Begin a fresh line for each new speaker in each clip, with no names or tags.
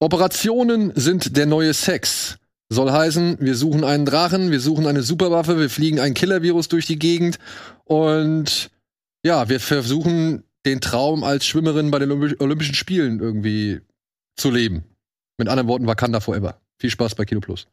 Operationen sind der neue Sex. Soll heißen, wir suchen einen Drachen, wir suchen eine Superwaffe, wir fliegen ein Killer-Virus durch die Gegend und ja, wir versuchen den Traum als Schwimmerin bei den Olympischen Spielen irgendwie zu leben. Mit anderen Worten, Wakanda Forever. Viel Spaß bei Kino Plus.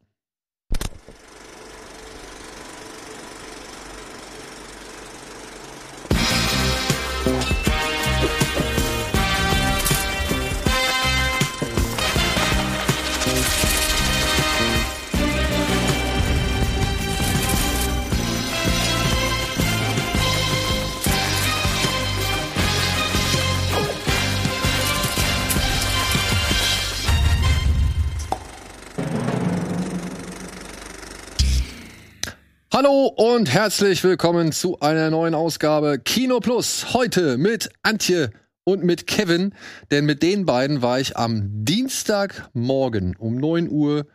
Und herzlich willkommen zu einer neuen Ausgabe Kino Plus. Heute mit Antje und mit Kevin, denn mit den beiden war ich am Dienstagmorgen um 9 Uhr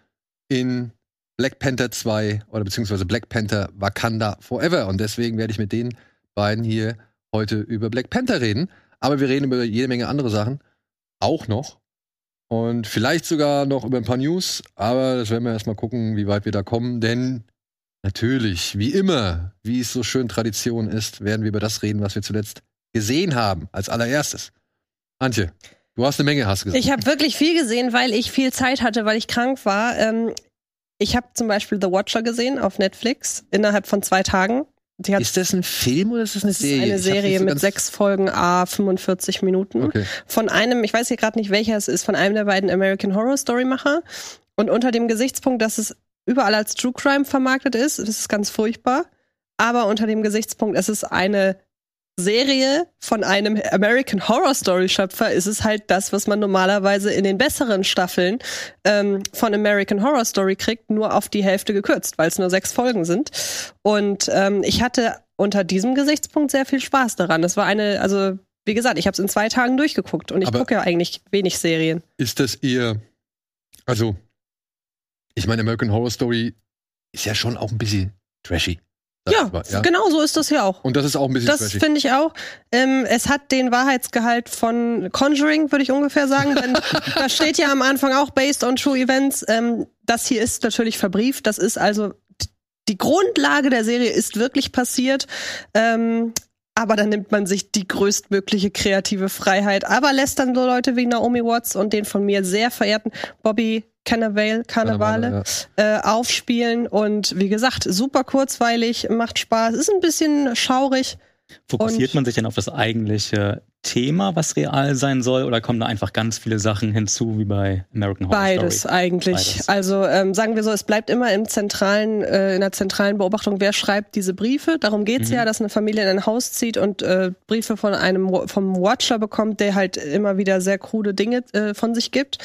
in Black Panther 2 oder beziehungsweise Black Panther Wakanda Forever. Und deswegen werde ich mit den beiden hier heute über Black Panther reden. Aber wir reden über jede Menge andere Sachen. Auch noch. Und vielleicht sogar noch über ein paar News. Aber das werden wir erstmal gucken, wie weit wir da kommen. Denn Natürlich, wie immer, wie es so schön Tradition ist, werden wir über das reden, was wir zuletzt gesehen haben, als allererstes. Antje, du hast eine Menge, hast
gesagt. Ich habe wirklich viel gesehen, weil ich viel Zeit hatte, weil ich krank war. Ähm, ich habe zum Beispiel The Watcher gesehen auf Netflix innerhalb von zwei Tagen.
ist das ein Film oder ist das eine Serie?
Das ist eine Serie mit sechs Folgen, a 45 Minuten. Okay. Von einem, ich weiß hier gerade nicht, welcher es ist, von einem der beiden American Horror Story Macher. Und unter dem Gesichtspunkt, dass es überall als True Crime vermarktet ist. Das ist ganz furchtbar. Aber unter dem Gesichtspunkt, es ist eine Serie von einem American Horror Story Schöpfer, ist es halt das, was man normalerweise in den besseren Staffeln ähm, von American Horror Story kriegt, nur auf die Hälfte gekürzt, weil es nur sechs Folgen sind. Und ähm, ich hatte unter diesem Gesichtspunkt sehr viel Spaß daran. Das war eine, also wie gesagt, ich habe es in zwei Tagen durchgeguckt und ich gucke ja eigentlich wenig Serien.
Ist das ihr, also ich meine, American Horror Story ist ja schon auch ein bisschen trashy.
Ja, mal, ja, genau so ist das ja auch.
Und das ist auch ein bisschen
Das finde ich auch. Ähm, es hat den Wahrheitsgehalt von Conjuring, würde ich ungefähr sagen. Denn da steht ja am Anfang auch based on true events. Ähm, das hier ist natürlich verbrieft. Das ist also die Grundlage der Serie ist wirklich passiert. Ähm, aber dann nimmt man sich die größtmögliche kreative Freiheit, aber lässt dann so Leute wie Naomi Watts und den von mir sehr verehrten Bobby Cannavale, Karnevale ja. äh, aufspielen. Und wie gesagt, super kurzweilig, macht Spaß, ist ein bisschen schaurig.
Fokussiert man sich denn auf das eigentliche Thema, was real sein soll, oder kommen da einfach ganz viele Sachen hinzu, wie bei American Horror
Beides
Story?
eigentlich. Beides. Also ähm, sagen wir so, es bleibt immer im zentralen, äh, in der zentralen Beobachtung, wer schreibt diese Briefe. Darum geht's mhm. ja, dass eine Familie in ein Haus zieht und äh, Briefe von einem vom Watcher bekommt, der halt immer wieder sehr krude Dinge äh, von sich gibt.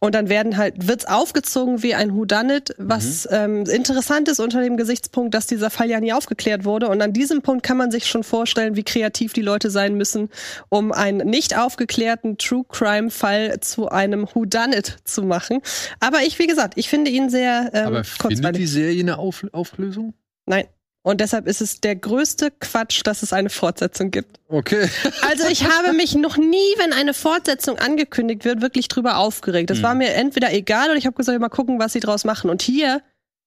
Und dann werden halt, wird's aufgezogen wie ein Whodunit, was mhm. ähm, interessant ist unter dem Gesichtspunkt, dass dieser Fall ja nie aufgeklärt wurde. Und an diesem Punkt kann man sich schon vorstellen, wie kreativ die Leute sein müssen, um einen nicht aufgeklärten True Crime Fall zu einem Whodunit zu machen. Aber ich, wie gesagt, ich finde ihn sehr ähm,
Aber findet die Serie eine Auf Auflösung?
Nein. Und deshalb ist es der größte Quatsch, dass es eine Fortsetzung gibt.
Okay.
Also ich habe mich noch nie, wenn eine Fortsetzung angekündigt wird, wirklich drüber aufgeregt. Das mhm. war mir entweder egal oder ich habe gesagt, mal gucken, was sie draus machen. Und hier,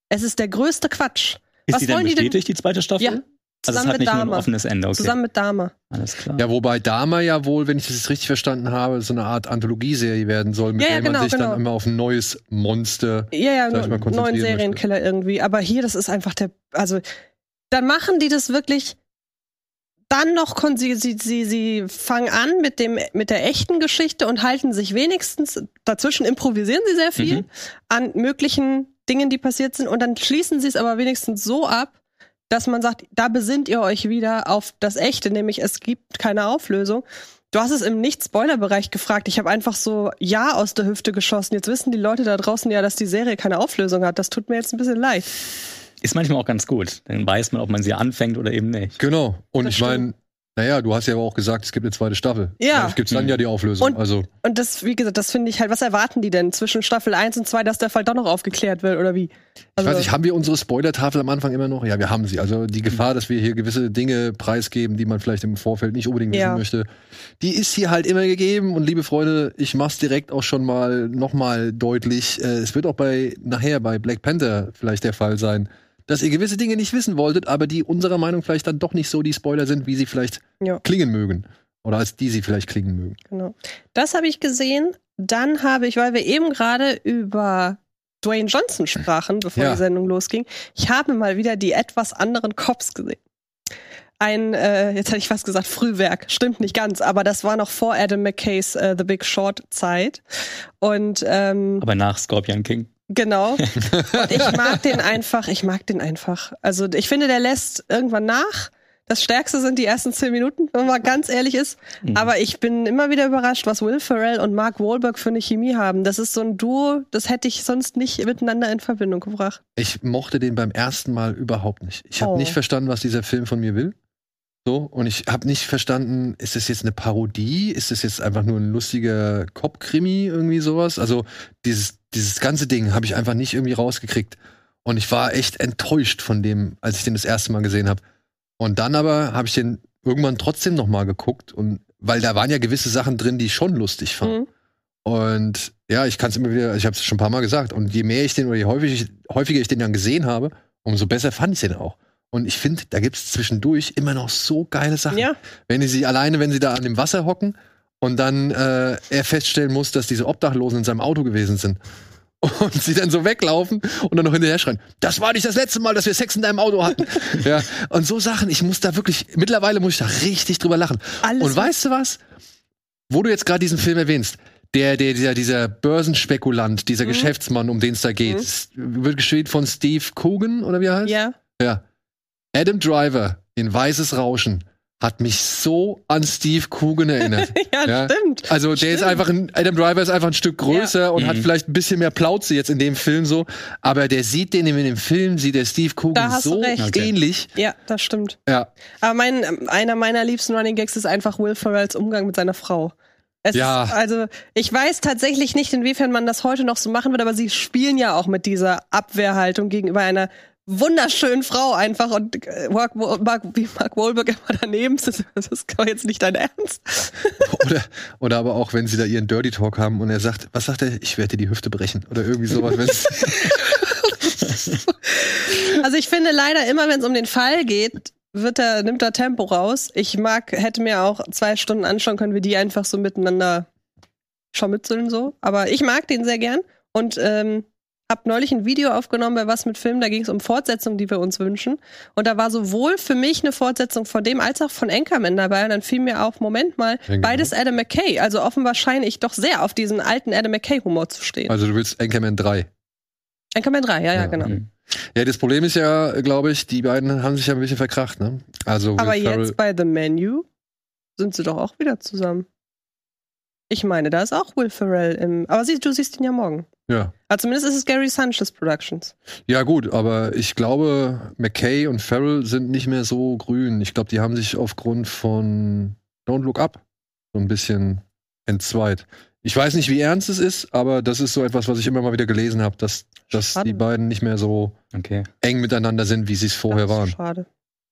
es ist der größte Quatsch.
Ist
was
die denn bestätigt, die, die zweite Staffel?
Ja.
Also es hat nicht Dama. nur ein offenes Ende, okay.
Zusammen mit Dama.
Alles klar.
Ja, wobei Dama ja wohl, wenn ich das richtig verstanden habe, so eine Art Anthologieserie werden soll, mit
ja, ja,
der
genau,
man sich
genau.
dann immer auf ein neues Monster,
ja, ja, sag ich mal, neuen Serienkiller möchte. irgendwie. Aber hier, das ist einfach der, also dann machen die das wirklich dann noch sie, sie, sie, sie fangen an mit dem mit der echten Geschichte und halten sich wenigstens dazwischen improvisieren sie sehr viel mhm. an möglichen Dingen, die passiert sind und dann schließen sie es aber wenigstens so ab, dass man sagt, da besinnt ihr euch wieder auf das Echte, nämlich es gibt keine Auflösung. Du hast es im Nicht-Spoiler-Bereich gefragt. Ich habe einfach so Ja aus der Hüfte geschossen. Jetzt wissen die Leute da draußen ja, dass die Serie keine Auflösung hat. Das tut mir jetzt ein bisschen leid.
Ist manchmal auch ganz gut. Dann weiß man, ob man sie anfängt oder eben nicht.
Genau. Und das ich meine, Naja, du hast ja aber auch gesagt, es gibt eine zweite Staffel.
Ja.
Vielleicht gibt's dann ja die Auflösung.
Und-
also,
Und das, wie gesagt, das finde ich halt, was erwarten die denn zwischen Staffel 1 und 2, dass der Fall doch noch aufgeklärt wird, oder wie? Also,
ich weiß nicht, haben wir unsere Spoiler-Tafel am Anfang immer noch? Ja, wir haben sie. Also die Gefahr, dass wir hier gewisse Dinge preisgeben, die man vielleicht im Vorfeld nicht unbedingt wissen
Ja.
möchte, die ist hier halt immer gegeben. Und liebe Freunde, ich mach's direkt auch schon mal nochmal deutlich. Äh, es wird auch bei nachher bei Black Panther vielleicht der Fall sein, dass ihr gewisse Dinge nicht wissen wolltet, aber die unserer Meinung vielleicht dann doch nicht so die Spoiler sind, wie sie vielleicht
Ja.
klingen mögen. Oder als die sie vielleicht klingen mögen.
Genau. Das habe ich gesehen. Dann habe ich, weil wir eben gerade über Dwayne Johnson sprachen, bevor
Ja.
die Sendung losging, ich habe mal wieder die etwas anderen Cops gesehen. Ein, äh, jetzt hätte ich fast gesagt, Frühwerk. Stimmt nicht ganz, aber das war noch vor Adam McKays äh, The Big Short Zeit. Und ähm,
Aber nach Scorpion King.
Genau. Und ich mag den einfach, ich mag den einfach. Also ich finde, der lässt irgendwann nach. Das Stärkste sind die ersten zehn Minuten, wenn man ganz ehrlich ist.
Mhm.
Aber ich bin immer wieder überrascht, was Will Ferrell und Mark Wahlberg für eine Chemie haben. Das ist so ein Duo, das hätte ich sonst nicht miteinander in Verbindung gebracht.
Ich mochte den beim ersten Mal überhaupt nicht. Ich habe
Oh.
nicht verstanden, was dieser Film von mir will. So, und ich habe nicht verstanden, ist das jetzt eine Parodie? Ist das jetzt einfach nur ein lustiger Cop-Krimi, irgendwie sowas? Also, dieses, dieses ganze Ding habe ich einfach nicht irgendwie rausgekriegt. Und ich war echt enttäuscht von dem, als ich den das erste Mal gesehen habe. Und dann aber habe ich den irgendwann trotzdem noch mal geguckt. Und weil da waren ja gewisse Sachen drin, die ich schon lustig fand.
Mhm.
Und ja, ich kann es immer wieder, ich habe es schon ein paar Mal gesagt. Und je mehr ich den oder je häufig häufiger ich den dann gesehen habe, umso besser fand ich den auch. Und ich finde, da gibt es zwischendurch immer noch so geile Sachen.
Ja,
Wenn die sich alleine, wenn sie da an dem Wasser hocken und dann äh, er feststellen muss, dass diese Obdachlosen in seinem Auto gewesen sind. Und sie dann so weglaufen und dann noch hinterher schreien, das war nicht das letzte Mal, dass wir Sex in deinem Auto hatten. ja. Und so Sachen, ich muss da wirklich, mittlerweile muss ich da richtig drüber lachen.
alles.
Und weißt du was? Wo du jetzt gerade diesen Film erwähnst, der, der, dieser, dieser Börsenspekulant, dieser
Mhm.
Geschäftsmann, um den es da geht,
Mhm.
wird gespielt von Steve Coogan, oder wie er heißt?
ja,
Ja. Adam Driver in Weißes Rauschen hat mich so an Steve Coogan erinnert.
ja,
Ja.
stimmt.
Also der ist
Stimmt.
einfach ein, Adam Driver ist einfach ein Stück größer und
Mhm.
hat vielleicht ein bisschen mehr Plauze jetzt in dem Film so, aber der sieht den in dem Film, sieht der Steve Coogan so.
Okay.
ähnlich.
Ja, das stimmt.
Ja.
Aber mein, einer meiner liebsten Running Gags ist einfach Will Ferrells Umgang mit seiner Frau. Es
Ja.
Ist, also ich weiß tatsächlich nicht, inwiefern man das heute noch so machen wird, aber sie spielen ja auch mit dieser Abwehrhaltung gegenüber einer wunderschönen Frau einfach und äh, Mark, Mark, wie Mark Wahlberg immer daneben sitzt. Das ist doch jetzt nicht dein Ernst.
Oder, oder aber auch, wenn sie da ihren Dirty Talk haben und er sagt, was sagt er? Ich werde dir die Hüfte brechen. Oder irgendwie sowas.
Also ich finde leider immer, wenn es um den Fall geht, wird er, nimmt er Tempo raus. Ich mag, hätte mir auch zwei Stunden anschauen können, wie die einfach so miteinander scharmützeln so. Aber ich mag den sehr gern und ähm, hab neulich ein Video aufgenommen bei Was mit Film, da ging es um Fortsetzungen, die wir uns wünschen. Und da war sowohl für mich eine Fortsetzung von dem als auch von Anchorman dabei. Und dann fiel mir auf, Moment mal,
Ja, genau.
beides Adam McKay. Also offenbar scheine ich doch sehr auf diesen alten Adam McKay-Humor zu stehen.
also du willst Anchorman 3.
Anchorman 3, ja, ja,
Ja,
genau.
Mhm.
Ja, das Problem ist ja, glaube ich, die beiden haben sich ja ein bisschen verkracht, ne? Also Will
Aber
Ferrell-
jetzt bei The Menu sind sie doch auch wieder zusammen. Ich meine, da ist auch Will Ferrell im. Aber sie, du siehst ihn ja morgen.
ja.
Also zumindest ist es Gary Sanchez Productions.
Ja, gut, aber ich glaube, McKay und Farrell sind nicht mehr so grün. Ich glaube, die haben sich aufgrund von Don't Look Up so ein bisschen entzweit. Ich weiß nicht, wie ernst es ist, aber das ist so etwas, was ich immer mal wieder gelesen habe, dass, dass
Schade.
die beiden nicht mehr so
Okay.
eng miteinander sind, wie sie es vorher waren.
Schade.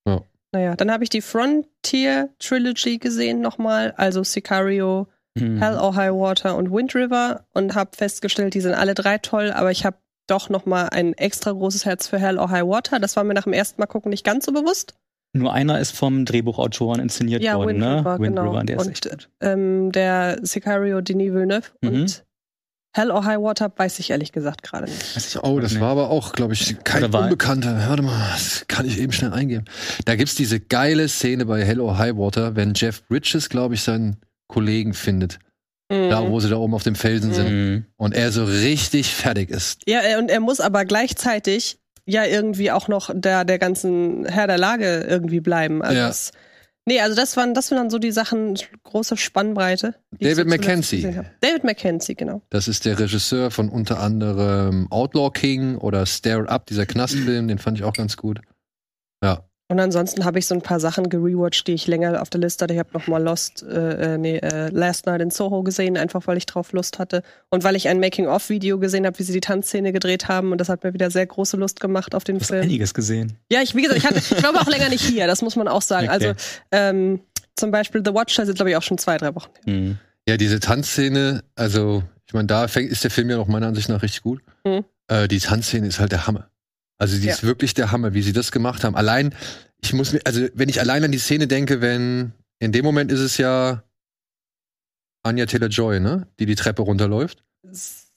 Ja.
Naja, dann habe ich die Frontier Trilogy gesehen nochmal. Also Sicario,
Mhm.
Hell or High Water und Wind River. Und habe festgestellt, die sind alle drei toll. Aber ich habe doch nochmal ein extra großes Herz für Hell or High Water. Das war mir nach dem ersten Mal gucken nicht ganz so bewusst.
Nur einer ist vom Drehbuchautoren inszeniert
Ja,
worden,
Wind
ne?
River,
Wind
genau.
River, der
Und, ähm, der Sicario Denis Villeneuve
Mhm.
und Hell or High Water weiß ich ehrlich gesagt gerade nicht.
Oh, das
nicht.
war aber auch, glaube ich, kein Unbekannter. Warte mal, das kann ich eben schnell eingeben. Da gibt's diese geile Szene bei Hello High Water, wenn Jeff Bridges, glaube ich, seinen Kollegen findet. Da,
Mhm.
wo sie da oben auf dem Felsen sind.
Mhm.
Und er so richtig fertig ist.
Ja, und er muss aber gleichzeitig ja irgendwie auch noch der, der ganzen Herr der Lage irgendwie bleiben. Also
Ja.
das, nee, also das waren, das waren dann so die Sachen, große Spannbreite.
David
hab. David Mackenzie, genau.
Das ist der Regisseur von unter anderem Outlaw King oder Stare Up, dieser Knastfilm, den fand ich auch ganz gut. Ja.
Und ansonsten habe ich so ein paar Sachen gerewatcht, die ich länger auf der Liste hatte. Ich habe nochmal Lost, äh, äh, nee, äh, Last Night in Soho gesehen, einfach weil ich drauf Lust hatte. Und weil ich ein Making-of-Video gesehen habe, wie sie die Tanzszene gedreht haben. Und das hat mir wieder sehr große Lust gemacht auf den
Du hast
Film.
einiges gesehen.
Ja, ich, wie gesagt, ich, hatte, ich glaube auch länger nicht hier, das muss man auch sagen.
Okay.
Also ähm, zum Beispiel The Watcher sind, glaube ich, auch schon zwei, drei Wochen.
Mhm.
Ja, diese Tanzszene, also, ich meine, da fängt, ist der Film ja noch meiner Ansicht nach richtig gut.
Mhm.
Äh, die Tanzszene ist halt der Hammer. Also, die
Ja.
ist wirklich der Hammer, wie sie das gemacht haben. Allein, ich muss mir, also, wenn ich allein an die Szene denke, wenn, in dem Moment ist es ja Anya Taylor-Joy, ne? Die die Treppe runterläuft.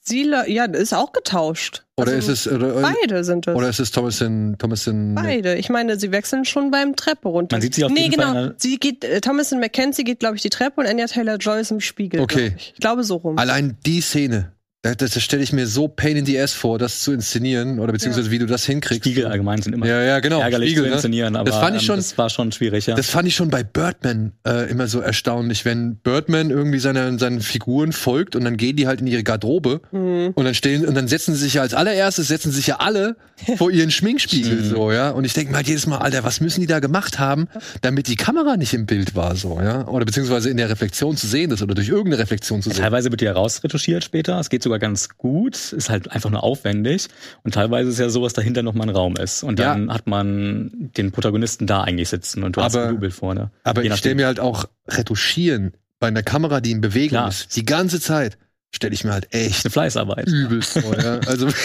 Sie, ja, ist auch getauscht.
Oder
Also,
ist es, oder,
Beide sind es.
oder ist es Thomasin, Thomasin,
Beide. Ich meine, sie wechseln schon beim Treppe runter.
Man sieht sie auf
nee,
jeden
genau.
Fall
Sie geht, äh, Thomasin McKenzie geht, glaube ich, die Treppe und Anya Taylor-Joy ist im Spiegel.
Okay.
glaub Ich. ich glaube so rum.
Allein die Szene, das, das stelle ich mir so pain in the ass vor, das zu inszenieren, oder beziehungsweise wie du das hinkriegst.
Spiegel allgemein sind immer
Ja, ja, genau.
ärgerlich
Spiegel,
zu
ne?
inszenieren, aber
Das fand ich
ähm,
schon-
das war schon schwierig, ja.
Das fand ich schon bei Birdman äh, immer so erstaunlich, wenn Birdman irgendwie seine, seinen Figuren folgt und dann gehen die halt in ihre Garderobe
Mhm.
und dann stehen und dann setzen sie sich ja als allererstes setzen sich ja alle vor ihren Schminkspiegel
Mhm.
so, ja. Und ich denke mir halt jedes Mal, Alter, was müssen die da gemacht haben, damit die Kamera nicht im Bild war, so, ja? Oder beziehungsweise in der Reflexion zu sehen ist oder durch irgendeine Reflexion zu sehen.
Teilweise wird die ja rausretuschiert später. Es geht sogar ganz gut. Ist halt einfach nur aufwendig. Und teilweise ist ja so, dass dahinter noch mal ein Raum ist. Und dann hat man den Protagonisten da eigentlich sitzen und du hast
Aber-
ein Double vorne.
Aber ich stelle mir halt auch retuschieren bei einer Kamera, die in Bewegung
Klar.
ist, die ganze Zeit, stelle ich mir halt echt
Eine Fleißarbeit.
übelst vor, ja. Also,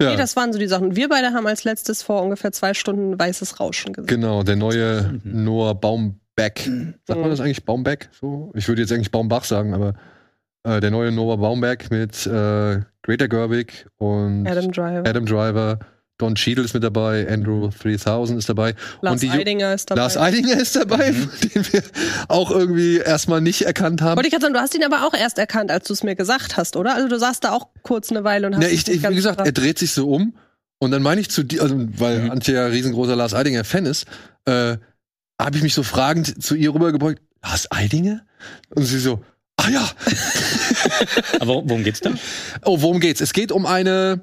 ja.
Nee, das waren so die Sachen. Wir beide haben als letztes vor ungefähr zwei Stunden weißes Rauschen gesehen.
Genau, der neue
Mhm.
Noah Baumbeck. Sagt man das eigentlich Baumbeck? So? Ich würde jetzt eigentlich Baumbach sagen, aber äh, der neue Noah Baumbeck mit äh, Greta Gerwig und
Adam Driver.
Adam Driver, Don Cheadle ist mit dabei, Andrew 3000 ist dabei.
Lars Eidinger ist dabei.
Lars Eidinger ist dabei,
Mhm.
den wir auch irgendwie erstmal nicht erkannt haben.
Wollte ich gerade sagen, du hast ihn aber auch erst erkannt, als du es mir gesagt hast, oder? Also du saßt da auch kurz eine Weile und hast
Ja,
es
ich, ich, wie gesagt, er dreht sich so um und dann meine ich zu dir, also weil
Mhm.
Antje ja riesengroßer Lars Eidinger Fan ist, äh, habe ich mich so fragend zu ihr rübergebeugt, Lars Eidinger? Und sie so, ah ja,
Aber worum geht's da?
oh, worum geht's? Es geht um eine,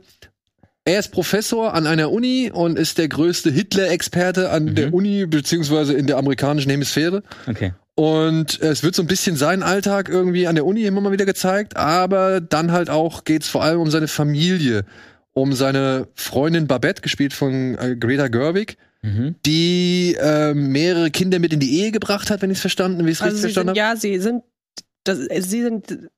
er ist Professor an einer Uni und ist der größte Hitler-Experte an
Mhm.
der Uni, beziehungsweise in der amerikanischen Hemisphäre.
Okay.
Und es wird so ein bisschen sein Alltag irgendwie an der Uni immer mal wieder gezeigt, aber dann halt auch geht's vor allem um seine Familie, um seine Freundin Babette, gespielt von äh, Greta Gerwig,
Mhm.
die äh, mehrere Kinder mit in die Ehe gebracht hat, wenn ich es verstanden, wie ich es
Also
richtig
sie sind,
verstanden habe.
ja, sie sind, das, sie sind,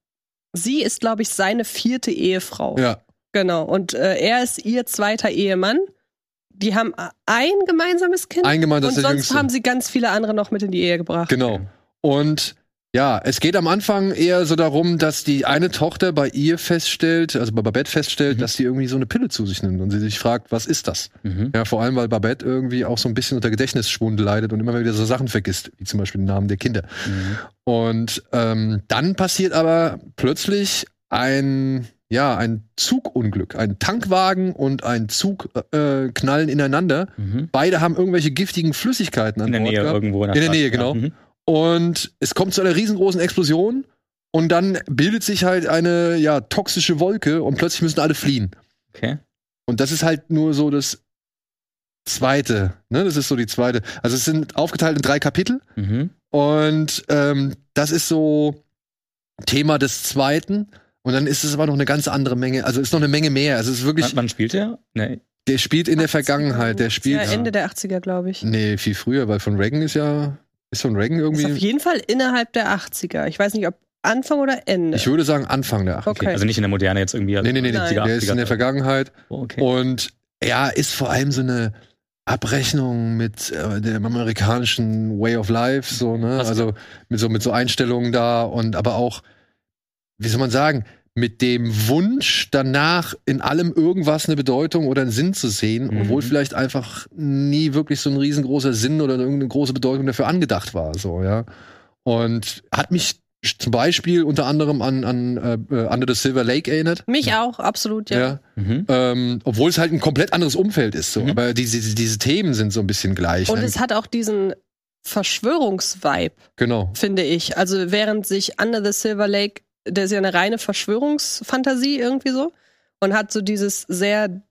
sie ist, glaube ich, seine vierte Ehefrau.
Ja,
Genau. Und äh, er ist ihr zweiter Ehemann. Die haben ein gemeinsames Kind.
ein gemeinsames
und sonst haben sie ganz viele andere noch mit in die Ehe gebracht.
Genau. Und ja, es geht am Anfang eher so darum, dass die eine Tochter bei ihr feststellt, also bei Babette feststellt,
Mhm.
dass sie irgendwie so eine Pille zu sich nimmt und sie sich fragt, was ist das?
Mhm.
Ja, vor allem, weil Babette irgendwie auch so ein bisschen unter Gedächtnisschwund leidet und immer wieder so Sachen vergisst, wie zum Beispiel den Namen der Kinder.
Mhm.
Und ähm, dann passiert aber plötzlich ein, ja, ein Zugunglück. Ein Tankwagen und ein Zug äh, knallen ineinander.
Mhm.
Beide haben irgendwelche giftigen Flüssigkeiten an
In der
Bord
Nähe
gehabt.
irgendwo.
In der
Stadt,
Nähe,
ja.
genau.
Mhm.
Und es kommt zu einer riesengroßen Explosion. Und dann bildet sich halt eine ja, toxische Wolke und plötzlich müssen alle fliehen.
Okay.
Und das ist halt nur so das zweite, ne? Das ist so die zweite. Also es sind aufgeteilt in drei Kapitel
Mhm.
und ähm, das ist so Thema des zweiten. Und dann ist es aber noch eine ganz andere Menge. Also ist noch eine Menge mehr. Also es ist wirklich,
Wann, wann spielt der? Nee.
der spielt in der
80er,
Vergangenheit. Der spielt,
Ja, Ende der 80er, glaube ich.
nee, viel früher, weil von Reagan ist ja, ist von Reagan
Ist auf
irgendwie,
jeden Fall innerhalb der 80er. Ich weiß nicht, ob Anfang oder Ende.
ich würde sagen Anfang der 80er.
Okay.
Also nicht in der Moderne jetzt irgendwie.
Nee, nee, nee, nee.
Nein.
der ist in der Vergangenheit.
Oh, okay.
Und ja, ist vor allem so eine Abrechnung mit äh, dem amerikanischen Way of Life, so, ne?
Was?
Also mit so, mit so Einstellungen da und aber auch, wie soll man sagen, mit dem Wunsch danach in allem irgendwas eine Bedeutung oder einen Sinn zu sehen,
Mhm.
obwohl vielleicht einfach nie wirklich so ein riesengroßer Sinn oder irgendeine große Bedeutung dafür angedacht war, so, ja. Und hat mich zum Beispiel unter anderem an, an äh, Under the Silver Lake erinnert.
Mich auch, absolut, ja.
ja
Mhm.
ähm, obwohl es halt ein komplett anderes Umfeld ist, so.
Mhm.
Aber diese, diese Themen sind so ein bisschen gleich.
Und
ne?
es hat auch diesen Verschwörungsvibe,
genau.
finde ich. Also während sich Under the Silver Lake, der ist ja eine reine Verschwörungsfantasie irgendwie so und hat so dieses sehr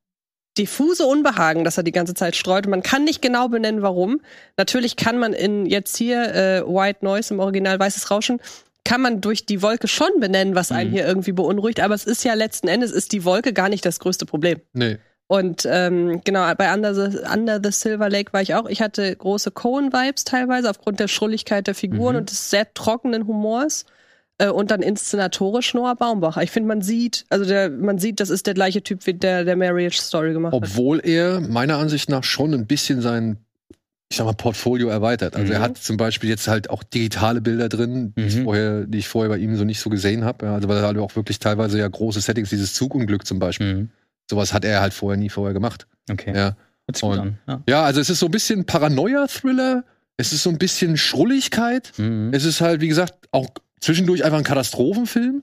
diffuse Unbehagen, das er die ganze Zeit streut. Man kann nicht genau benennen, warum. Natürlich kann man in jetzt hier äh, White Noise im Original weißes Rauschen kann man durch die Wolke schon benennen, was einen mhm. hier irgendwie beunruhigt. Aber es ist ja letzten Endes ist die Wolke gar nicht das größte Problem.
Nee.
Und ähm, genau, bei Under the, Under the Silver Lake war ich auch. Ich hatte große Cohen-Vibes teilweise aufgrund der Schrulligkeit der Figuren mhm. und des sehr trockenen Humors. Äh, und dann inszenatorisch Noah Baumbacher. Ich finde, man sieht, also der, man sieht, das ist der gleiche Typ, wie der, der Marriage Story gemacht
Obwohl hat. Obwohl er meiner Ansicht nach schon ein bisschen sein ich sag mal, Portfolio erweitert. Also mhm. er hat zum Beispiel jetzt halt auch digitale Bilder drin, die, mhm. ich, vorher, die ich vorher bei ihm so nicht so gesehen habe. Also weil er halt auch wirklich teilweise ja große Settings, dieses Zugunglück zum Beispiel. Mhm. Sowas hat er halt vorher nie vorher gemacht.
Okay.
Ja. Und, ja. ja. also es ist so ein bisschen Paranoia-Thriller, es ist so ein bisschen Schrulligkeit, mhm. es ist halt, wie gesagt, auch zwischendurch einfach ein Katastrophenfilm.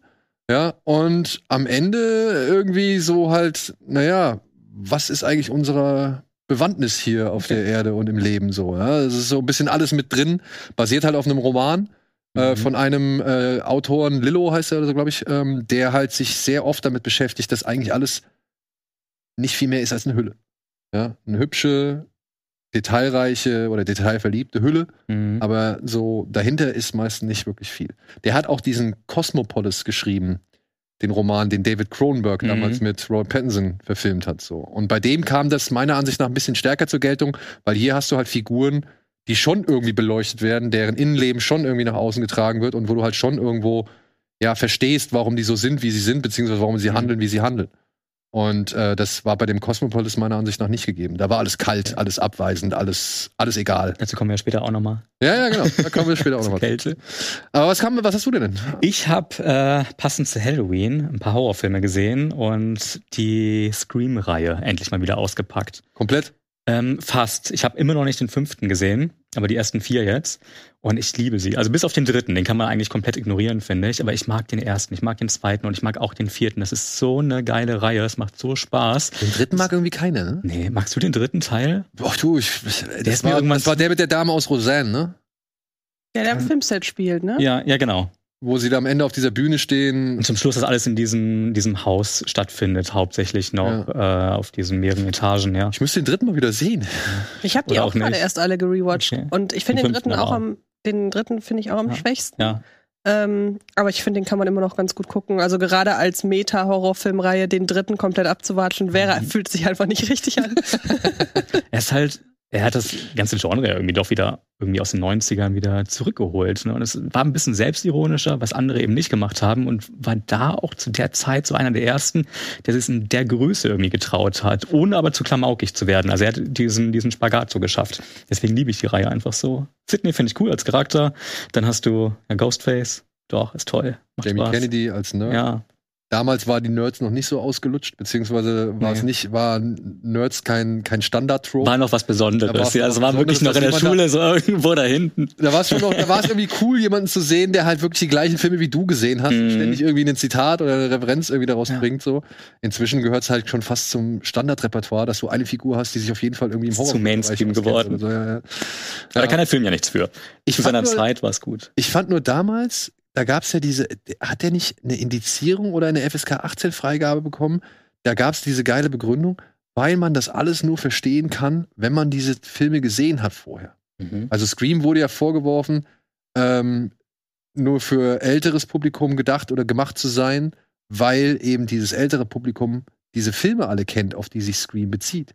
Ja, und am Ende irgendwie so halt, naja, was ist eigentlich unsere Bewandtnis hier auf okay. der Erde und im Leben so. Ja? Es ist so ein bisschen alles mit drin, basiert halt auf einem Roman. Äh, mhm. von einem äh, Autoren, Lillo heißt er, so, glaube ich, ähm, der halt sich sehr oft damit beschäftigt, dass eigentlich alles nicht viel mehr ist als eine Hülle. Ja, eine hübsche, detailreiche oder detailverliebte Hülle, mhm. aber so dahinter ist meistens nicht wirklich viel. Der hat auch diesen Cosmopolis geschrieben, den Roman, den David Cronenberg mhm. damals mit Roy Pattinson verfilmt hat. So. Und bei dem kam das meiner Ansicht nach ein bisschen stärker zur Geltung, weil hier hast du halt Figuren, die schon irgendwie beleuchtet werden, deren Innenleben schon irgendwie nach außen getragen wird und wo du halt schon irgendwo ja verstehst, warum die so sind, wie sie sind, beziehungsweise warum sie mhm. handeln, wie sie handeln. Und äh, das war bei dem Cosmopolis meiner Ansicht nach nicht gegeben. Da war alles kalt, alles abweisend, alles, alles egal.
Dazu kommen wir später auch nochmal.
Ja, ja, genau. Da kommen wir später auch nochmal.
Kälte.
Aber was, kam, was hast du denn?
Ich habe äh, passend zu Halloween ein paar Horrorfilme gesehen und die Scream-Reihe endlich mal wieder ausgepackt.
Komplett?
Ähm, fast. Ich habe immer noch nicht den fünften gesehen, aber die ersten vier jetzt. Und ich liebe sie. Also bis auf den dritten, den kann man eigentlich komplett ignorieren, finde ich. Aber ich mag den ersten, ich mag den zweiten und ich mag auch den vierten. Das ist so eine geile Reihe. Es macht so Spaß.
Den dritten mag irgendwie keiner, ne?
Nee, magst du den dritten Teil?
Ach du, ich, der das, war, das war der mit der Dame aus Roseanne, ne?
Der, der im Filmset spielt, ne?
Ja, ja, genau
wo sie da am Ende auf dieser Bühne stehen.
Und zum Schluss, dass alles in diesem, diesem Haus stattfindet, hauptsächlich noch ja. äh, auf diesen mehreren Etagen, ja.
Ich müsste den dritten mal wieder sehen.
Ich habe die auch, auch gerade erst alle gerewatcht. Okay. Und ich finde den, den dritten auch am, den dritten finde ich auch am
ja.
schwächsten.
Ja.
Ähm, aber ich finde, den kann man immer noch ganz gut gucken. Also gerade als Meta-Horrorfilmreihe den dritten komplett abzuwatschen, wäre, mhm. fühlt sich einfach nicht richtig an.
er ist halt er hat das ganze Genre irgendwie doch wieder irgendwie aus den 90ern wieder zurückgeholt. Ne? Und es war ein bisschen selbstironischer, was andere eben nicht gemacht haben und war da auch zu der Zeit so einer der ersten, der sich in der Größe irgendwie getraut hat, ohne aber zu klamaukig zu werden. Also er hat diesen, diesen Spagat so geschafft. Deswegen liebe ich die Reihe einfach so. Sydney finde ich cool als Charakter. Dann hast du Ghostface. Doch, ist toll.
Macht Jamie Spaß. Kennedy als Nerd.
Ja,
Damals war die Nerds noch nicht so ausgelutscht, beziehungsweise war nee. es nicht, war Nerds kein, kein Standard-Trope.
War noch was Besonderes. Ja, es war wirklich noch in der Schule so irgendwo da hinten.
Da war es schon noch, da war es irgendwie cool, jemanden zu sehen, der halt wirklich die gleichen Filme wie du gesehen hast, mhm. ständig irgendwie ein Zitat oder eine Referenz irgendwie daraus ja. bringt, so. Inzwischen gehört es halt schon fast zum Standardrepertoire, dass du eine Figur hast, die sich auf jeden Fall irgendwie im Horror
zu Mainstream geworden. So, ja, ja. da kann der Film ja nichts für. Ich Zu seiner nur, Zeit war es gut.
Ich fand nur damals, da gab es ja diese, hat der nicht eine Indizierung oder eine FSK 18 Freigabe bekommen? Da gab es diese geile Begründung, weil man das alles nur verstehen kann, wenn man diese Filme gesehen hat vorher. Mhm. Also Scream wurde ja vorgeworfen, ähm, nur für älteres Publikum gedacht oder gemacht zu sein, weil eben dieses ältere Publikum diese Filme alle kennt, auf die sich Scream bezieht.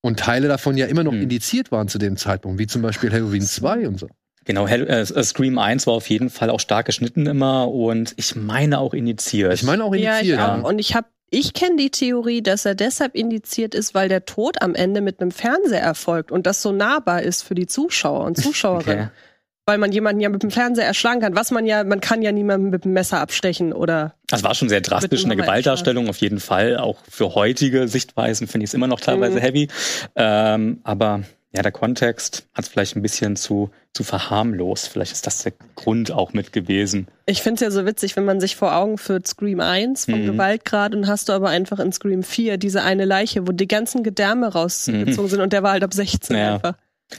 Und Teile davon ja immer noch mhm. indiziert waren zu dem Zeitpunkt, wie zum Beispiel Halloween 2 und so.
Genau, äh, äh, Scream 1 war auf jeden Fall auch stark geschnitten immer und ich meine auch indiziert.
Ich meine auch indiziert.
Ja, ich auch. Und ich habe ich kenne die Theorie, dass er deshalb indiziert ist, weil der Tod am Ende mit einem Fernseher erfolgt und das so nahbar ist für die Zuschauer und Zuschauerinnen. Okay. Weil man jemanden ja mit dem Fernseher erschlagen kann, was man ja, man kann ja niemanden mit dem Messer abstechen oder.
Das war schon sehr drastisch in der Gewaltdarstellung, auf jeden Fall. Auch für heutige Sichtweisen finde ich es immer noch teilweise mhm. heavy. Ähm, aber ja, der Kontext hat es vielleicht ein bisschen zu, zu verharmlost. Vielleicht ist das der Grund auch mit gewesen.
Ich finde es ja so witzig, wenn man sich vor Augen führt, Scream 1 vom mhm. Gewaltgrad und hast du aber einfach in Scream 4 diese eine Leiche, wo die ganzen Gedärme rausgezogen mhm. sind und der war halt ab 16 ja. einfach.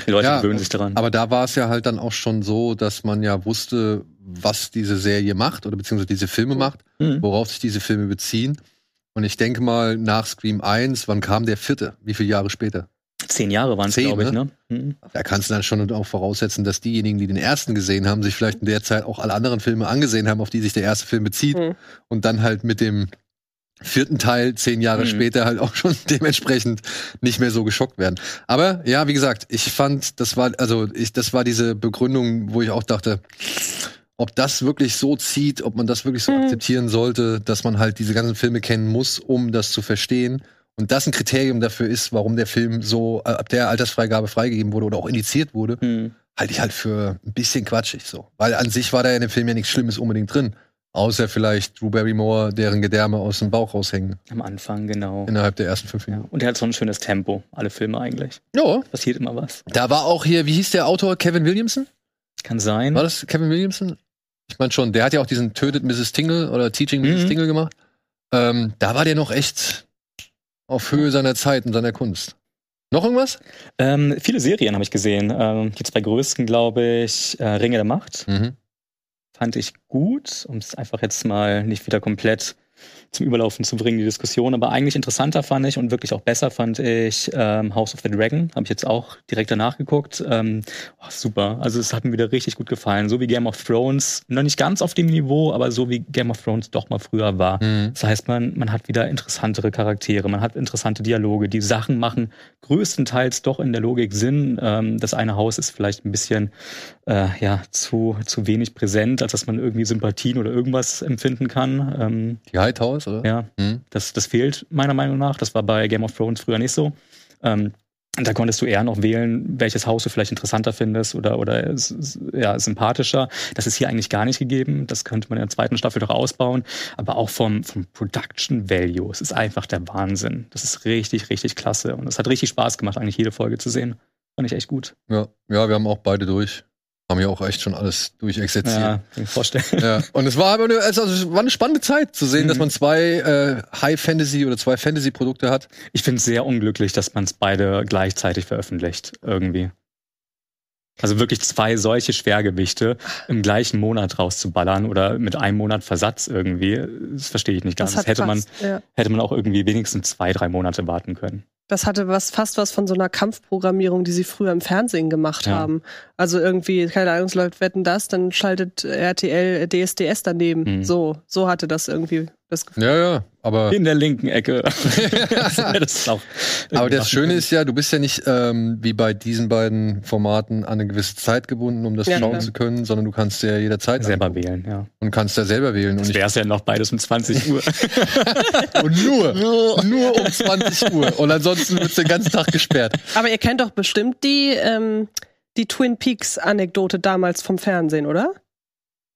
Die Leute ja, gewöhnen sich daran.
Aber da war es ja halt dann auch schon so, dass man ja wusste, was diese Serie macht oder beziehungsweise diese Filme macht, mhm. worauf sich diese Filme beziehen. Und ich denke mal, nach Scream 1, wann kam der vierte? Wie viele Jahre später?
Zehn Jahre waren es, glaube ich, ne?
Mhm. Da kannst du dann schon auch voraussetzen, dass diejenigen, die den ersten gesehen haben, sich vielleicht in der Zeit auch alle anderen Filme angesehen haben, auf die sich der erste Film bezieht. Mhm. Und dann halt mit dem vierten Teil zehn Jahre mhm. später halt auch schon dementsprechend nicht mehr so geschockt werden. Aber ja, wie gesagt, ich fand, das war, also ich, das war diese Begründung, wo ich auch dachte, ob das wirklich so zieht, ob man das wirklich so mhm. akzeptieren sollte, dass man halt diese ganzen Filme kennen muss, um das zu verstehen. Und das ein Kriterium dafür ist, warum der Film so äh, ab der Altersfreigabe freigegeben wurde oder auch indiziert wurde, mhm. halte ich halt für ein bisschen quatschig so. Weil an sich war da in dem Film ja nichts Schlimmes unbedingt drin. Außer vielleicht Drew Barrymore, deren Gedärme aus dem Bauch raushängen.
Am Anfang, genau.
Innerhalb der ersten fünf Minuten.
Ja. Und er hat so ein schönes Tempo, alle Filme eigentlich.
Ja.
Passiert immer was.
Da war auch hier, wie hieß der Autor, Kevin Williamson?
Kann sein.
War das Kevin Williamson? Ich meine schon, der hat ja auch diesen Tötet Mrs. Tingle oder Teaching Mrs. Mhm. Tingle gemacht. Ähm, da war der noch echt auf Höhe seiner Zeit und seiner Kunst. Noch irgendwas?
Ähm, viele Serien habe ich gesehen. Ähm, die zwei größten, glaube ich, äh, Ringe der Macht. Mhm fand ich gut, um es einfach jetzt mal nicht wieder komplett zum Überlaufen zu bringen, die Diskussion. Aber eigentlich interessanter fand ich und wirklich auch besser fand ich ähm, House of the Dragon. Habe ich jetzt auch direkt danach geguckt. Ähm, oh, super. Also es hat mir wieder richtig gut gefallen. So wie Game of Thrones, noch nicht ganz auf dem Niveau, aber so wie Game of Thrones doch mal früher war. Mhm. Das heißt, man, man hat wieder interessantere Charaktere, man hat interessante Dialoge. Die Sachen machen größtenteils doch in der Logik Sinn. Ähm, das eine Haus ist vielleicht ein bisschen äh, ja, zu, zu wenig präsent, als dass man irgendwie Sympathien oder irgendwas empfinden kann.
Ähm, die Hightower oder?
Ja, mhm. das, das fehlt meiner Meinung nach. Das war bei Game of Thrones früher nicht so. Ähm, da konntest du eher noch wählen, welches Haus du vielleicht interessanter findest oder, oder ja, sympathischer. Das ist hier eigentlich gar nicht gegeben. Das könnte man in der zweiten Staffel doch ausbauen. Aber auch vom, vom Production Value. Es ist einfach der Wahnsinn. Das ist richtig, richtig klasse. Und es hat richtig Spaß gemacht, eigentlich jede Folge zu sehen. Fand ich echt gut.
Ja, ja, wir haben auch beide durch haben ja auch echt schon alles durchexerziert. Ja,
kann ich vorstellen.
Ja. Und es war aber eine, also es war eine spannende Zeit zu sehen, mhm. dass man zwei äh, High Fantasy oder zwei Fantasy Produkte hat.
Ich finde es sehr unglücklich, dass man es beide gleichzeitig veröffentlicht irgendwie. Also wirklich zwei solche Schwergewichte im gleichen Monat rauszuballern oder mit einem Monat Versatz irgendwie, das verstehe ich nicht ganz. Das, hätte man ja. hätte man auch irgendwie wenigstens zwei, drei Monate warten können.
Das hatte was fast was von so einer Kampfprogrammierung, die sie früher im Fernsehen gemacht ja. haben. Also irgendwie, keine Ahnung, Leute wetten das, dann schaltet RTL DSDS daneben. Mhm. So, so hatte das irgendwie das
Gefühl. Ja, ja, aber.
In der linken Ecke.
das auch aber das Schöne ist ja, du bist ja nicht ähm, wie bei diesen beiden Formaten an eine gewisse Zeit gebunden, um das ja, schauen klar. zu können, sondern du kannst ja jederzeit
selber angucken. wählen, ja.
Und kannst ja selber wählen.
Das wäre es ja noch beides um 20 Uhr.
und nur, nur um 20 Uhr. Und ansonsten wird den ganzen Tag gesperrt.
Aber ihr kennt doch bestimmt die, ähm, die Twin Peaks Anekdote damals vom Fernsehen, oder?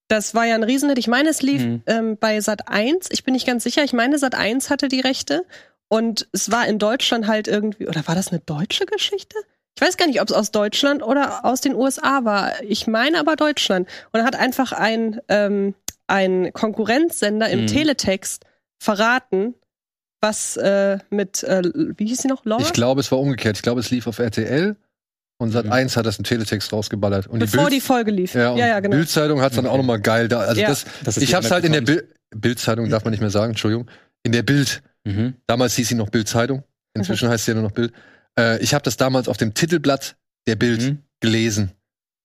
Das war ja ein Riesenhit. Ich meine, es lief mhm. ähm, bei Sat 1. Ich bin nicht ganz sicher. Ich meine, Sat 1 hatte die Rechte. Und es war in Deutschland halt irgendwie, oder war das eine deutsche Geschichte? Ich weiß gar nicht, ob es aus Deutschland oder aus den USA war. Ich meine aber Deutschland. Und hat einfach ein, ähm, ein Konkurrenzsender im mhm. Teletext verraten, was äh, mit, äh, wie hieß sie noch,
Laura? Ich glaube, es war umgekehrt. Ich glaube, es lief auf RTL und Sat 1 hat das im Teletext rausgeballert. Und
Bevor
die,
die, Folge lief.
Ja, ja, ja genau. Bildzeitung hat es dann auch nochmal geil da. Also ja. das, das ich hab's halt in der Bild, Bildzeitung darf man nicht mehr sagen, Entschuldigung. In der Bild. Mhm. Damals hieß sie noch Bildzeitung. Inzwischen mhm. heißt sie ja nur noch Bild. Äh, ich habe das damals auf dem Titelblatt der Bild mhm. gelesen.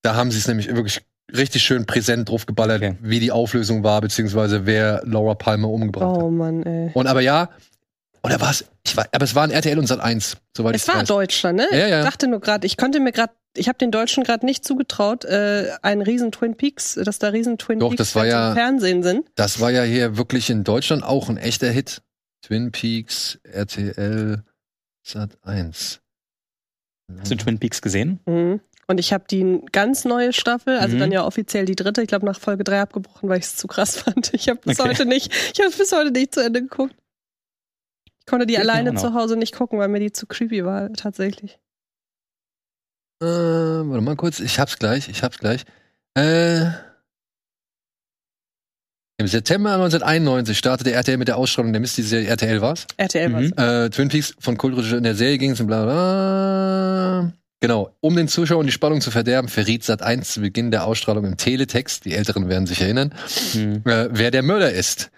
Da haben sie es nämlich wirklich richtig schön präsent drauf geballert, okay. wie die Auflösung war, beziehungsweise wer Laura Palmer umgebracht oh, hat. Oh Mann, ey. Und aber ja, oder war es? Ich war, aber es waren RTL und Sat 1, soweit
es ich war weiß. Deutschland, ne? Ja, ja. Ich dachte nur gerade, ich konnte mir gerade, ich habe den Deutschen gerade nicht zugetraut, äh, ein riesen Twin Peaks, dass da riesen Twin
Doch,
Peaks
das war ja,
im Fernsehen sind.
Das war ja hier wirklich in Deutschland auch ein echter Hit. Twin Peaks, RTL, Sat 1.
Hast du Twin Peaks gesehen?
Mhm. Und ich habe die ganz neue Staffel, also mhm. dann ja offiziell die dritte, ich glaube nach Folge 3 abgebrochen, weil ich es zu krass fand. Ich habe bis okay. heute nicht, ich habe bis heute nicht zu Ende geguckt. Ich konnte die alleine zu Hause nicht gucken, weil mir die zu creepy war, tatsächlich.
Äh, warte mal kurz, ich hab's gleich, ich hab's gleich. Äh, Im September 1991 startete RTL mit der Ausstrahlung der Mystery-Serie RTL war's?
RTL mhm. war's.
Äh, Twin Peaks von Kultregie in der Serie ging es und bla bla. Genau, um den Zuschauern die Spannung zu verderben, verriet Sat 1 zu Beginn der Ausstrahlung im Teletext, die Älteren werden sich erinnern, mhm. äh, wer der Mörder ist.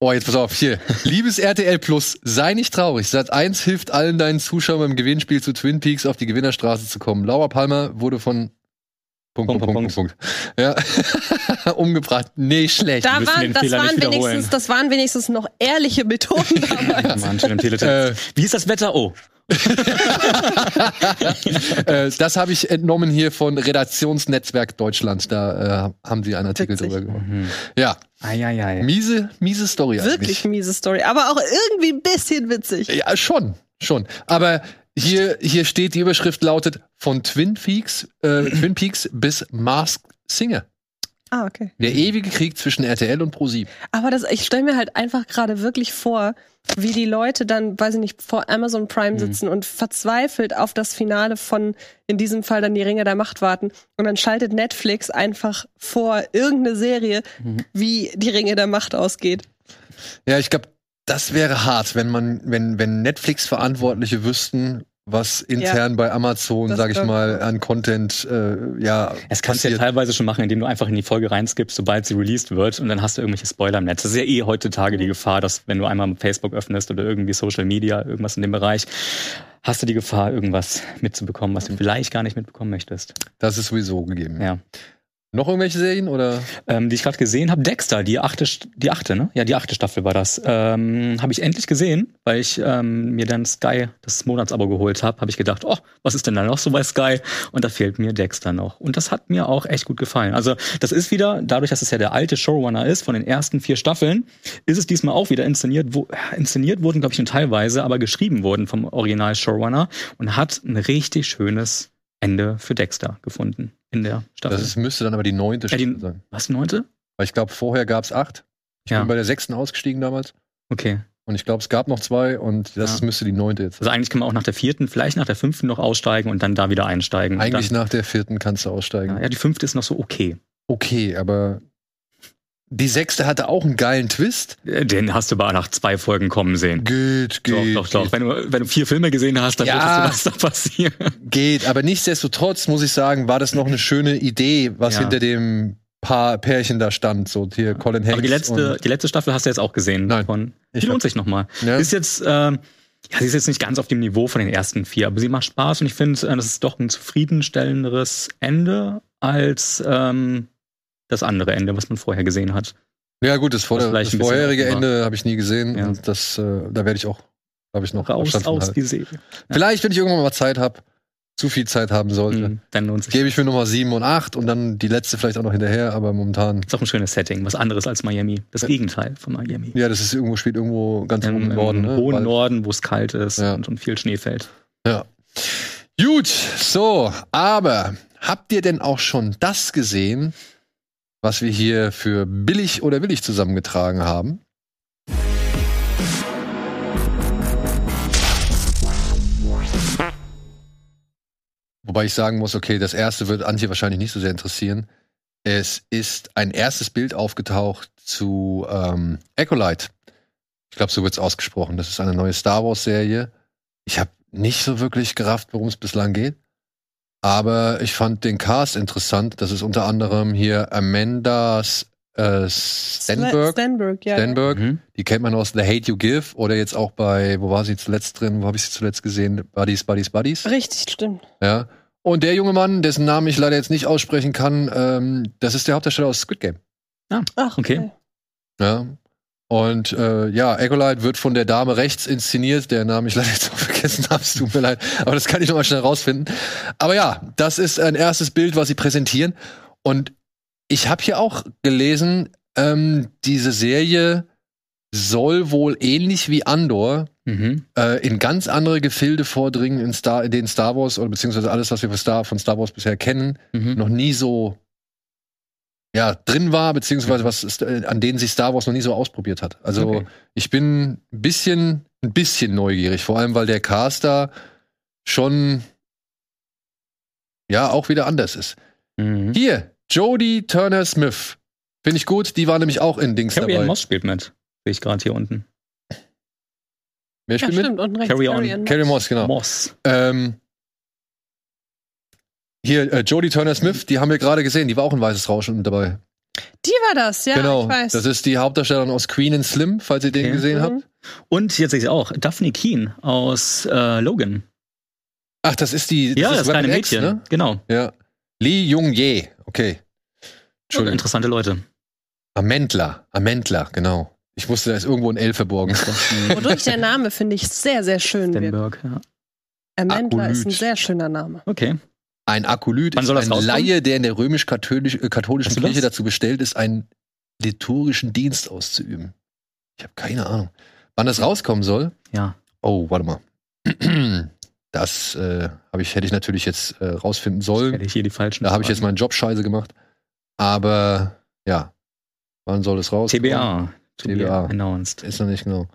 Oh, jetzt pass auf, hier. Liebes RTL Plus, sei nicht traurig. Sat 1 hilft allen deinen Zuschauern beim Gewinnspiel zu Twin Peaks auf die Gewinnerstraße zu kommen. Laura Palmer wurde von Punkt, Punkt, Punkt, Punkt, Punkt. Ja. Umgebracht. Nee, schlecht.
Da waren, das, waren wenigstens, das waren wenigstens noch ehrliche Methoden damals.
Mann, schon im äh, Wie ist das Wetter? Oh.
äh, das habe ich entnommen hier von Redaktionsnetzwerk Deutschland. Da äh, haben sie einen Artikel Witzig. drüber gemacht. Mhm. Ja.
Ai.
Miese, miese Story
Wirklich eigentlich. miese Story, aber auch irgendwie ein bisschen witzig.
Ja, schon, schon. Aber hier, hier steht, die Überschrift lautet von Twin Peaks, äh, Twin Peaks bis Masked Singer.
Ah, okay.
Der ewige Krieg zwischen RTL und ProSieben.
Aber das, ich stelle mir halt einfach gerade wirklich vor, wie die Leute dann, weiß ich nicht, vor Amazon Prime mhm. sitzen mhm. und verzweifelt auf das Finale von, in diesem Fall dann die Ringe der Macht warten. Und dann schaltet Netflix einfach vor irgendeine Serie, mhm. wie die Ringe der Macht ausgeht.
Ja, ich glaube, das wäre hart, wenn man, wenn, wenn Netflix-Verantwortliche wüssten, was intern ja. bei Amazon, sag ich mal, an Content, äh, ja.
Es kannst du ja teilweise schon machen, indem du einfach in die Folge reinskippst, sobald sie released wird und dann hast du irgendwelche Spoiler im Netz. Das ist ja eh heutzutage die Gefahr, dass wenn du einmal Facebook öffnest oder irgendwie Social Media, irgendwas in dem Bereich, hast du die Gefahr, irgendwas mitzubekommen, was du vielleicht gar nicht mitbekommen möchtest.
Das ist sowieso gegeben.
Ja.
Noch irgendwelche Serien oder?
Ähm, die ich gerade gesehen habe. Dexter, die achte, die achte, ne? Ja, die achte Staffel war das. Ähm, habe ich endlich gesehen, weil ich ähm, mir dann Sky das Monatsabo geholt habe. Habe ich gedacht, oh, was ist denn da noch so bei Sky? Und da fehlt mir Dexter noch. Und das hat mir auch echt gut gefallen. Also das ist wieder, dadurch, dass es ja der alte Showrunner ist von den ersten vier Staffeln, ist es diesmal auch wieder inszeniert. Wo, inszeniert wurden, glaube ich, nur teilweise, aber geschrieben wurden vom Original Showrunner und hat ein richtig schönes Ende für Dexter gefunden in der Staffel.
Das ist, müsste dann aber die neunte
Staffel ja, die, sein. Was, neunte?
Weil ich glaube, vorher gab es acht. Ich ja. bin bei der sechsten ausgestiegen damals.
Okay.
Und ich glaube, es gab noch zwei und das ja. müsste die neunte jetzt
sein. Also eigentlich kann man auch nach der vierten, vielleicht nach der fünften noch aussteigen und dann da wieder einsteigen.
Eigentlich
dann,
nach der vierten kannst du aussteigen.
Ja, ja, die fünfte ist noch so okay.
Okay, aber die sechste hatte auch einen geilen Twist.
Äh, den hast du aber nach zwei Folgen kommen sehen.
Geht, geht.
Doch, doch, doch. Wenn du, wenn du vier Filme gesehen hast, dann ja, wird das da passieren.
Geht, aber nichtsdestotrotz muss ich sagen, war das noch eine schöne Idee, was ja. hinter dem Paar Pärchen da stand. So hier Colin Hanks.
Aber die letzte, die letzte Staffel hast du jetzt auch gesehen.
Nein.
Von, die lohnt sich nochmal. Ja. Ist jetzt, ähm, ja, sie ist jetzt nicht ganz auf dem Niveau von den ersten vier, aber sie macht Spaß und ich finde, äh, das ist doch ein zufriedenstellenderes Ende als ähm, das andere Ende, was man vorher gesehen hat.
Ja, gut, das, vor, das vorherige Ende habe ich nie gesehen. Ja. Und das, äh, da werde ich auch, glaube ich, noch
raus aus die Serie.
Vielleicht, wenn ich irgendwann mal Zeit habe, zu viel Zeit haben sollte, mhm, dann lohnt sich. Gebe ich mir Nummer 7 und 8 und dann die letzte vielleicht auch noch hinterher, aber momentan.
Ist auch ein schönes Setting, was anderes als Miami. Das ja. Gegenteil von Miami.
Ja, das ist irgendwo, spielt irgendwo ganz Im,
im Norden. Im ne? hohen Bald. Norden, wo es kalt ist und, und viel Schnee fällt.
Ja. Gut, so, aber habt ihr denn auch schon das gesehen, was wir hier für billig oder willig zusammengetragen haben. Wobei ich sagen muss, okay, das erste wird Antje wahrscheinlich nicht so sehr interessieren. Es ist ein erstes Bild aufgetaucht zu ähm, Acolyte. Ich glaube, so wird es ausgesprochen. Das ist eine neue Star Wars-Serie. Ich habe nicht so wirklich gerafft, worum es bislang geht. Aber ich fand den Cast interessant. Das ist unter anderem hier Amanda äh, Stenberg.
Stenberg, ja.
Stenberg. Mhm. Die kennt man aus The Hate You Give oder jetzt auch bei, wo war sie zuletzt drin? Wo habe ich sie zuletzt gesehen? Buddies, Buddies, Buddies.
Richtig, stimmt.
Ja. Und der junge Mann, dessen Namen ich leider jetzt nicht aussprechen kann, ähm, das ist der Hauptdarsteller aus Squid Game.
Ah, Ach, okay. okay.
Ja. Und äh, ja, Acolyte wird von der Dame rechts inszeniert, der Name ich leider jetzt auch vergessen habe, es tut mir leid, aber das kann ich nochmal schnell rausfinden. Aber ja, das ist ein erstes Bild, was sie präsentieren. Und ich habe hier auch gelesen, ähm, diese Serie soll wohl ähnlich wie Andor mhm. äh, in ganz andere Gefilde vordringen, in, Star, in den Star Wars oder beziehungsweise alles, was wir von Star, von Star Wars bisher kennen, mhm. noch nie so ja, drin war, beziehungsweise was ist, äh, an denen sich Star Wars noch nie so ausprobiert hat. Also okay. ich bin ein bisschen, ein bisschen neugierig, vor allem weil der Cast da schon ja auch wieder anders ist. Mhm. Hier, Jodie Turner Smith. Finde ich gut, die war nämlich auch in Dings
Carrie
dabei.
Moss spielt mit. Sehe ich gerade hier unten.
Wer spielt ja, stimmt,
mit?
Unten
rechts, Carrie, Carrie,
Carrie Moss, genau.
Moss.
Ähm, hier, äh, Jodie Turner Smith, die haben wir gerade gesehen, die war auch in Weißes Rauschen dabei.
Die war das, ja.
genau.
Ich weiß.
Das ist die Hauptdarstellerin aus Queen and Slim, falls ihr den
Okay.
gesehen
Mhm.
habt.
Und jetzt sehe ich auch, Daphne Keen aus äh, Logan.
Ach, das ist die.
ja,
ist
das kleine Mädchen.
ne?
Genau.
Ja. Lee Jung Ye. Okay. Entschuldigung.
Interessante Leute.
Amendler. Amendler, genau. Ich wusste, da ist irgendwo ein L verborgen.
Wodurch der Name, finde ich, sehr, sehr schön wird.
Stenberg, ja.
Amandla ist ein sehr schöner Name.
Okay.
Ein Akolyt ist ein
rauskommen?
Laie, der in der römisch-katholischen
du
Kirche
das?
dazu bestellt ist, einen liturgischen Dienst auszuüben. Ich habe keine Ahnung. Wann das rauskommen soll?
Ja.
Oh, warte mal. Das äh, ich, hätte ich natürlich jetzt äh, rausfinden
Hätte
sollen.
ich hier die falschen.
Da habe ich jetzt meinen Job scheiße gemacht. Aber ja, wann soll es raus?
TBA.
TBA.
Announced.
Ist noch nicht genau.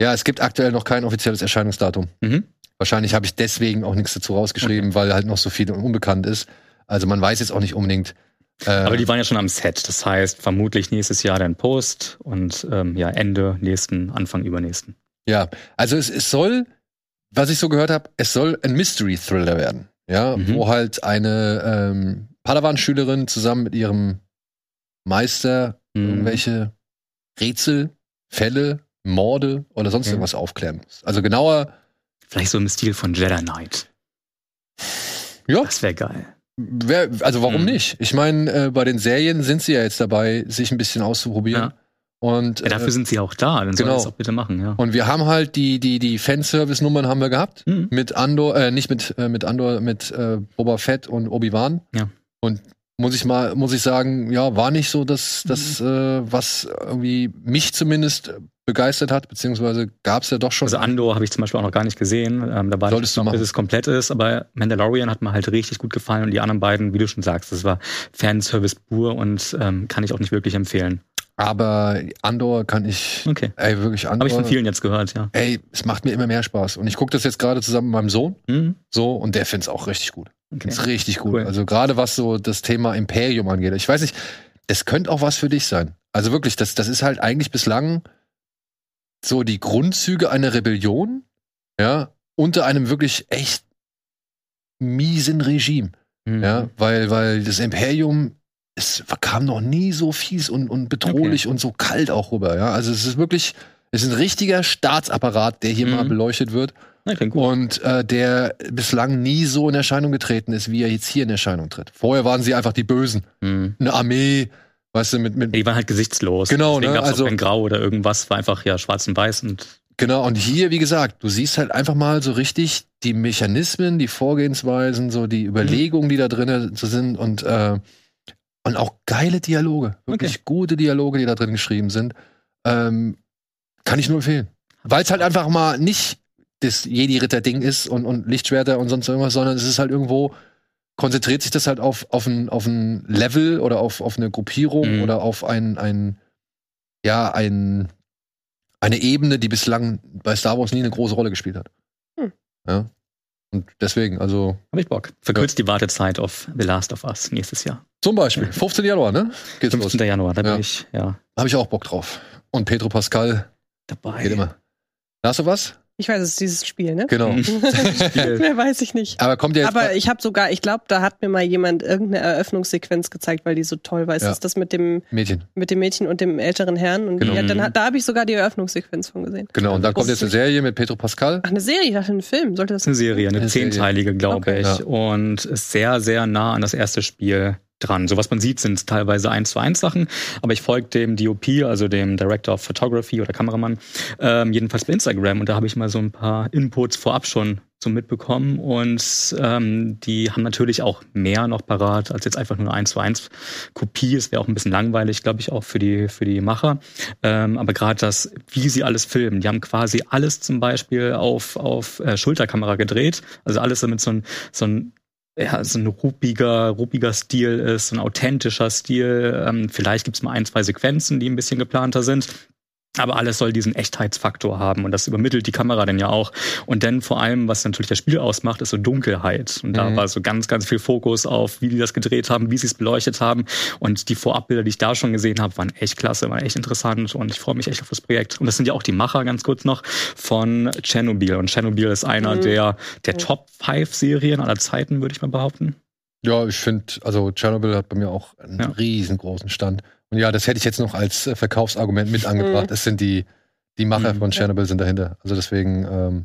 Ja, es gibt aktuell noch kein offizielles Erscheinungsdatum.
Mhm.
Wahrscheinlich habe ich deswegen auch nichts dazu rausgeschrieben, weil halt noch so viel unbekannt ist. Also man weiß jetzt auch nicht unbedingt. Äh,
Aber die waren ja schon am Set. Das heißt, vermutlich nächstes Jahr dann Post und ähm, ja, Ende nächsten, Anfang übernächsten.
ja, also es, es soll, was ich so gehört habe, es soll ein Mystery-Thriller werden. Ja,
Mhm.
wo halt eine ähm, Padawan-Schülerin zusammen mit ihrem Meister
Mhm.
irgendwelche Rätsel, Fälle, Morde oder sonst
Okay.
irgendwas aufklären muss. Also genauer,
Vielleicht so im Stil von Jedi Knight.
ja,
Das wäre geil.
wer, also warum
Mhm.
nicht? Ich meine, äh, bei den Serien sind sie ja jetzt dabei, sich ein bisschen auszuprobieren.
Ja.
Und,
Ja, dafür
äh,
sind sie auch da. Dann
genau.
das auch bitte machen, ja.
und wir haben halt die, die, die Fanservice-Nummern haben wir gehabt.
Mhm.
Mit Andor, äh, nicht mit, äh, mit Andor, mit äh, Boba Fett und Obi-Wan.
Ja.
Und muss ich mal, muss ich sagen, ja, war nicht so das, das
Mhm.
äh, was irgendwie mich zumindest begeistert hat, beziehungsweise gab es ja doch schon.
Also Andor habe ich zum Beispiel auch noch gar nicht gesehen. Ähm, da warte
Solltest
ich noch, bis es komplett ist. Aber Mandalorian hat mir halt richtig gut gefallen und die anderen beiden, wie du schon sagst, das war Fanservice pur und ähm, kann ich auch nicht wirklich empfehlen.
Aber Andor kann ich,
Okay.
ey, wirklich Andor.
Habe ich von vielen jetzt gehört, ja.
Ey, es macht mir immer mehr Spaß. Und ich gucke das jetzt gerade zusammen mit meinem Sohn,
Mhm.
so, und der findet es auch richtig gut.
Okay.
Ist richtig gut.
Cool.
Also gerade was so das Thema Imperium angeht. Ich weiß nicht, es könnte auch was für dich sein. Also wirklich, das, das ist halt eigentlich bislang so die Grundzüge einer Rebellion, ja, unter einem wirklich echt miesen Regime.
Mhm.
Ja, weil, weil das Imperium, es kam noch nie so fies und, und bedrohlich und so kalt auch rüber. Ja, also es ist wirklich, es ist ein richtiger Staatsapparat, der hier
Mhm.
mal beleuchtet wird
gut.
und äh, der bislang nie so in Erscheinung getreten ist, wie er jetzt hier in Erscheinung tritt. Vorher waren sie einfach die Bösen,
Mhm.
eine Armee, weißt du, mit, mit
die waren halt gesichtslos.
Genau,
Deswegen
ne?
gab's
Also-
auch kein Grau oder irgendwas, war einfach ja schwarz und weiß und
genau. Und hier, wie gesagt, du siehst halt einfach mal so richtig die Mechanismen, die Vorgehensweisen, so die Überlegungen, die da drin sind und äh, und auch geile Dialoge, wirklich gute Dialoge, die da drin geschrieben sind. Ähm, kann ich nur empfehlen. Weil es halt einfach mal nicht das Jedi-Ritter-Ding ist und, und Lichtschwerter und sonst irgendwas, sondern es ist halt irgendwo, konzentriert sich das halt auf, auf, ein, auf ein Level oder auf, auf eine Gruppierung
Mhm.
oder auf ein, ein, ja, ein, eine Ebene, die bislang bei Star Wars nie eine große Rolle gespielt hat.
Hm.
Ja. Und deswegen, also
habe ich Bock. Verkürzt die Wartezeit auf The Last of Us nächstes Jahr.
zum Beispiel, 15. Januar, ne? Geht's
15.
los.
Januar, da
Ja.
bin ich ja
Habe ich auch Bock drauf. Und Pedro Pascal
dabei.
geht immer. Hast du was?
Ich weiß, es ist dieses Spiel, ne?
Genau.
Mhm. Spiel.
Mehr weiß ich nicht.
Aber kommt ja jetzt.
Aber ich habe sogar, ich glaube, da hat mir mal jemand irgendeine Eröffnungssequenz gezeigt, weil die so toll war. Ist
Ja.
das das mit dem,
Mädchen.
mit dem Mädchen und dem älteren Herrn? Und
Genau.
ja, dann, hat- da habe ich sogar die Eröffnungssequenz von gesehen.
Genau. Und dann kommt jetzt eine Serie mit Pedro Pascal.
Ach, eine Serie, ich dachte, ein Film. Sollte das
ist eine Serie, eine
Eine
zehnteilige, glaube
Okay.
ich.
Ja.
Und ist sehr, sehr nah an das erste Spiel dran. So was man sieht, sind teilweise eins zu eins Sachen. Aber ich folge dem DOP, also dem Director of Photography oder Kameramann, ähm, jedenfalls bei Instagram. Und da habe ich mal so ein paar Inputs vorab schon so mitbekommen. Und ähm, die haben natürlich auch mehr noch parat als jetzt einfach nur eine 1 zu 1 Kopie. Es wäre auch ein bisschen langweilig, glaube ich, auch für die, für die Macher. Ähm, aber gerade das, wie sie alles filmen, die haben quasi alles zum Beispiel auf, auf äh, Schulterkamera gedreht. Also alles damit so ein, so ein ja, so ein ruppiger, ruppiger Stil ist, ein authentischer Stil. Ähm, vielleicht gibt's mal ein, zwei Sequenzen, die ein bisschen geplanter sind. Aber alles soll diesen Echtheitsfaktor haben und das übermittelt die Kamera dann ja auch. Und dann vor allem, was natürlich das Spiel ausmacht, ist so Dunkelheit. Und da
Mhm.
war so ganz, ganz viel Fokus auf, wie die das gedreht haben, wie sie es beleuchtet haben. Und die Vorabbilder, die ich da schon gesehen habe, waren echt klasse, waren echt interessant und ich freue mich echt auf das Projekt. Und das sind ja auch die Macher, ganz kurz noch, von Chernobyl. Und Chernobyl ist einer
Mhm.
der, der
Mhm.
Top 5 Serien aller Zeiten, würde ich mal behaupten.
Ja, ich finde, also Chernobyl hat bei mir auch einen
Ja.
riesengroßen Stand. Und ja, das hätte ich jetzt noch als äh, Verkaufsargument mit angebracht.
Mhm.
Es sind die, die Macher
Mhm.
von Chernobyl sind dahinter. Also deswegen, ähm,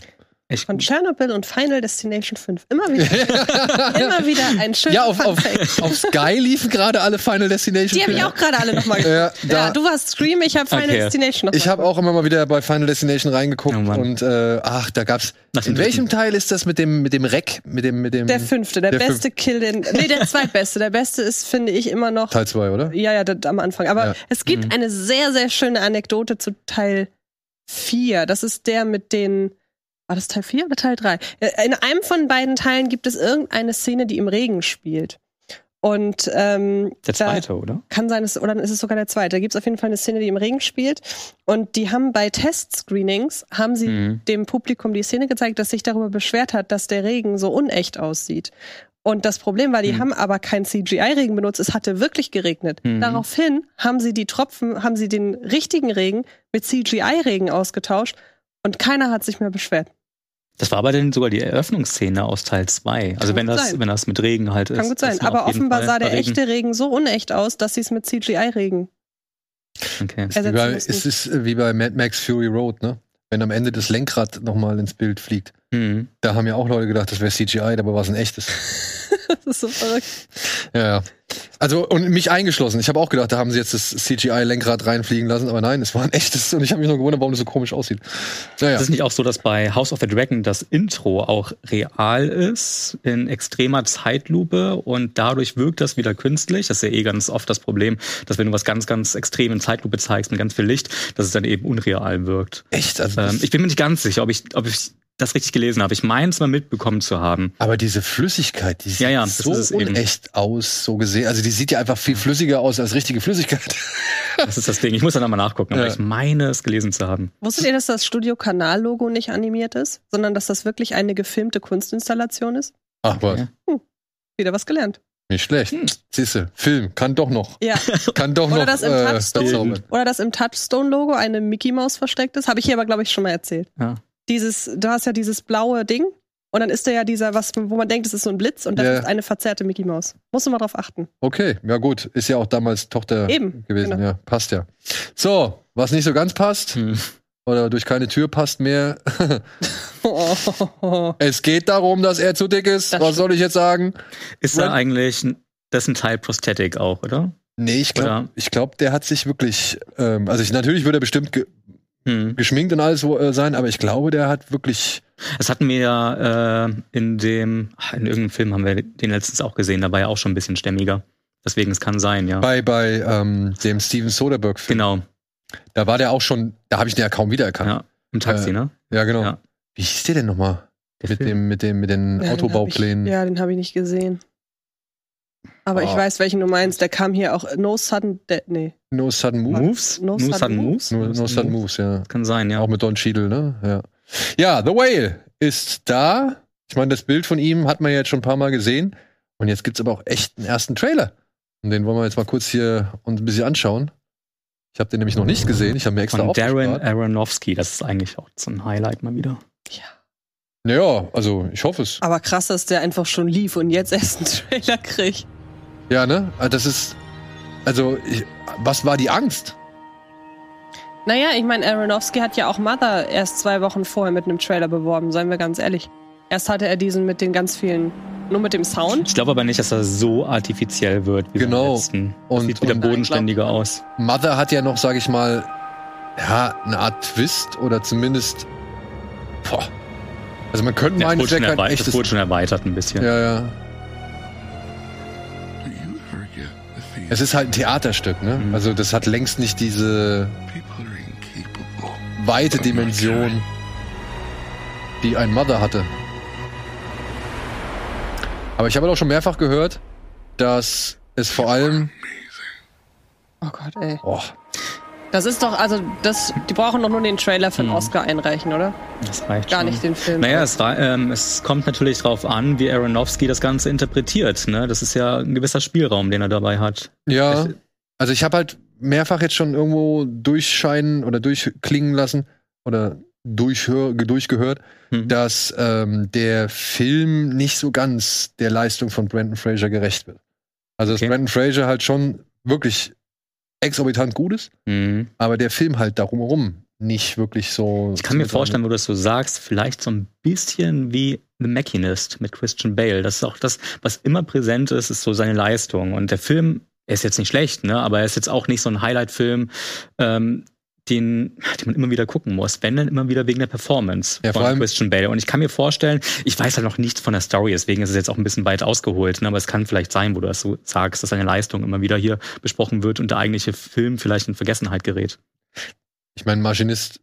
Echt
Von. Tschernobyl und Final Destination 5. Immer wieder, immer wieder ein schöner
ja, auf, auf, auf Sky liefen gerade alle Final Destination.
Die habe ich auch gerade alle nochmal
Ja,
geguckt.
da-
Ja, du warst Scream, ich habe Final
Okay.
Destination noch
Ich habe auch immer mal wieder bei Final Destination reingeguckt
Oh
und äh, ach, da gab's.
Nach dem
In welchem Teil ist das mit dem mit dem Reck, mit dem mit dem
Der fünfte, der,
Der
beste Kill, den, nee, der zweitbeste. Der beste ist, finde ich, immer noch,
Teil 2, oder?
ja, ja, das, am Anfang. Aber
Ja.
es gibt
Mhm.
eine sehr, sehr schöne Anekdote zu Teil 4. Das ist der mit den, war das Teil 4 oder Teil 3? In einem von beiden Teilen gibt es irgendeine Szene, die im Regen spielt. Und ähm,
Der zweite, oder?
kann sein, dass, oder dann ist es sogar der zweite. Da gibt es auf jeden Fall eine Szene, die im Regen spielt. Und die haben bei Testscreenings, haben sie
Mhm.
dem Publikum die Szene gezeigt, das sich darüber beschwert hat, dass der Regen so unecht aussieht. Und das Problem war, die
Mhm.
haben aber kein CGI-Regen benutzt, es hatte wirklich geregnet.
Mhm.
Daraufhin haben sie die Tropfen, haben sie den richtigen Regen mit CGI-Regen ausgetauscht und keiner hat sich mehr beschwert.
Das war aber dann sogar die Eröffnungsszene aus Teil 2. Also
Kann
wenn das,
sein.
wenn das mit Regen halt ist.
Kann gut sein.
ist
Aber offenbar
Fall
sah der
Regen.
echte Regen so unecht aus, dass sie es mit CGI-Regen
Okay.
Wie
ersetzen
bei, es ist wie bei Mad Max Fury Road, ne? Wenn am Ende das Lenkrad nochmal ins Bild fliegt.
Mhm.
Da haben ja auch Leute gedacht, das wäre CGI, dabei war es ein echtes.
das ist so verrückt.
Ja, ja. Also, und mich eingeschlossen. Ich habe auch gedacht, da haben sie jetzt das CGI-Lenkrad reinfliegen lassen, aber nein, es war ein echtes und ich habe mich nur gewundert, warum das so komisch aussieht. Naja.
Ist es nicht auch so, dass bei House of the Dragon das Intro auch real ist, in extremer Zeitlupe und dadurch wirkt das wieder künstlich? Das ist ja eh ganz oft das Problem, dass wenn du was ganz, ganz extrem in Zeitlupe zeigst mit ganz viel Licht, dass es dann eben unreal wirkt.
Echt? Also,
Ähm, ich bin mir nicht ganz sicher, ob ich, ob ich das richtig gelesen habe. Ich meine es mal mitbekommen zu haben.
aber diese Flüssigkeit, die sieht
Ja, ja,
so unecht aus, so gesehen. Also die sieht ja einfach viel flüssiger aus als richtige Flüssigkeit.
Das ist das Ding. Ich muss dann nochmal nachgucken, aber
Ja.
ich meine es gelesen zu haben.
Wusstet ihr, dass das Studio-Kanal-Logo nicht animiert ist, sondern dass das wirklich eine gefilmte Kunstinstallation ist?
Ach was,
Okay.
Wieder was gelernt.
nicht schlecht.
Hm.
Siehste, Film kann doch noch.
Ja.
Kann doch
Oder
noch
das im
äh.
Oder dass im Touchstone-Logo eine Mickey Maus versteckt ist. Habe ich hier aber, glaube ich, schon mal erzählt.
Ja.
Dieses, du hast ja dieses blaue Ding und dann ist da ja dieser, was, wo man denkt, es ist so ein Blitz und das
Ja.
ist eine verzerrte Mickey Maus. Musst du mal drauf achten.
Okay, ja gut. Ist ja auch damals Tochter
Eben,
gewesen.
genau.
Ja, passt ja. So, was nicht so ganz passt
Hm.
oder durch keine Tür passt mehr.
Oh.
es geht darum, dass er zu dick ist.
Das
was soll ich jetzt sagen?
Ist da eigentlich, das ist ein Teil Prosthetic auch, oder?
Nee, ich glaube, ich glaub, der hat sich wirklich, ähm, also ich, natürlich wird er bestimmt
Hm.
geschminkt und alles äh, sein, aber ich glaube, der hat wirklich,
Das hatten wir ja äh, in dem, ach, in irgendeinem Film haben wir den letztens auch gesehen, da war er auch schon ein bisschen stämmiger. Deswegen, es kann sein, ja.
bei, bei ähm, dem Steven Soderbergh-Film,
genau,
da war der auch schon, da habe ich den ja kaum wiedererkannt.
ja. Im Taxi,
Äh,
ne?
Ja, genau.
Ja.
Wie hieß der denn nochmal? Mit
Film.
dem, mit dem, mit den
Ja,
Autobauplänen.
Ja, den habe ich nicht gesehen. Aber ich
Oh.
weiß, welchen du meinst. Der kam hier auch No Sudden Death. Nee.
No Sudden Move?
Moves?
No
No
Sudden
Sudden
Moves?
Moves?
No, no Sudden Moves, ja.
Kann sein, ja.
Auch mit Don Cheadle, ne? Ja. Ja, The Whale ist da. Ich meine, das Bild von ihm hat man ja jetzt schon ein paar Mal gesehen. Und jetzt gibt's aber auch echt einen ersten Trailer. Und den wollen wir jetzt mal kurz hier uns ein bisschen anschauen. Ich habe den nämlich noch nicht gesehen. Ich habe mir extra
Von Darren. Aronofsky, das ist eigentlich auch so ein Highlight mal wieder.
Ja, also ich hoffe es.
Aber krass, dass der einfach schon lief und jetzt erst einen Trailer kriegt.
Ja, ne? Also Das ist. Also, ich, was war die Angst?
Naja, ich meine, Aronofsky hat ja auch Mother erst zwei Wochen vorher mit einem Trailer beworben, seien wir ganz ehrlich. Erst hatte er diesen mit den ganz vielen, nur mit dem Sound.
Ich glaube aber nicht, dass er so artifiziell wird wie
Genau.
beim letzten. Das
Und-
sieht wieder
und-
bodenständiger aus.
Mother hat ja noch, sag ich mal, ja, eine Art Twist oder zumindest. Boah. Also man könnte
Ja,
meinen, es
wurde
wäre
schon
kein
das
echtes.
wurde schon erweitert ein bisschen.
Ja, ja. Es ist halt ein Theaterstück, ne?
Mhm.
Also das hat längst nicht diese weite Dimension, die ein Mother hatte. Aber ich habe auch schon mehrfach gehört, dass es vor allem.
Oh Gott, ey.
Oh,
Das ist doch, also, das, die brauchen doch nur den Trailer für den
Mhm.
Oscar einreichen, oder?
Das reicht
Gar
schon.
nicht den Film.
Naja, es, ähm, es kommt natürlich darauf an, wie Aronofsky das Ganze interpretiert. Ne? Das ist ja ein gewisser Spielraum, den er dabei hat.
ja.
Ich-
Also ich habe halt mehrfach jetzt schon irgendwo durchscheinen oder durchklingen lassen oder durchhör, durchgehört,
Mhm.
dass ähm, der Film nicht so ganz der Leistung von Brandon Fraser gerecht wird. Also dass
Okay.
Brandon Fraser halt schon wirklich exorbitant gut ist,
Mhm.
aber der Film halt darum herum nicht wirklich so.
Ich kann mir vorstellen, wo du das so sagst, vielleicht so ein bisschen wie The Machinist mit Christian Bale. Das ist auch das, was immer präsent ist, ist so seine Leistung. Und der Film, er ist jetzt nicht schlecht, ne? aber er ist jetzt auch nicht so ein Highlight-Film, ähm, den, den man immer wieder gucken muss. Wenn dann immer wieder wegen der Performance
Ja,
von Christian Bale. Und ich kann mir vorstellen, ich weiß halt noch nichts von der Story, deswegen ist es jetzt auch ein bisschen weit ausgeholt. Ne? Aber es kann vielleicht sein, wo du das so sagst, dass seine Leistung immer wieder hier besprochen wird und der eigentliche Film vielleicht in Vergessenheit gerät.
Ich meine, Maschinist,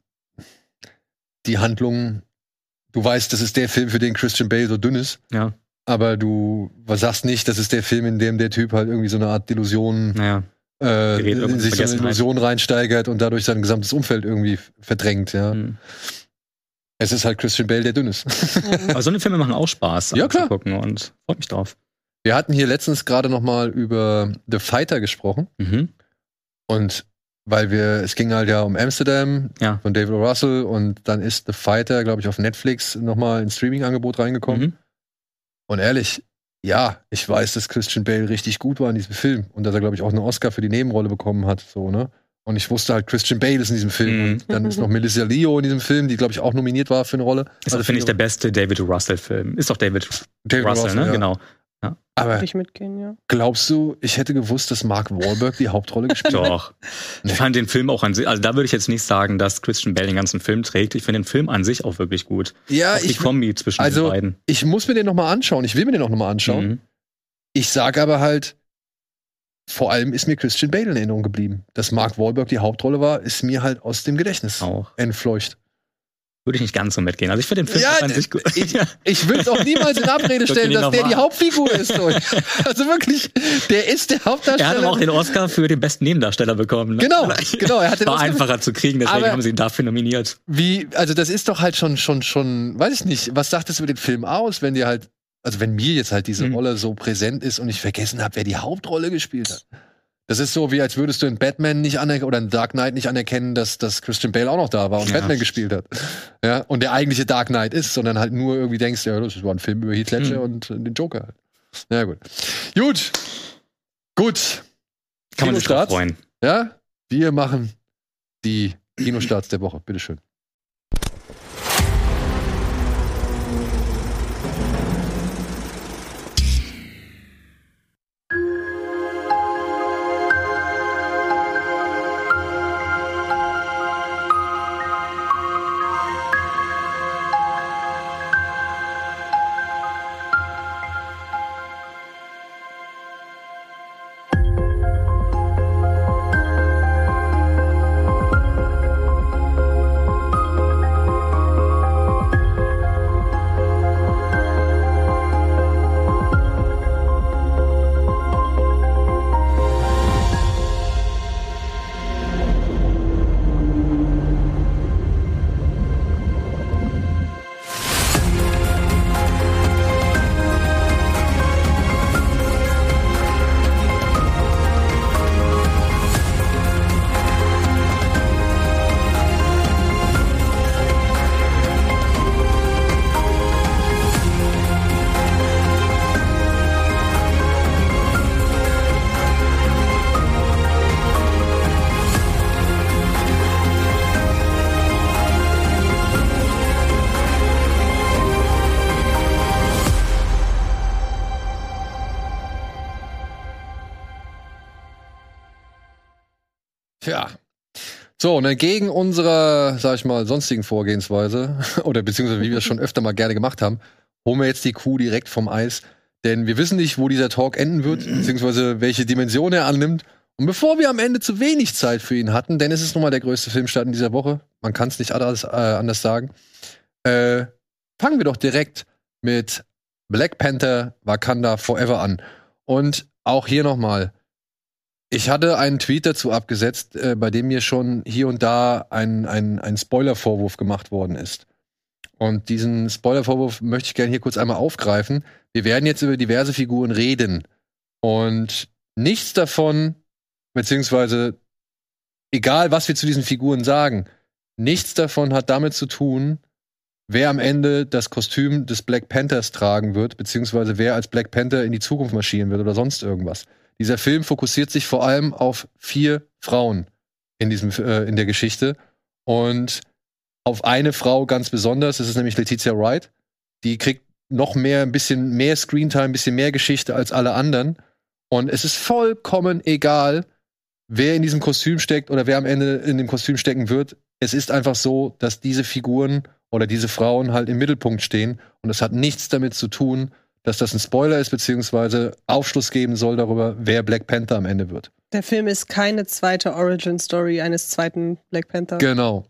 die Handlung, du weißt, das ist der Film, für den Christian Bale so dünn ist,
Ja,
aber du sagst nicht, das ist der Film, in dem der Typ halt irgendwie so eine Art Delusion,
naja.
Äh, sich so eine. Illusion reinsteigert und dadurch sein gesamtes Umfeld irgendwie verdrängt, ja.
Hm.
Es ist halt Christian Bale, der dünn ist.
Aber so eine Filme machen auch Spaß
Ja, klar.
gucken und freut mich drauf.
Wir hatten hier letztens gerade noch mal über The Fighter gesprochen
Mhm.
und weil wir, es ging halt ja um Amsterdam
Ja.
von David O. Russell und dann ist The Fighter, glaube ich, auf Netflix noch mal ins Streaming-Angebot reingekommen.
Mhm.
Und ehrlich, ja, ich weiß, dass Christian Bale richtig gut war in diesem Film und dass er, glaube ich, auch einen Oscar für die Nebenrolle bekommen hat, so, ne? Und ich wusste halt, Christian Bale ist in diesem Film.
Mhm.
Und dann ist noch Melissa Leo in diesem Film, die, glaube ich, auch nominiert war für eine Rolle.
Ist
Also
finde ich, der beste David Russell-Film. Ist doch David,
David
Russell, ne?
ja.
Genau.
Aber
Würde ich mitgehen, ja.
glaubst du, ich hätte gewusst, dass Mark Wahlberg die Hauptrolle gespielt hat?
Doch.
Nee.
Ich fand den Film auch an sich, also da würde ich jetzt nicht sagen, dass Christian Bale den ganzen Film trägt. Ich finde den Film an sich auch wirklich gut.
Ja,
auch die
ich,
Kombi zwischen
also-
den beiden.
ich muss mir den noch mal anschauen. Ich will mir den auch noch mal anschauen.
Mhm.
Ich sage aber halt, vor allem ist mir Christian Bale in Erinnerung geblieben. Dass Mark Wahlberg die Hauptrolle war, ist mir halt aus dem Gedächtnis
Auch.
entfleucht.
Würde ich nicht ganz so mitgehen. Also ich finde den Film
Ja,
an sich gut.
ich- Ich will es auch niemals in Abrede stellen, dass der
noch
die
mal.
Hauptfigur ist. So. Also wirklich, der ist der
er hat
Hauptdarsteller.
aber auch den Oscar für den besten Nebendarsteller bekommen. Ne?
Genau, genau, er hat den
War
Oscar-
einfacher zu kriegen, deswegen haben sie ihn dafür nominiert.
Wie, also das ist doch halt schon, schon, schon, weiß ich nicht, was sagt das über den Film aus, wenn dir halt, also wenn mir jetzt halt diese
Mhm.
Rolle so präsent ist und ich vergessen habe, wer die Hauptrolle gespielt hat. Das ist so, wie als würdest du in Batman nicht anerkennen oder in Dark Knight nicht anerkennen, dass, dass Christian Bale auch noch da war und
Ja.
Batman gespielt hat. Ja, und der eigentliche Dark Knight ist, sondern halt nur irgendwie denkst, ja, das war ein Film über Heath Ledger
Mhm.
und den Joker halt. Ja, gut. Gut. Gut.
Kann man sich freuen.
Ja, wir machen die Kinostarts der Woche. Bitteschön. So, und entgegen unserer, sag ich mal, sonstigen Vorgehensweise, oder beziehungsweise wie wir es schon öfter mal gerne gemacht haben, holen wir jetzt die Kuh direkt vom Eis. Denn wir wissen nicht, wo dieser Talk enden wird, beziehungsweise welche Dimension er annimmt. Und bevor wir am Ende zu wenig Zeit für ihn hatten, denn es ist nun mal der größte Filmstart in dieser Woche, man kann es nicht anders, äh, anders sagen, äh, fangen wir doch direkt mit Black Panther Wakanda Forever an. Und auch hier nochmal, ich hatte einen Tweet dazu abgesetzt, äh, bei dem mir schon hier und da ein, ein, ein Spoiler-Vorwurf gemacht worden ist. Und diesen Spoiler-Vorwurf möchte ich gerne hier kurz einmal aufgreifen. Wir werden jetzt über diverse Figuren reden. Und nichts davon, beziehungsweise egal, was wir zu diesen Figuren sagen, nichts davon hat damit zu tun, wer am Ende das Kostüm des Black Panthers tragen wird, beziehungsweise wer als Black Panther in die Zukunft marschieren wird oder sonst irgendwas. Dieser Film fokussiert sich vor allem auf vier Frauen in diesem äh, in der Geschichte und auf eine Frau ganz besonders. Das ist nämlich Letizia Wright. Die kriegt noch mehr, ein bisschen mehr Screentime, ein bisschen mehr Geschichte als alle anderen. Und es ist vollkommen egal, wer in diesem Kostüm steckt oder wer am Ende in dem Kostüm stecken wird. Es ist einfach so, dass diese Figuren oder diese Frauen halt im Mittelpunkt stehen. Und es hat nichts damit zu tun, dass das ein Spoiler ist, beziehungsweise Aufschluss geben soll darüber, wer Black Panther am Ende wird.
Der Film ist keine zweite Origin-Story eines zweiten Black Panther.
Genau.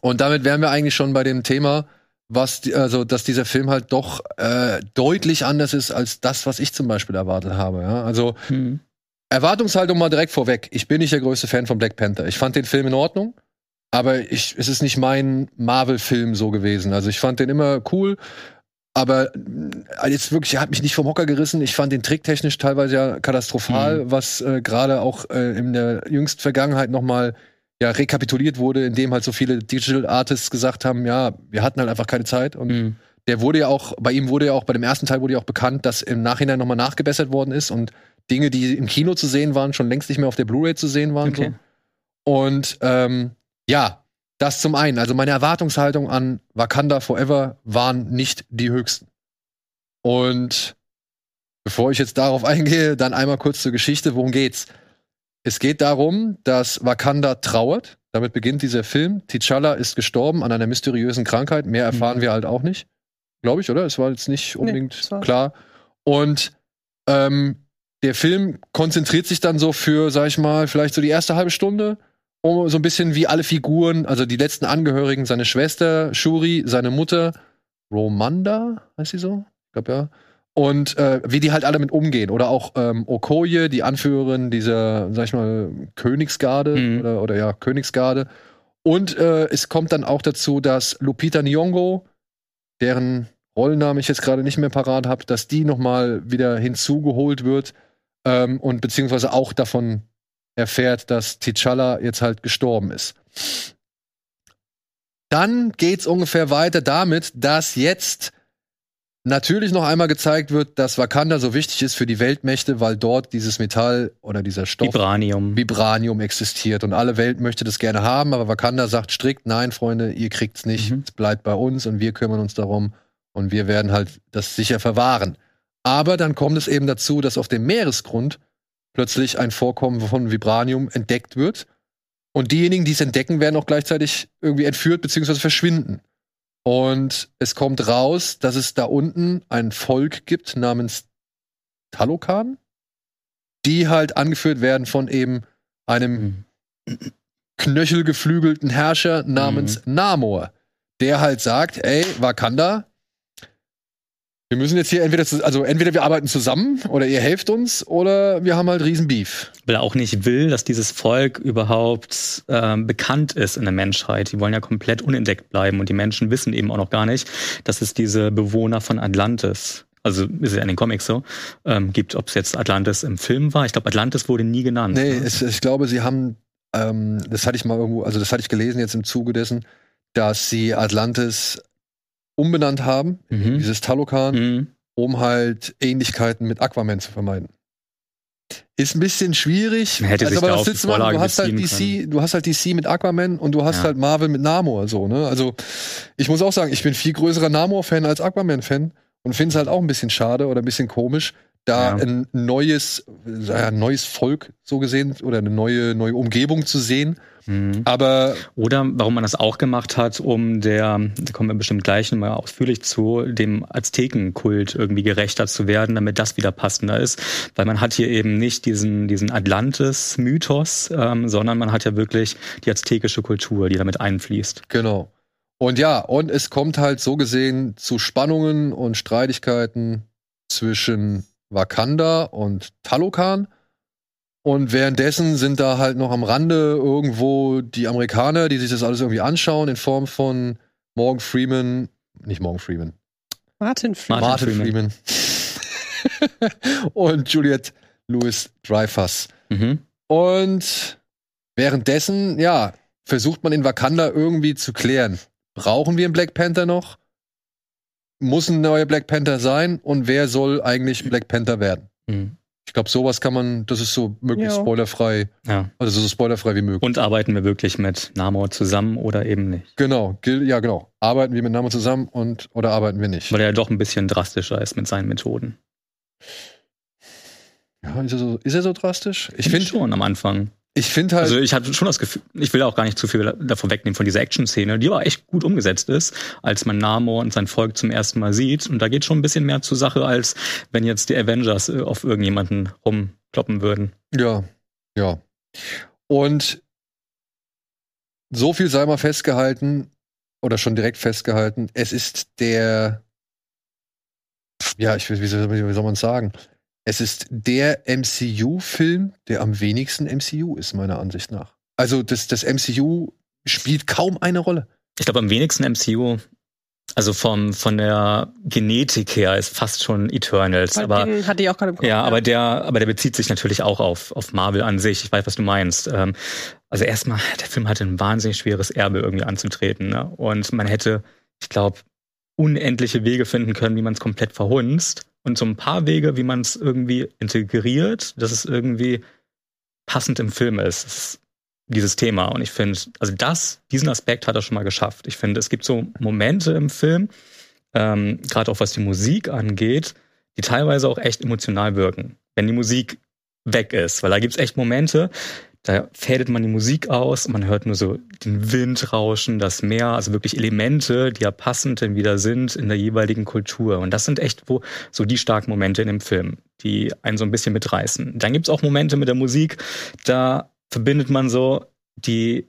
Und damit wären wir eigentlich schon bei dem Thema, was, die, also, dass dieser Film halt doch äh, deutlich anders ist als das, was ich zum Beispiel erwartet habe. Ja? Also, hm. Erwartungshaltung mal direkt vorweg. Ich bin nicht der größte Fan von Black Panther. Ich fand den Film in Ordnung, aber ich, es ist nicht mein Marvel-Film so gewesen. Also, ich fand den immer cool. Aber äh, jetzt wirklich, er hat mich nicht vom Hocker gerissen. Ich fand den tricktechnisch teilweise ja katastrophal, mhm. was äh, gerade auch äh, in der jüngsten Vergangenheit noch mal ja, rekapituliert wurde, indem halt so viele Digital Artists gesagt haben, ja, wir hatten halt einfach keine Zeit. Und mhm. der wurde ja auch, bei ihm wurde ja auch, bei dem ersten Teil wurde ja auch bekannt, dass im Nachhinein nochmal nachgebessert worden ist und Dinge, die im Kino zu sehen waren, schon längst nicht mehr auf der Blu-ray zu sehen waren. Okay. So. Und ähm, ja, das zum einen. Also meine Erwartungshaltung an Wakanda Forever waren nicht die höchsten. Und bevor ich jetzt darauf eingehe, dann einmal kurz zur Geschichte. Worum geht's? Es geht darum, dass Wakanda trauert. Damit beginnt dieser Film. T'Challa ist gestorben an einer mysteriösen Krankheit. Mehr erfahren mhm. wir halt auch nicht. Glaube ich, oder? Es war jetzt nicht unbedingt nee, klar. Und ähm, der Film konzentriert sich dann so für, sag ich mal, vielleicht so die erste halbe Stunde so ein bisschen wie alle Figuren, also die letzten Angehörigen, seine Schwester Shuri, seine Mutter Romanda, heißt sie so? Ich glaube ja und äh, wie die halt alle mit umgehen. Oder auch ähm, Okoye, die Anführerin dieser, sag ich mal, Königsgarde mhm. oder, oder ja, Königsgarde. Und äh, es kommt dann auch dazu, dass Lupita Nyong'o, deren Rollenname ich jetzt gerade nicht mehr parat habe, dass die nochmal wieder hinzugeholt wird ähm, und beziehungsweise auch davon erfährt, dass T'Challa jetzt halt gestorben ist. Dann geht's ungefähr weiter damit, dass jetzt natürlich noch einmal gezeigt wird, dass Wakanda so wichtig ist für die Weltmächte, weil dort dieses Metall oder dieser Stoff
Vibranium,
Vibranium existiert und alle Welt möchte das gerne haben, aber Wakanda sagt strikt, nein, Freunde, ihr kriegt's nicht, mhm. es bleibt bei uns und wir kümmern uns darum und wir werden halt das sicher verwahren. Aber dann kommt es eben dazu, dass auf dem Meeresgrund plötzlich ein Vorkommen von Vibranium entdeckt wird und diejenigen, die es entdecken, werden auch gleichzeitig irgendwie entführt bzw. verschwinden. Und es kommt raus, dass es da unten ein Volk gibt namens Talokan, die halt angeführt werden von eben einem mhm. knöchelgeflügelten Herrscher namens mhm. Namor, der halt sagt, ey, Wakanda, wir müssen jetzt hier entweder, also entweder wir arbeiten zusammen oder ihr helft uns oder wir haben halt riesen Beef.
Weil er auch nicht will, dass dieses Volk überhaupt ähm, bekannt ist in der Menschheit. Die wollen ja komplett unentdeckt bleiben und die Menschen wissen eben auch noch gar nicht, dass es diese Bewohner von Atlantis also ist es ja in den Comics so, ähm, gibt, ob es jetzt Atlantis im Film war. Ich glaube, Atlantis wurde nie genannt.
Nee, ne? es, ich glaube, sie haben, ähm, das hatte ich mal irgendwo, also das hatte ich gelesen jetzt im Zuge dessen, dass sie Atlantis umbenannt haben, mhm. dieses Talokan, mhm. um halt Ähnlichkeiten mit Aquaman zu vermeiden. Ist ein bisschen schwierig.
Man hätte also, sich aber was
du machen? Du hast halt DC, können. du hast halt DC mit Aquaman und du hast ja. halt Marvel mit Namor so, ne? Also, ich muss auch sagen, ich bin viel größerer Namor-Fan als Aquaman-Fan und finde es halt auch ein bisschen schade oder ein bisschen komisch, da ja. ein neues, ein neues Volk so gesehen oder eine neue, neue Umgebung zu sehen. Mhm. Aber
oder warum man das auch gemacht hat, um der, da kommen wir bestimmt gleich nochmal ausführlich zu, dem Aztekenkult irgendwie gerechter zu werden, damit das wieder passender ist, weil man hat hier eben nicht diesen diesen Atlantis-Mythos, ähm, sondern man hat ja wirklich die aztekische Kultur, die damit einfließt.
Genau. Und ja, und es kommt halt so gesehen zu Spannungen und Streitigkeiten zwischen Wakanda und Talokan. Und währenddessen sind da halt noch am Rande irgendwo die Amerikaner, die sich das alles irgendwie anschauen, in Form von Morgan Freeman, nicht Morgan Freeman.
Martin Freeman.
Martin, Freeman. Freeman. und Juliette Louis Dreyfus. Mhm. Und währenddessen, ja, versucht man in Wakanda irgendwie zu klären. Brauchen wir einen Black Panther noch? muss ein neuer Black Panther sein und wer soll eigentlich Black Panther werden? Mhm. Ich glaube, sowas kann man, das ist so möglichst
Ja.
spoilerfrei,
Ja.
also so spoilerfrei wie möglich.
Und arbeiten wir wirklich mit Namor zusammen oder eben nicht?
Genau, ja genau. Arbeiten wir mit Namen zusammen und oder arbeiten wir nicht?
Weil er ja doch ein bisschen drastischer ist mit seinen Methoden.
Ja, ist er so, ist er so drastisch? Ich
Finde
finde,
schon am Anfang.
Ich finde halt,
Also ich hatte schon das Gefühl, ich will auch gar nicht zu viel davon wegnehmen von dieser Action-Szene, die aber echt gut umgesetzt ist, als man Namor und sein Volk zum ersten Mal sieht. Und da geht schon ein bisschen mehr zur Sache, als wenn jetzt die Avengers äh, auf irgendjemanden rumkloppen würden.
ja, ja. Und so viel sei mal festgehalten oder schon direkt festgehalten. Es ist der, ja, ich will, wie soll, wie soll man sagen? Es ist der MCU-Film, der am wenigsten MCU ist, meiner Ansicht nach. Also das, das MCU spielt kaum eine Rolle.
Ich glaube, am wenigsten MCU, also vom, von der Genetik her, ist fast schon Eternals.
Weil
aber
den hatte ich auch gerade im Kopf.
Ja, aber der, aber der bezieht sich natürlich auch auf, auf Marvel an sich. Ich weiß, was du meinst. Ähm, also erstmal, der Film hatte ein wahnsinnig schweres Erbe irgendwie anzutreten. Ne? Und man hätte, ich glaube, unendliche Wege finden können, wie man es komplett verhunzt. Und so ein paar Wege, wie man es irgendwie integriert, dass es irgendwie passend im Film ist. Ist dieses Thema. Und ich finde, also das, diesen Aspekt hat er schon mal geschafft. Ich finde, es gibt so Momente im Film, ähm, gerade auch was die Musik angeht, die teilweise auch echt emotional wirken, wenn die Musik weg ist. Weil da gibt's echt Momente, da fädet man die Musik aus man hört nur so den Wind rauschen, das Meer, also wirklich Elemente, die ja passend dann wieder sind in der jeweiligen Kultur. Und das sind echt wo, so die starken Momente in dem Film, die einen so ein bisschen mitreißen. Dann gibt's auch Momente mit der Musik, da verbindet man so die,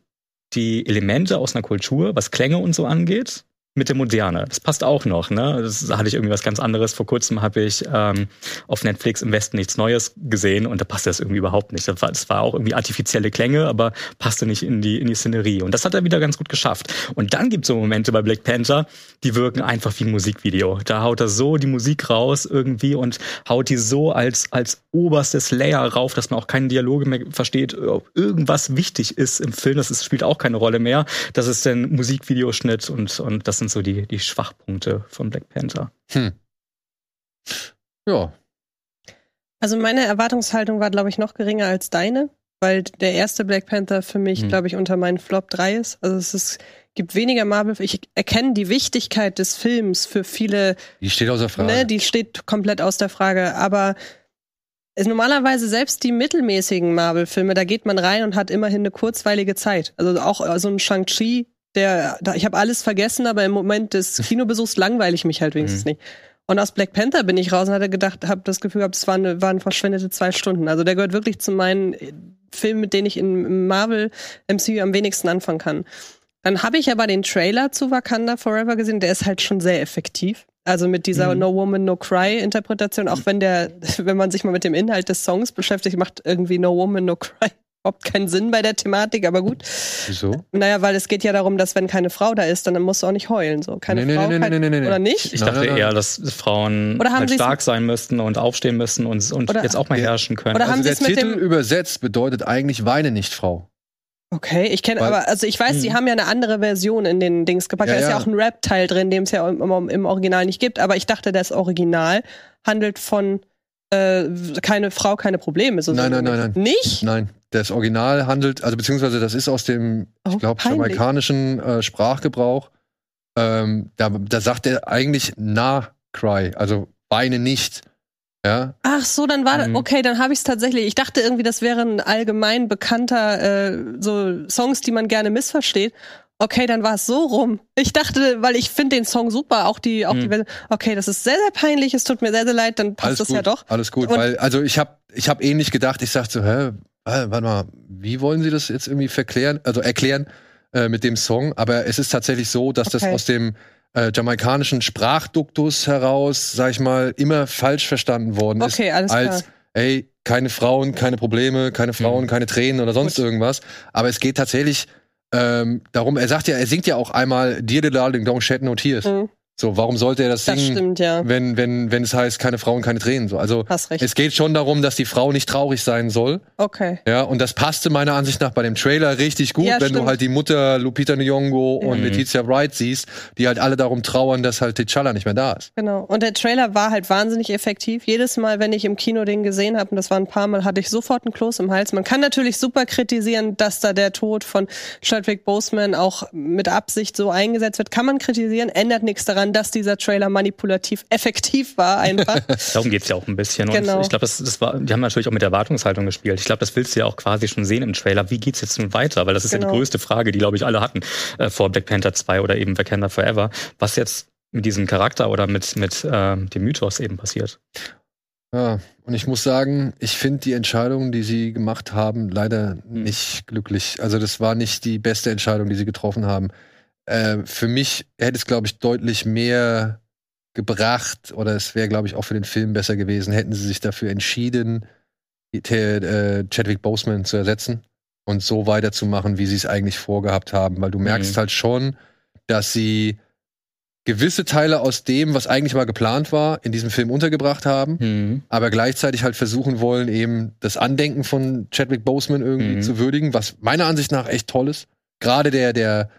die Elemente aus einer Kultur, was Klänge und so angeht, mit der Moderne. Das passt auch noch, ne? Das hatte ich irgendwie was ganz anderes. Vor kurzem habe ich ähm, auf Netflix im Westen nichts Neues gesehen und da passte das irgendwie überhaupt nicht. Das war, das war auch irgendwie artifizielle Klänge, aber passte nicht in die, in die Szenerie. Und das hat er wieder ganz gut geschafft. Und dann gibt es so Momente bei Black Panther, die wirken einfach wie ein Musikvideo. Da haut er so die Musik raus irgendwie und haut die so als, als oberstes Layer rauf, dass man auch keine Dialoge mehr versteht, ob irgendwas wichtig ist im Film. Das ist, spielt auch keine Rolle mehr. Das ist dann Musikvideoschnitt und, und das sind so die, die Schwachpunkte von Black Panther.
Hm. Ja,
Also meine Erwartungshaltung war, glaube ich, noch geringer als deine, weil der erste Black Panther für mich,
Mhm.
glaube ich, unter meinen Flop 3 ist. Also es ist, gibt weniger Marvel. Ich erkenne die Wichtigkeit des Films für viele,
die steht außer Frage.
ne, die steht komplett aus der Frage. Aber es, normalerweise selbst die mittelmäßigen Marvel-Filme, da geht man rein und hat immerhin eine kurzweilige Zeit. Also auch so ein Shang-Chi, der, da, ich habe alles vergessen, aber im Moment des Kinobesuchs langweile ich mich halt wenigstens
Mhm.
nicht. Und aus Black Panther bin ich raus und hatte gedacht, habe das Gefühl gehabt, es waren, waren verschwendete zwei Stunden. Also der gehört wirklich zu meinen äh, Filmen, mit denen ich in- Marvel MCU am wenigsten anfangen kann. Dann habe ich aber den Trailer zu Wakanda Forever gesehen, der ist halt schon sehr effektiv. Also mit dieser
Mhm.
No Woman, No Cry Interpretation, auch wenn der, wenn man sich mal mit dem Inhalt des Songs beschäftigt, macht irgendwie No Woman, No Cry überhaupt keinen Sinn bei der Thematik, aber gut.
Wieso?
Naja, weil es geht ja darum, dass wenn keine Frau da ist, dann musst du auch nicht heulen. So. Keine
Nee,
Frau,
nee, nee,
kein,
nee, nee, nee.
oder nicht?
Ich dachte eher, dass Frauen
Oder haben
halt stark sein müssten und aufstehen müssen und, und
Oder-
jetzt auch mal
Ja.
herrschen können.
Oder
Also
haben
der
sie es mit
Titel
dem-
übersetzt bedeutet eigentlich Weine nicht, Frau.
Okay, ich kenne aber, also ich weiß, die
Hm.
haben ja eine andere Version in den Dings gepackt.
Ja,
da ist ja
ja.
auch ein Rap-Teil drin, den es ja im, im, im Original nicht gibt. Aber ich dachte, das Original handelt von äh, keine Frau, keine Probleme. So
Nein,
so-
nein, nein, nein.
Nicht?
Nein, das Original handelt, also beziehungsweise das ist aus dem,
Oh,
ich glaube, jamaikanischen äh, Sprachgebrauch. Ähm, da, da sagt er eigentlich na cry, also weine nicht. Ja,
Ach so, dann war
Mhm.
okay, dann habe ich es tatsächlich. Ich dachte irgendwie, das wäre ein allgemein bekannter äh, so Songs, die man gerne missversteht. Okay, dann war es so rum. Ich dachte, weil ich finde den Song super, auch die, auch die
Mhm.
Version. Okay, das ist sehr, sehr peinlich. Es tut mir sehr, sehr leid. Dann passt
alles
das
gut,
ja doch.
alles gut,
Und-
weil also ich habe ich habe ähnlich gedacht, ich sagte so, hä, äh, warte mal, wie wollen Sie das jetzt irgendwie verklären, also erklären äh, mit dem Song, aber es ist tatsächlich so, dass das
Okay.
aus dem äh, jamaikanischen Sprachduktus heraus, sag ich mal, immer falsch verstanden worden ist.
Okay, alles
als,
klar.
ey, keine Frauen, keine Probleme, keine Frauen,
Mhm.
keine Tränen oder sonst
Gut.
irgendwas. Aber es geht tatsächlich ähm, darum, er sagt ja, er singt ja auch einmal Dear the Darling, don't shed no tears.
Mhm.
So, warum sollte er das,
Das
singen,
stimmt, ja.
wenn, wenn, wenn es heißt, keine Frauen, keine Tränen? So, also, es geht schon darum, dass die Frau nicht traurig sein soll.
Okay.
Ja, und das passte meiner Ansicht nach bei dem Trailer richtig gut,
Ja,
wenn du
stimmt.
halt die Mutter Lupita Nyong'o und
Mhm.
Letizia Wright siehst, die halt alle darum trauern, dass halt T'Challa nicht mehr da ist.
Genau. Und der Trailer war halt wahnsinnig effektiv. Jedes Mal, wenn ich im Kino den gesehen habe, und das war ein paar Mal, hatte ich sofort einen Kloß im Hals. Man kann natürlich super kritisieren, dass da der Tod von Chadwick Boseman auch mit Absicht so eingesetzt wird. Kann man kritisieren, ändert nichts daran, dass dieser Trailer manipulativ effektiv war einfach.
Darum geht's ja auch ein bisschen.
Genau.
Und ich glaube, das, das war, die haben natürlich auch mit der Erwartungshaltung gespielt. Ich glaube, das willst du ja auch quasi schon sehen im Trailer. Wie geht's jetzt nun weiter? Weil das ist ja
Genau.
die größte Frage, die, glaube ich, alle hatten äh, vor Black Panther 2 oder eben Wakanda Forever. Was jetzt mit diesem Charakter oder mit, mit äh, dem Mythos eben passiert.
Ja, und ich muss sagen, ich finde die Entscheidung, die sie gemacht haben, leider
Hm.
nicht glücklich. Also das war nicht die beste Entscheidung, die sie getroffen haben. Äh, für mich hätte es, glaube ich, deutlich mehr gebracht oder es wäre, glaube ich, auch für den Film besser gewesen, hätten sie sich dafür entschieden, äh, Chadwick Boseman zu ersetzen und so weiterzumachen, wie sie es eigentlich vorgehabt haben. Weil du merkst
Mhm.
halt schon, dass sie gewisse Teile aus dem, was eigentlich mal geplant war, in diesem Film untergebracht haben aber gleichzeitig halt versuchen wollen, eben das Andenken von Chadwick Boseman irgendwie
Mhm.
zu würdigen, was meiner Ansicht nach echt toll ist. Gerade der, der,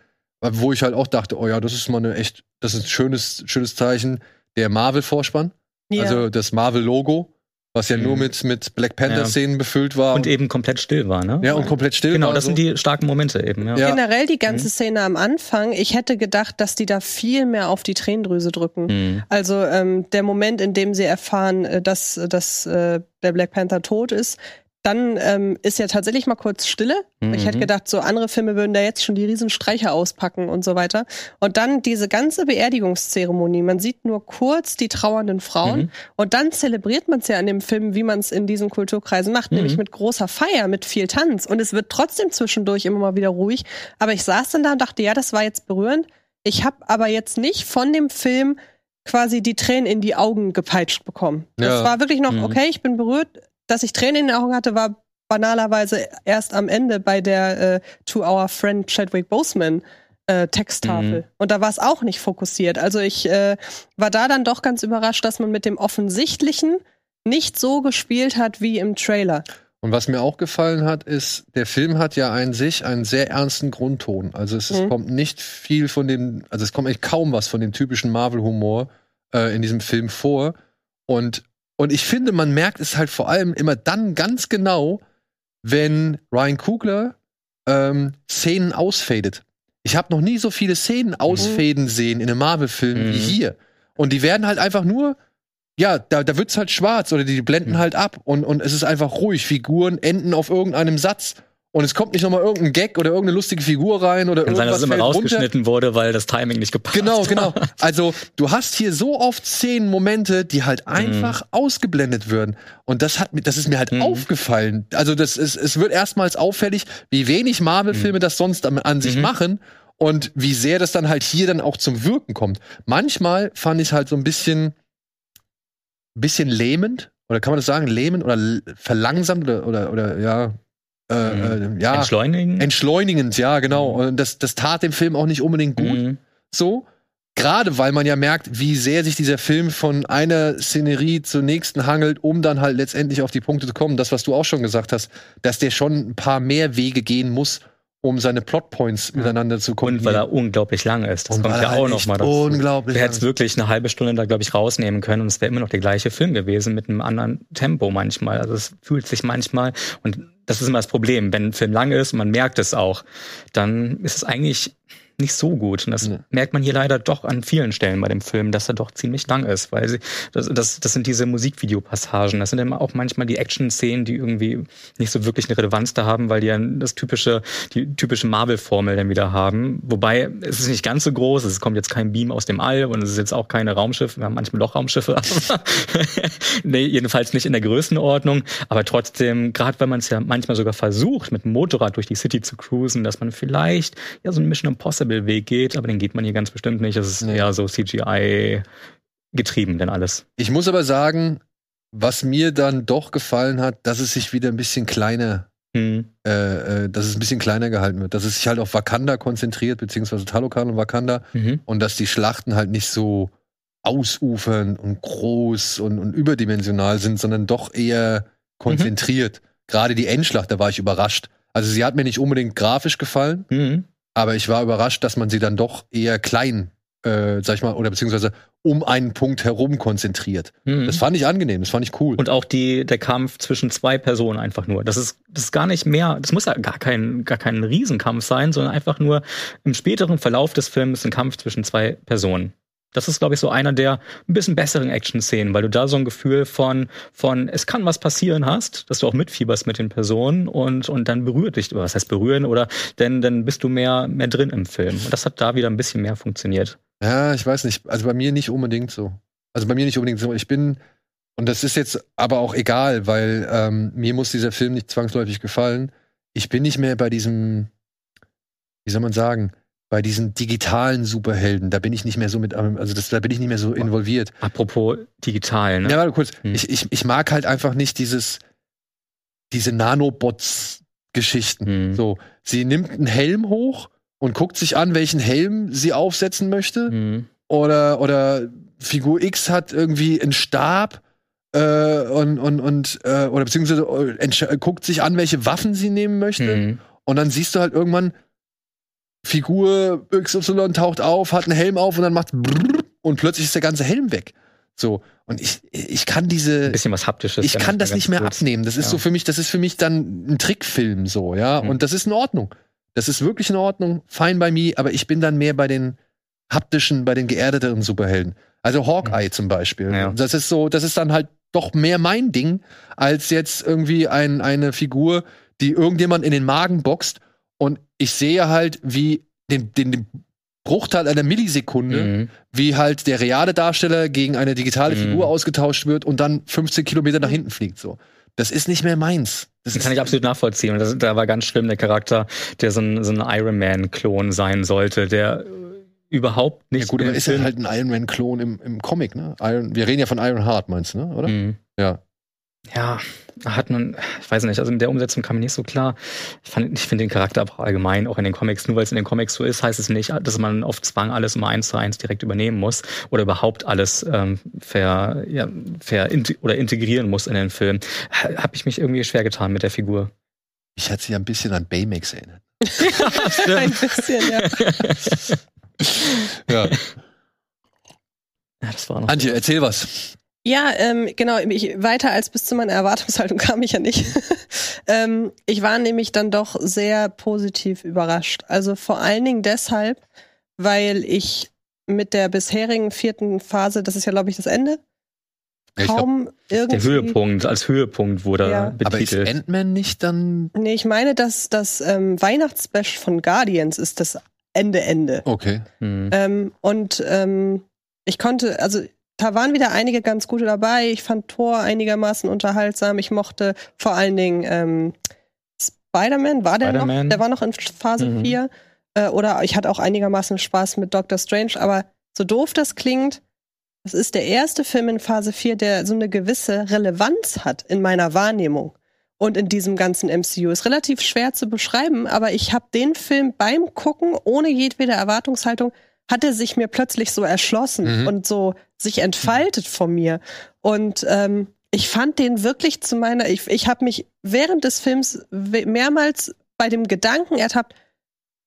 wo ich halt auch dachte, oh ja, das ist mal eine echt, das ist ein schönes, schönes Zeichen, der Marvel-Vorspann,
Ja.
also das Marvel-Logo, was ja
Mhm.
nur mit, mit Black Panther-Szenen befüllt war.
Und eben komplett still war, ne?
ja, und komplett still
Genau,
war.
das
so.
sind die starken Momente eben, ja.
Ja.
Generell die ganze
Mhm.
Szene am Anfang, ich hätte gedacht, dass die da viel mehr auf die Tränendrüse drücken.
Mhm.
Also ähm, der Moment, in dem sie erfahren, äh, dass, dass äh, der Black Panther tot ist, dann ähm, ist ja tatsächlich mal kurz Stille. Ich hätte
Mhm.
gedacht, so andere Filme würden da jetzt schon die Riesenstreicher auspacken und so weiter. Und dann diese ganze Beerdigungszeremonie. Man sieht nur kurz die trauernden Frauen
Mhm.
und dann zelebriert man es ja in dem Film, wie man es in diesen Kulturkreisen macht,
Mhm.
nämlich mit großer Feier, mit viel Tanz. Und es wird trotzdem zwischendurch immer mal wieder ruhig. Aber ich saß dann da und dachte, ja, das war jetzt berührend. Ich habe aber jetzt nicht von dem Film quasi die Tränen in die Augen gepeitscht bekommen. Das
Ja.
war wirklich noch,
Mhm.
okay, ich bin berührt. Dass ich Tränen in den Augen hatte, war banalerweise erst am Ende bei der äh, To Our Friend Chadwick Boseman äh, Texttafel.
Mhm.
Und da war es auch nicht fokussiert. Also ich äh, war da dann doch ganz überrascht, dass man mit dem Offensichtlichen nicht so gespielt hat wie im Trailer.
Und was mir auch gefallen hat, ist, der Film hat ja an sich einen sehr ernsten Grundton. Also es, es
Mhm.
kommt nicht viel von dem, also es kommt echt kaum was von dem typischen Marvel-Humor äh, in diesem Film vor. Und, und ich finde, man merkt es halt vor allem immer dann ganz genau, wenn Ryan Coogler ähm, Szenen ausfadet. Ich habe noch nie so viele Szenen ausfaden sehen in einem Marvel-Film wie
Mhm.
hier. Und die werden halt einfach nur ja, da, da wird's halt schwarz oder die blenden
Mhm.
halt ab und, und es ist einfach ruhig. Figuren enden auf irgendeinem Satz und es kommt nicht nochmal irgendein Gag oder irgendeine lustige Figur rein oder
Kann sein, dass
irgendwas
es immer
fällt runter.
rausgeschnitten wurde, weil das Timing nicht gepasst
Genau,
hat.
genau. Also du hast hier so oft Szenen, Momente, die halt einfach ausgeblendet würden. Und das hat mir, das ist mir halt
Mhm.
aufgefallen. Also das ist, es wird erstmals auffällig, wie wenig Marvel-Filme das sonst an, an sich
Mhm.
machen und wie sehr das dann halt hier dann auch zum Wirken kommt. Manchmal fand ich halt so ein bisschen, bisschen lähmend, oder kann man das sagen, lähmend oder verlangsamt oder, oder, oder ja, äh, äh, ja,
Entschleunigen?
entschleunigend, ja, genau. Und das, das tat dem Film auch nicht unbedingt gut
Mhm.
so. Gerade weil man ja merkt, wie sehr sich dieser Film von einer Szenerie zur nächsten hangelt, um dann halt letztendlich auf die Punkte zu kommen. Das, was du auch schon gesagt hast, dass der schon ein paar mehr Wege gehen muss, um seine Plotpoints miteinander zu
Und
kombinieren.
weil er unglaublich lang ist. Das
Und
kommt ja
er halt
auch noch
echt
mal dazu.
unglaublich
Du hättest wirklich eine halbe Stunde da, glaube ich, rausnehmen können und es wäre immer noch der gleiche Film gewesen mit einem anderen Tempo manchmal. Also es fühlt sich manchmal, und das ist immer das Problem, wenn ein Film lang ist, und man merkt es auch, dann ist es eigentlich nicht so gut. Und das
Nee.
merkt man hier leider doch an vielen Stellen bei dem Film, dass er doch ziemlich lang ist, weil sie, das, das, das sind diese Musikvideopassagen. Das sind immer auch manchmal die Action-Szenen, die irgendwie nicht so wirklich eine Relevanz da haben, weil die ja das typische, die typische Marvel-Formel dann wieder haben. Wobei es ist nicht ganz so groß, es kommt jetzt kein Beam aus dem All und es ist jetzt auch keine Raumschiffe. Wir haben manchmal doch Raumschiffe, aber nee, jedenfalls nicht in der Größenordnung. Aber trotzdem, gerade wenn man es ja manchmal sogar versucht, mit dem Motorrad durch die City zu cruisen, dass man vielleicht ja so einen Mission Impossible Weg geht, aber den geht man hier ganz bestimmt nicht. Das ist
Nee.
eher so CGI getrieben, denn alles.
Ich muss aber sagen, was mir dann doch gefallen hat, dass es sich wieder ein bisschen kleiner
Hm.
äh, äh, dass es ein bisschen kleiner gehalten wird, dass es sich halt auf Wakanda konzentriert, beziehungsweise Talokan und Wakanda
Mhm.
und dass die Schlachten halt nicht so ausufern und groß und, und überdimensional sind, sondern doch eher konzentriert. Gerade die Endschlacht, da war ich überrascht. Also sie hat mir nicht unbedingt grafisch gefallen,
Mhm.
Aber ich war überrascht, dass man sie dann doch eher klein, äh, sag ich mal, oder beziehungsweise um einen Punkt herum konzentriert.
Mhm.
Das fand ich angenehm, das fand ich cool.
Und auch die, der Kampf zwischen zwei Personen einfach nur. Das ist, das ist gar nicht mehr, das muss ja gar kein, gar kein Riesenkampf sein, sondern einfach nur im späteren Verlauf des Films ein Kampf zwischen zwei Personen. Das ist, glaube ich, so einer der ein bisschen besseren Action-Szenen, weil du da so ein Gefühl von, von, es kann was passieren hast, dass du auch mitfieberst mit den Personen und, und dann berührt dich, was heißt berühren, oder denn, dann bist du mehr, mehr drin im Film. Und das hat da wieder ein bisschen mehr funktioniert.
Ja, ich weiß nicht. Also bei mir nicht unbedingt so. Also bei mir nicht unbedingt so. Ich bin, und das ist jetzt aber auch egal, weil ähm, mir muss dieser Film nicht zwangsläufig gefallen. Ich bin nicht mehr bei diesem, wie soll man sagen, bei diesen digitalen Superhelden. Da bin ich nicht mehr so mit, also das, da bin ich nicht mehr so involviert.
Apropos digital, ne?
Ja, warte kurz.
Hm.
Ich, ich, ich mag halt einfach nicht dieses, diese Nanobots-Geschichten.
Hm.
So, sie nimmt einen Helm hoch und guckt sich an, welchen Helm sie aufsetzen möchte
Mhm.
oder, oder Figur X hat irgendwie einen Stab äh, und, und, und äh, oder beziehungsweise äh, guckt sich an, welche Waffen sie nehmen möchte.
Mhm.
Und dann siehst du halt irgendwann, Figur XY taucht auf, hat einen Helm auf und dann macht und plötzlich ist der ganze Helm weg. So. Und ich, ich kann diese.
Ein bisschen was Haptisches.
Ich kann das nicht mehr
kurz.
abnehmen. Das ist
Ja.
so für mich, das ist für mich dann ein Trickfilm so, ja.
Mhm.
Und das ist in Ordnung. Das ist wirklich in Ordnung. Fine by me, aber ich bin dann mehr bei den haptischen, bei den geerdeteren Superhelden. Also Hawkeye zum Beispiel.
Mhm. Ja.
Das ist so, das ist dann halt doch mehr mein Ding, als jetzt irgendwie ein, eine Figur, die irgendjemand in den Magen boxt und ich sehe halt, wie den, den, den Bruchteil einer Millisekunde,
Mhm.
wie halt der reale Darsteller gegen eine digitale
Mhm.
Figur ausgetauscht wird und dann 15 Kilometer nach hinten fliegt. So, das ist nicht mehr meins. Das
Das kann ich absolut nachvollziehen. Das, da war ganz schlimm der Charakter, der so ein, so ein Iron Man-Klon sein sollte, der äh, überhaupt nicht.
ja gut, aber ist
Film-
halt ein Iron Man Klon im, im Comic, ne? Iron, wir reden ja von Iron Heart, meinst du, ne? Oder?
Mhm.
Ja.
Ja, hat man, ich weiß nicht, also in der Umsetzung kam mir nicht so klar. Ich, fand- ich finde den Charakter aber allgemein, auch in den Comics, nur weil es in den Comics so ist, heißt es nicht, dass man auf Zwang alles immer eins zu eins direkt übernehmen muss oder überhaupt alles ähm, ver, ja, ver int oder integrieren muss in den Film. Habe ich mich irgendwie schwer getan mit der Figur.
Ich hatte sie ja ein bisschen an Baymax erinnert.
Ein bisschen, ja.
Ja.
Ja, das war noch
Antje, erzähl was.
Ja, ähm, genau, ich, weiter als bis zu meiner Erwartungshaltung kam ich ja nicht. ähm, ich war nämlich dann doch sehr positiv überrascht. Also vor allen Dingen deshalb, weil ich mit der bisherigen vierten Phase, das ist ja, glaube ich, das Ende,
Ja, ich glaub,
kaum irgendwie.
der Höhepunkt, als Höhepunkt wurde
Ja.
aber ist
betitelt.
Ant-Man nicht dann.
Nee, ich meine, dass das ähm, Weihnachtsspecial von Guardians ist das Ende Ende.
Okay.
Hm.
Ähm, und ähm, ich konnte, also da waren wieder einige ganz gute dabei. Ich fand Thor einigermaßen unterhaltsam. Ich mochte vor allen Dingen ähm, Spider-Man, war der noch? Der war noch in Phase
Mhm.
4. Äh, oder ich hatte auch einigermaßen Spaß mit Doctor Strange. Aber so doof das klingt, das ist der erste Film in Phase 4, der so eine gewisse Relevanz hat in meiner Wahrnehmung und in diesem ganzen MCU. Ist relativ schwer zu beschreiben, aber ich habe den Film beim Gucken ohne jedwede Erwartungshaltung hat er sich mir plötzlich so erschlossen
Mhm.
und so sich entfaltet vor mir. Und ähm, ich fand den wirklich zu meiner, ich, ich habe mich während des Films mehrmals bei dem Gedanken ertappt,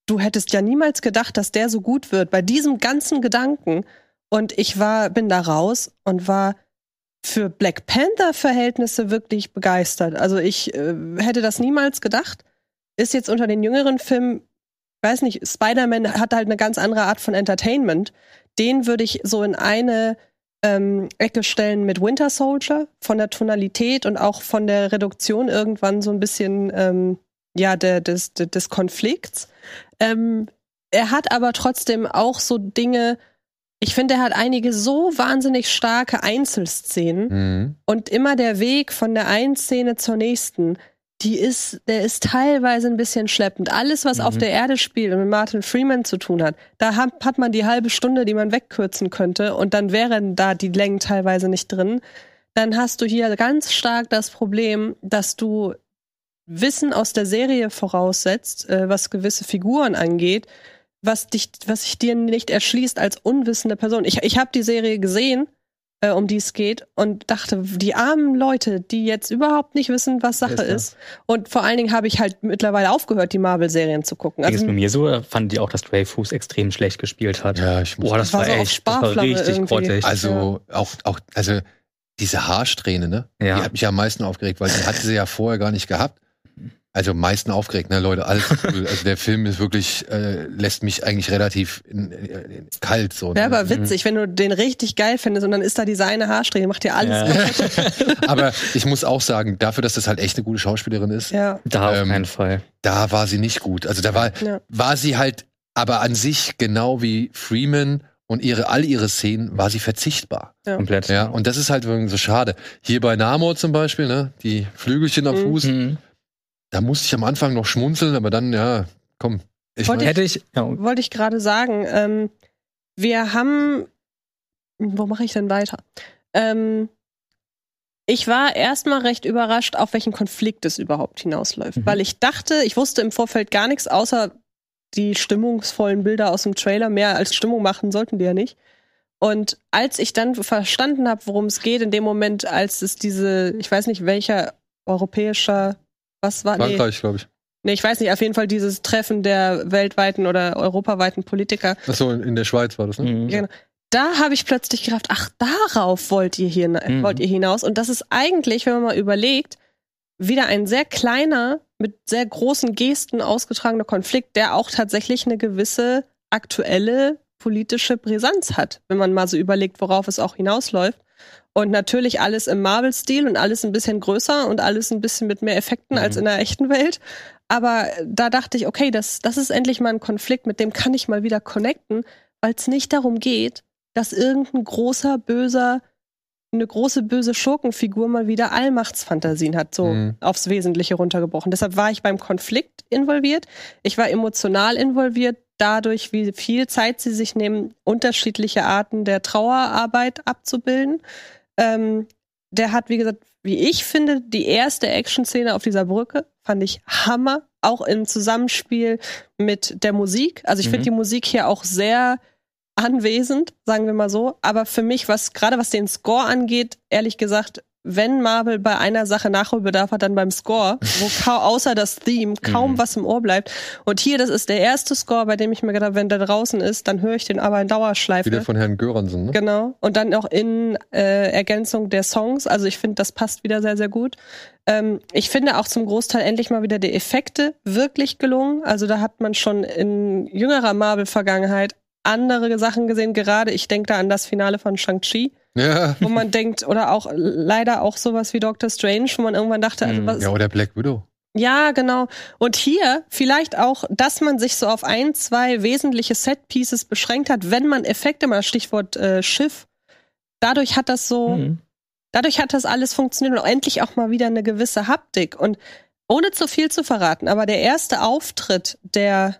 du hättest ja niemals gedacht, dass der so gut wird, bei diesem ganzen Gedanken. Und ich war, bin da raus und war für Black Panther-Verhältnisse wirklich begeistert. Also ich äh, hätte das niemals gedacht. Ist jetzt unter den jüngeren Filmen, weiß nicht, Spider-Man hat halt eine ganz andere Art von Entertainment. Den würde ich so in eine ähm, Ecke stellen mit Winter Soldier, von der Tonalität und auch von der Reduktion irgendwann so ein bisschen ähm, ja, der, des, des, Konflikts. Ähm, er hat aber trotzdem auch so Dinge, ich finde, er hat einige so wahnsinnig starke Einzelszenen
Mhm.
und immer der Weg von der einen Szene zur nächsten, die ist, der ist teilweise ein bisschen schleppend. Alles, was
Mhm.
auf der Erde spielt und mit Martin Freeman zu tun hat, da hat, hat man die halbe Stunde, die man wegkürzen könnte und dann wären da die Längen teilweise nicht drin. Dann hast du hier ganz stark das Problem, dass du Wissen aus der Serie voraussetzt, äh, was gewisse Figuren angeht, was dich, was sich dir nicht erschließt als unwissende Person. Ich, ich habe die Serie gesehen, äh, um die es geht, und dachte, die armen Leute, die jetzt überhaupt nicht wissen, was Sache ist. Und vor allen Dingen habe ich halt mittlerweile aufgehört, die Marvel-Serien zu gucken.
Also, ist bei mir so, da fanden die auch, dass Dreyfus extrem schlecht gespielt hat.
Ja, ich muss
Boah, das
War
war,
so
echt, das war richtig
irgendwie.
grottig.
Also auch, auch, also diese Haarsträhne, ne?
Ja.
Die hat mich am meisten aufgeregt, weil die hatte sie ja vorher gar nicht gehabt. Also am meisten aufgeregt, ne, Leute, alles cool. Also der Film ist wirklich, äh, lässt mich eigentlich relativ in, in, kalt so.
Wäre
Ne?
aber witzig, wenn du den richtig geil findest und dann ist da diese eine Haarsträhne, macht dir alles.
Ja.
aber ich muss auch sagen, dafür, dass das halt echt eine gute Schauspielerin ist,
Ja.
Da auf
Ähm,
keinen Fall.
da war sie nicht gut. Also da war,
Ja.
war sie halt, aber an sich genau wie Freeman und ihre, all ihre Szenen war sie verzichtbar.
Komplett.
Ja, und das ist halt irgendwie so schade. Hier bei Namor zum Beispiel, ne, die Flügelchen am
Mhm.
Fuß,
Mhm.
Da musste ich am Anfang noch schmunzeln, aber dann, ja, komm. Ich
Wollte
Hätte ich, ja,
Wollte ich gerade sagen. Ähm, wir haben. Wo mache ich denn weiter? Ähm, ich war erstmal recht überrascht, auf welchen Konflikt es überhaupt hinausläuft.
Mhm.
Weil ich dachte, ich wusste im Vorfeld gar nichts, außer die stimmungsvollen Bilder aus dem Trailer. Mehr als Stimmung machen sollten die ja nicht. Und als ich dann verstanden habe, worum es geht, in dem Moment, als es diese, ich weiß nicht, welcher europäischer, was war, nee,
Frankreich, glaube ich.
nee, ich weiß nicht, auf jeden Fall dieses Treffen der weltweiten oder europaweiten Politiker,
Achso, in, in der Schweiz war das, ne?
Mhm.
Genau. da habe ich plötzlich gedacht, ach, darauf wollt ihr hier
Mhm.
wollt ihr hinaus. Und das ist eigentlich, wenn man mal überlegt, wieder ein sehr kleiner, mit sehr großen Gesten ausgetragener Konflikt, der auch tatsächlich eine gewisse aktuelle politische Brisanz hat, wenn man mal so überlegt, worauf es auch hinausläuft. Und natürlich alles im Marvel-Stil und alles ein bisschen größer und alles ein bisschen mit mehr Effekten als
Mhm.
in der echten Welt. Aber da dachte ich, okay, das, das ist endlich mal ein Konflikt, mit dem kann ich mal wieder connecten, weil es nicht darum geht, dass irgendein großer, böser, eine große böse Schurkenfigur mal wieder Allmachtsfantasien hat, so
Mhm.
aufs Wesentliche runtergebrochen. Deshalb war ich beim Konflikt involviert. Ich war emotional involviert, dadurch, wie viel Zeit sie sich nehmen, unterschiedliche Arten der Trauerarbeit abzubilden. Ähm, der hat, wie gesagt, wie ich finde, die erste Action-Szene auf dieser Brücke fand ich Hammer, auch im Zusammenspiel mit der Musik. Also ich
Mhm.
finde die Musik hier auch sehr anwesend, sagen wir mal so. Aber für mich, was gerade was den Score angeht, ehrlich gesagt, wenn Marvel bei einer Sache Nachholbedarf hat, dann beim Score, wo außer das Theme kaum
Mhm.
was im Ohr bleibt. Und hier, das ist der erste Score, bei dem ich mir gedacht habe, wenn der draußen ist, dann höre ich den aber in Dauerschleife.
Wieder von Herrn Göransson, ne?
Genau. Und dann auch in äh, Ergänzung der Songs. Also ich finde, das passt wieder sehr, sehr gut. Ähm, ich finde auch zum Großteil endlich mal wieder die Effekte wirklich gelungen. Also da hat man schon in jüngerer Marvel-Vergangenheit andere Sachen gesehen. Gerade ich denke da an das Finale von Shang-Chi,
Ja.
wo man denkt, oder auch leider auch sowas wie Doctor Strange, wo man irgendwann dachte, also
Mhm.
was,
Ja, oder Black Widow.
ja, genau. Und hier vielleicht auch, dass man sich so auf ein, zwei wesentliche Set-Pieces beschränkt hat, wenn man Effekte, mal Stichwort äh, Schiff, dadurch hat das so,
Mhm.
dadurch hat das alles funktioniert und auch endlich auch mal wieder eine gewisse Haptik. Und ohne zu viel zu verraten, aber der erste Auftritt der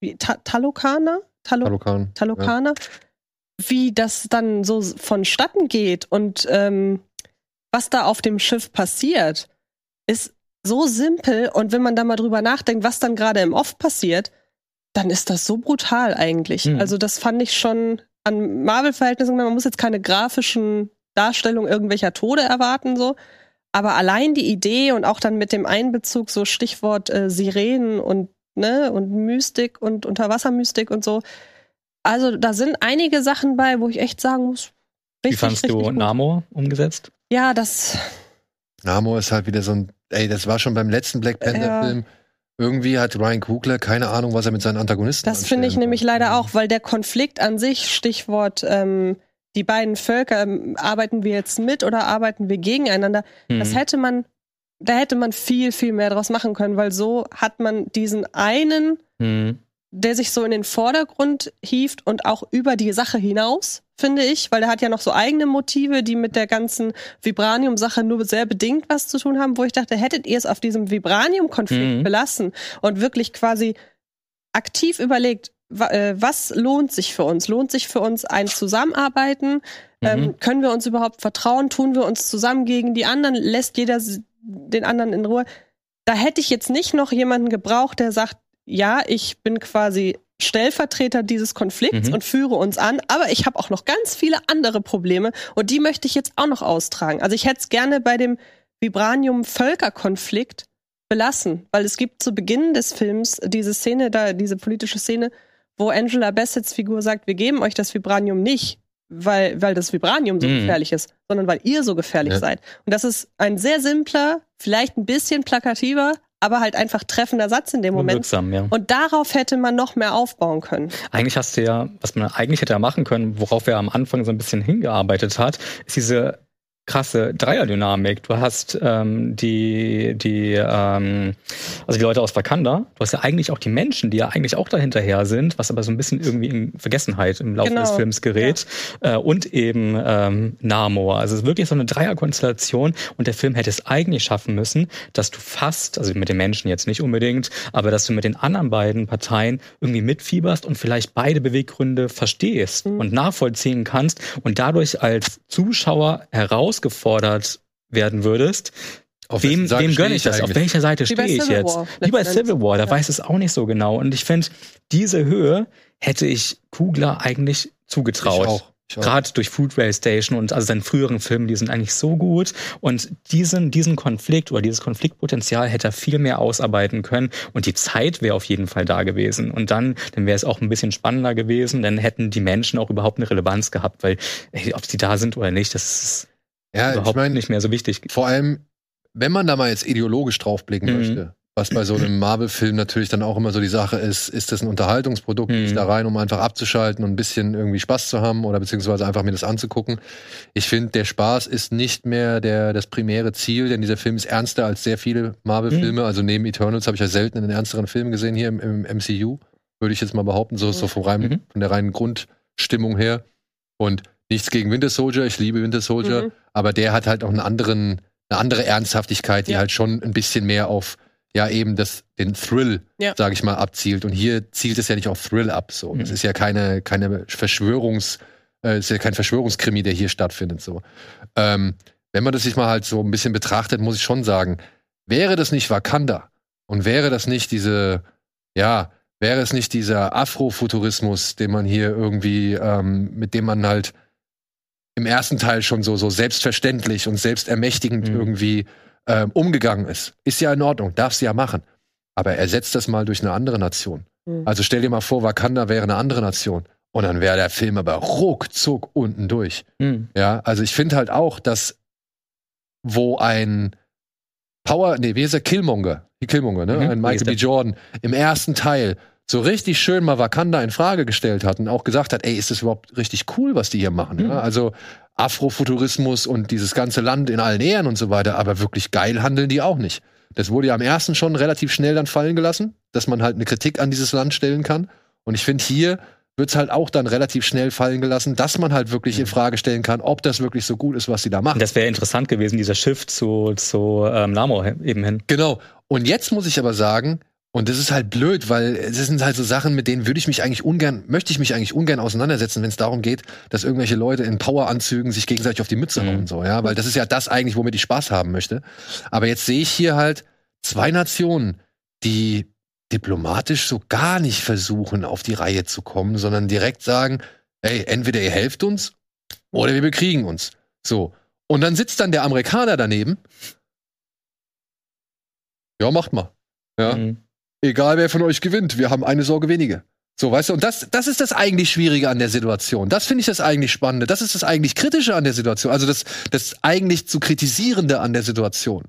wie, Ta Talokaner, Talo
Talokan.
Talokaner, wie das dann so vonstatten geht und ähm, was da auf dem Schiff passiert, ist so simpel. Und wenn man da mal drüber nachdenkt, was dann gerade im Off passiert, dann ist das so brutal eigentlich.
Mhm.
Also das fand ich schon an Marvel-Verhältnissen, man muss jetzt keine grafischen Darstellungen irgendwelcher Tode erwarten, so. Aber allein die Idee und auch dann mit dem Einbezug, so Stichwort äh, Sirenen und, ne, und Mystik und Unterwassermystik und so. Also da sind einige Sachen bei, wo ich echt sagen muss,
Wie
richtig,
fandst
richtig
du
gut.
Namor umgesetzt?
Ja, das,
Namor ist halt wieder so ein, ey, das war schon beim letzten Black Panther-Film. Irgendwie hat Ryan Coogler keine Ahnung, was er mit seinen Antagonisten
das finde ich nämlich leider auch, weil der Konflikt an sich, Stichwort, ähm, die beiden Völker, ähm, arbeiten wir jetzt mit oder arbeiten wir gegeneinander, das
Mhm.
hätte man, da hätte man viel, viel mehr draus machen können, weil so hat man diesen einen
Mhm.
der sich so in den Vordergrund hieft und auch über die Sache hinaus, finde ich, weil der hat ja noch so eigene Motive, die mit der ganzen Vibranium-Sache nur sehr bedingt was zu tun haben, wo ich dachte, hättet ihr es auf diesem Vibranium-Konflikt
Mhm.
belassen und wirklich quasi aktiv überlegt, äh, was lohnt sich für uns? Lohnt sich für uns ein Zusammenarbeiten? Ähm,
Mhm.
können wir uns überhaupt vertrauen? Tun wir uns zusammen gegen die anderen? Lässt jeder den anderen in Ruhe? da hätte ich jetzt nicht noch jemanden gebraucht, der sagt, ja, ich bin quasi Stellvertreter dieses Konflikts
Mhm.
und führe uns an, aber ich habe auch noch ganz viele andere Probleme und die möchte ich jetzt auch noch austragen. Also ich hätte es gerne bei dem Vibranium-Völkerkonflikt belassen, weil es gibt zu Beginn des Films diese Szene, da diese politische Szene, wo Angela Bassett's Figur sagt, wir geben euch das Vibranium nicht, weil, weil das Vibranium so
Mhm.
gefährlich ist, sondern weil ihr so gefährlich
Ja.
seid. Und das ist ein sehr simpler, vielleicht ein bisschen plakativer, aber halt einfach treffender Satz in dem Moment.
Wirksam, ja.
Und darauf hätte man noch mehr aufbauen können.
Eigentlich hast du ja, was man eigentlich hätte ja machen können, worauf er am Anfang so ein bisschen hingearbeitet hat, ist diese krasse Dreierdynamik. Du hast ähm, die, die, ähm, also die Leute aus Wakanda. Du hast ja eigentlich auch die Menschen, die ja eigentlich auch dahinterher sind, was aber so ein bisschen irgendwie in Vergessenheit im Laufe
Genau,
des Films gerät. Äh, und eben ähm, Namor. Also es ist wirklich so eine Dreierkonstellation und der Film hätte es eigentlich schaffen müssen, dass du fast, also mit den Menschen jetzt nicht unbedingt, aber dass du mit den anderen beiden Parteien irgendwie mitfieberst und vielleicht beide Beweggründe verstehst
Mhm.
und nachvollziehen kannst und dadurch als Zuschauer herausgefordert werden würdest,
Auf
wem, wem gönne ich das? Auf
eigentlich?
welcher Seite stehe ich jetzt?
War,
Wie bei Civil War, da
Ja.
weiß es auch nicht so genau. Und ich finde, diese Höhe hätte ich Kugler eigentlich zugetraut.
Ich auch. Ich auch.
Gerade durch Food Rail Station und also seinen früheren Filmen, die sind eigentlich so gut. Und diesen, diesen Konflikt oder dieses Konfliktpotenzial hätte er viel mehr ausarbeiten können. Und die Zeit wäre auf jeden Fall da gewesen. Und dann, dann wäre es auch ein bisschen spannender gewesen. Dann hätten die Menschen auch überhaupt eine Relevanz gehabt, weil ey, ob sie da sind oder nicht, das ist
Ja, ich
überhaupt
meine,
nicht mehr so wichtig.
vor allem, wenn man da mal jetzt ideologisch draufblicken
Mhm.
möchte, was bei so einem Marvel-Film natürlich dann auch immer so die Sache ist, ist das ein Unterhaltungsprodukt, gehe ich
Mhm.
da rein, um einfach abzuschalten und ein bisschen irgendwie Spaß zu haben oder beziehungsweise einfach mir das anzugucken. Ich finde, der Spaß ist nicht mehr der, das primäre Ziel, denn dieser Film ist ernster als sehr viele Marvel-Filme. Also neben Eternals habe ich ja selten einen ernsteren Film gesehen hier im, im MCU, würde ich jetzt mal behaupten, so, so vom reinen,
Mhm.
von der reinen Grundstimmung her. Und nichts gegen Winter Soldier, ich liebe Winter Soldier,
Mhm.
aber der hat halt auch einen anderen, eine andere Ernsthaftigkeit, die
Ja.
halt schon ein bisschen mehr auf ja eben das den Thrill,
Ja.
sage ich mal, abzielt. Und hier zielt es ja nicht auf Thrill ab. So, das
Mhm.
ist ja keine keine Verschwörungs, äh, ist ja kein Verschwörungskrimi, der hier stattfindet. So, ähm, wenn man das sich mal halt so ein bisschen betrachtet, muss ich schon sagen, wäre das nicht Wakanda und wäre das nicht diese, ja, wäre es nicht dieser Afrofuturismus, den man hier irgendwie, ähm, mit dem man halt im ersten Teil schon so, so selbstverständlich und selbstermächtigend
Mhm.
irgendwie ähm, umgegangen ist. Ist ja in Ordnung, darfst du ja machen. Aber ersetzt das mal durch eine andere Nation.
Mhm.
Also stell dir mal vor, Wakanda wäre eine andere Nation. Und dann wäre der Film aber ruckzuck unten durch.
Hm.
Ja, also ich finde halt auch, dass wo ein Power, nee, wie ist er? Killmonger. Die Killmonger, ne?
Mhm,
ein Michael B. Jordan im ersten Teil so richtig schön mal Wakanda in Frage gestellt hat und auch gesagt hat, ey, ist das überhaupt richtig cool, was die hier machen?
Mhm.
Ja? Also Afrofuturismus und dieses ganze Land in allen Ehren und so weiter, aber wirklich geil handeln die auch nicht. Das wurde ja am ersten schon relativ schnell dann fallen gelassen, dass man halt eine Kritik an dieses Land stellen kann. Und ich finde, hier wird es halt auch dann relativ schnell fallen gelassen, dass man halt wirklich in Frage stellen kann, ob das wirklich so gut ist, was sie da machen.
Das wäre interessant gewesen, dieser Shift zu, zu ähm, Namor eben hin.
Genau. Und jetzt muss ich aber sagen, und das ist halt blöd, weil es sind halt so Sachen, mit denen würde ich mich eigentlich ungern, möchte ich mich eigentlich ungern auseinandersetzen, wenn es darum geht, dass irgendwelche Leute in Poweranzügen sich gegenseitig auf die Mütze
Mhm.
hauen und so, ja, weil das ist ja das eigentlich, womit ich Spaß haben möchte. Aber jetzt sehe ich hier halt zwei Nationen, die diplomatisch so gar nicht versuchen, auf die Reihe zu kommen, sondern direkt sagen, ey, entweder ihr helft uns oder wir bekriegen uns. So. Und dann sitzt dann der Amerikaner daneben. Ja, macht mal. Ja.
Mhm.
Egal wer von euch gewinnt, wir haben eine Sorge weniger. So, weißt du, und das, das ist das eigentlich Schwierige an der Situation. Das finde ich das eigentlich Spannende. Das ist das eigentlich Kritische an der Situation. Also das, das eigentlich zu Kritisierende an der Situation.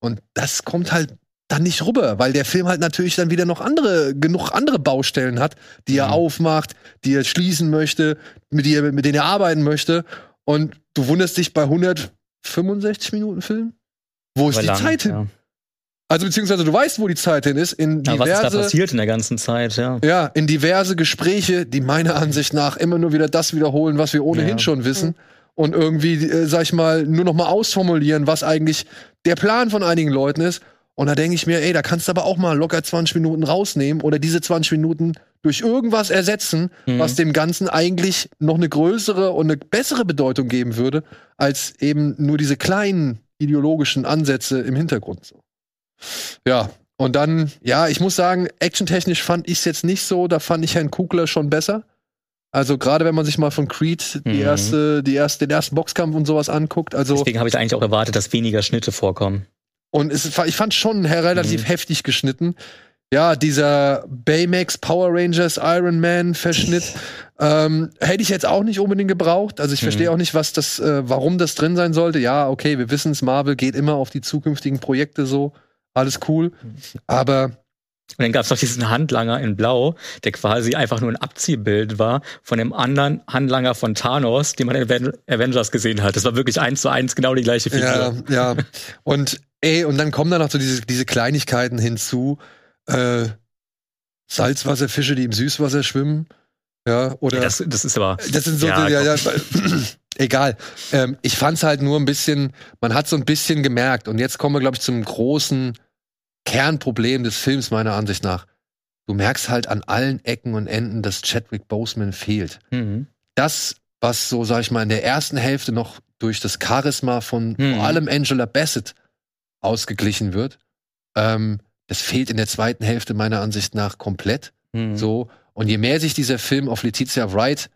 Und das kommt halt dann nicht rüber, weil der Film halt natürlich dann wieder noch andere, genug andere Baustellen hat, die er
Mhm.
aufmacht, die er schließen möchte, mit, die er, mit denen er arbeiten möchte. Und du wunderst dich bei 165 Minuten Film? Wo ist die
lang,
Zeit hin?
Ja.
Also beziehungsweise du weißt, wo die Zeit hin ist, in
Ja, was ist da
diverse,
passiert in der ganzen Zeit, ja.
ja, in diverse Gespräche, die meiner Ansicht nach immer nur wieder das wiederholen, was wir ohnehin
Ja.
schon wissen. Und irgendwie, äh, sag ich mal, nur noch mal ausformulieren, was eigentlich der Plan von einigen Leuten ist. Und da denke ich mir, ey, da kannst du aber auch mal locker 20 Minuten rausnehmen oder diese 20 Minuten durch irgendwas ersetzen,
Mhm.
was dem Ganzen eigentlich noch eine größere und eine bessere Bedeutung geben würde, als eben nur diese kleinen ideologischen Ansätze im Hintergrund. So. Ja, und dann, ja, ich muss sagen, actiontechnisch fand ich es jetzt nicht so, da fand ich Herrn Kugler schon besser. Also gerade wenn man sich mal von Creed die
Mhm.
erste, die erste, den ersten Boxkampf und sowas anguckt, also
Deswegen habe ich eigentlich auch erwartet, dass weniger Schnitte vorkommen.
und es, ich fand schon relativ
Mhm.
heftig geschnitten. Ja, dieser Baymax Power Rangers Iron Man Verschnitt ähm, hätte ich jetzt auch nicht unbedingt gebraucht. Also ich
Mhm.
verstehe auch nicht, was das, äh, warum das drin sein sollte. Ja, okay, wir wissen es, Marvel geht immer auf die zukünftigen Projekte so, alles cool. Aber
Und dann gab es noch diesen Handlanger in Blau, der quasi einfach nur ein Abziehbild war von dem anderen Handlanger von Thanos, den man in Aven- Avengers gesehen hat. Das war wirklich eins zu eins genau die gleiche
Ja,
Figur.
ja. Und ey, und dann kommen da noch so diese, diese Kleinigkeiten hinzu. Äh, Salzwasserfische, die im Süßwasser schwimmen. Ja, oder.
Ja, das, das ist aber.
Das sind so,
Ja,
ja, ja,
komm.
egal. Ähm, ich fand's halt nur ein bisschen, man hat so ein bisschen gemerkt. Und jetzt kommen wir, glaube ich, zum großen Kernproblem des Films, meiner Ansicht nach. Du merkst halt an allen Ecken und Enden, dass Chadwick Boseman fehlt.
Mhm.
Das, was so, sag ich mal, in der ersten Hälfte noch durch das Charisma von
Mhm.
vor allem Angela Bassett ausgeglichen wird, ähm, das fehlt in der zweiten Hälfte meiner Ansicht nach komplett.
Mhm.
So. Und je mehr sich dieser Film auf Letizia Wright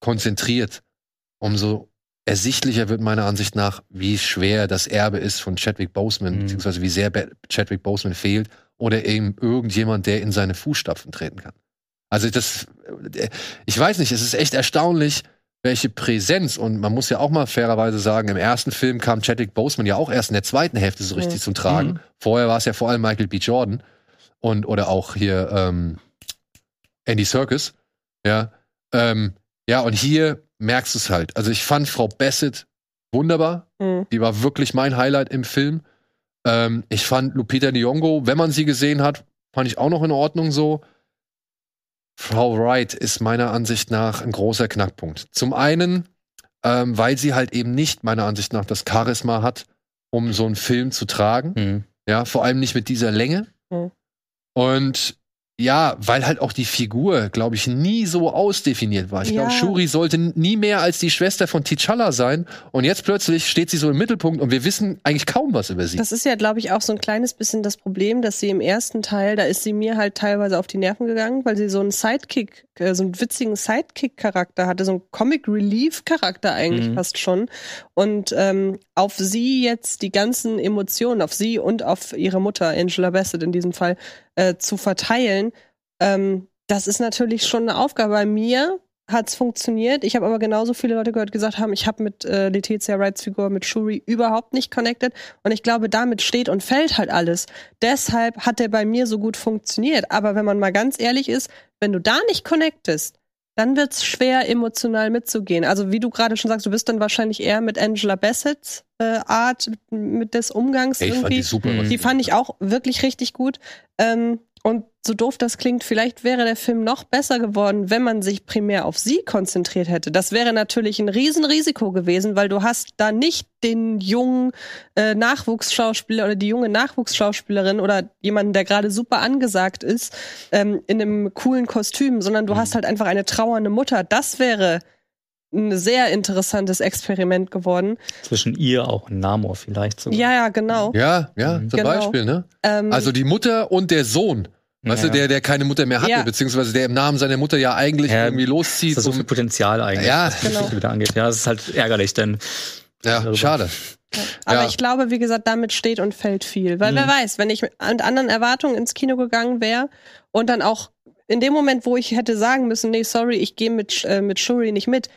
konzentriert, umso ersichtlicher wird meiner Ansicht nach, wie schwer das Erbe ist von Chadwick Boseman,
Mhm.
beziehungsweise wie sehr Chadwick Boseman fehlt oder eben irgendjemand, der in seine Fußstapfen treten kann. Also das, äh, ich weiß nicht, es ist echt erstaunlich, welche Präsenz und man muss ja auch mal fairerweise sagen, im ersten Film kam Chadwick Boseman ja auch erst in der zweiten Hälfte so richtig
Mhm.
zum Tragen.
Mhm.
Vorher war es ja vor allem Michael B. Jordan und oder auch hier ähm, Andy Serkis. Ja, ähm, ja, und hier merkst du es halt. Also ich fand Frau Bassett wunderbar.
Mhm.
Die war wirklich mein Highlight im Film. Ähm, ich fand Lupita Nyong'o, wenn man sie gesehen hat, fand ich auch noch in Ordnung so. Frau Wright ist meiner Ansicht nach ein großer Knackpunkt. Zum einen, ähm, weil sie halt eben nicht meiner Ansicht nach das Charisma hat, um so einen Film zu tragen.
Mhm.
Ja, vor allem nicht mit dieser Länge.
Mhm.
Und ja, weil halt auch die Figur, glaube ich, nie so ausdefiniert war. Ich glaube,
Ja.
Shuri sollte nie mehr als die Schwester von T'Challa sein. Und jetzt plötzlich steht sie so im Mittelpunkt und wir wissen eigentlich kaum was über sie.
Das ist ja, glaube ich, auch so ein kleines bisschen das Problem, dass sie im ersten Teil, da ist sie mir halt teilweise auf die Nerven gegangen, weil sie so einen Sidekick, äh, so einen witzigen Sidekick-Charakter hatte, so einen Comic-Relief-Charakter eigentlich
Mhm.
fast schon. Und ähm, auf sie jetzt die ganzen Emotionen, auf sie und auf ihre Mutter, Angela Bassett in diesem Fall, äh, zu verteilen, ähm, das ist natürlich schon eine Aufgabe. Bei mir hat es funktioniert. Ich habe aber genauso viele Leute gehört, die gesagt haben, ich habe mit äh, Letizia Wrights Figur, mit Shuri überhaupt nicht connected. Und ich glaube, damit steht und fällt halt alles. Deshalb hat der bei mir so gut funktioniert. Aber wenn man mal ganz ehrlich ist, wenn du da nicht connectest, dann wird's schwer, emotional mitzugehen. Also wie du gerade schon sagst, du bist dann wahrscheinlich eher mit Angela Bassetts äh, Art, mit, des Umgangs
Ey, ich fand
irgendwie.
die super.
Mhm.
Die fand ich auch wirklich richtig gut. Ähm, und so doof das klingt, vielleicht wäre der Film noch besser geworden, wenn man sich primär auf sie konzentriert hätte. Das wäre natürlich ein Riesenrisiko gewesen, weil du hast da nicht den jungen äh, Nachwuchsschauspieler oder die junge Nachwuchsschauspielerin oder jemanden, der gerade super angesagt ist, ähm, in einem coolen Kostüm, sondern du
Mhm.
hast halt einfach eine trauernde Mutter. Das wäre ein sehr interessantes Experiment geworden.
Zwischen ihr auch und Namor vielleicht sogar.
Ja, ja, genau.
Ja, ja, zum
Genau.
Beispiel, ne?
Ähm,
Also die Mutter und der Sohn. Weißt du,
Ja.
der, der keine Mutter mehr hatte,
Ja.
beziehungsweise der im Namen seiner Mutter ja eigentlich
Ja,
irgendwie
Das
loszieht.
ist so viel Potenzial eigentlich,
Ja.
was die
Genau.
Geschichte wieder angeht. Ja, es ist halt ärgerlich, denn
ja, schade.
Aber
Ja.
ich glaube, wie gesagt, damit steht und fällt viel. Weil wer
Mhm.
weiß, wenn ich mit anderen Erwartungen ins Kino gegangen wäre und dann auch in dem Moment, wo ich hätte sagen müssen, nee, sorry, ich gehe mit, äh, mit Shuri nicht mit,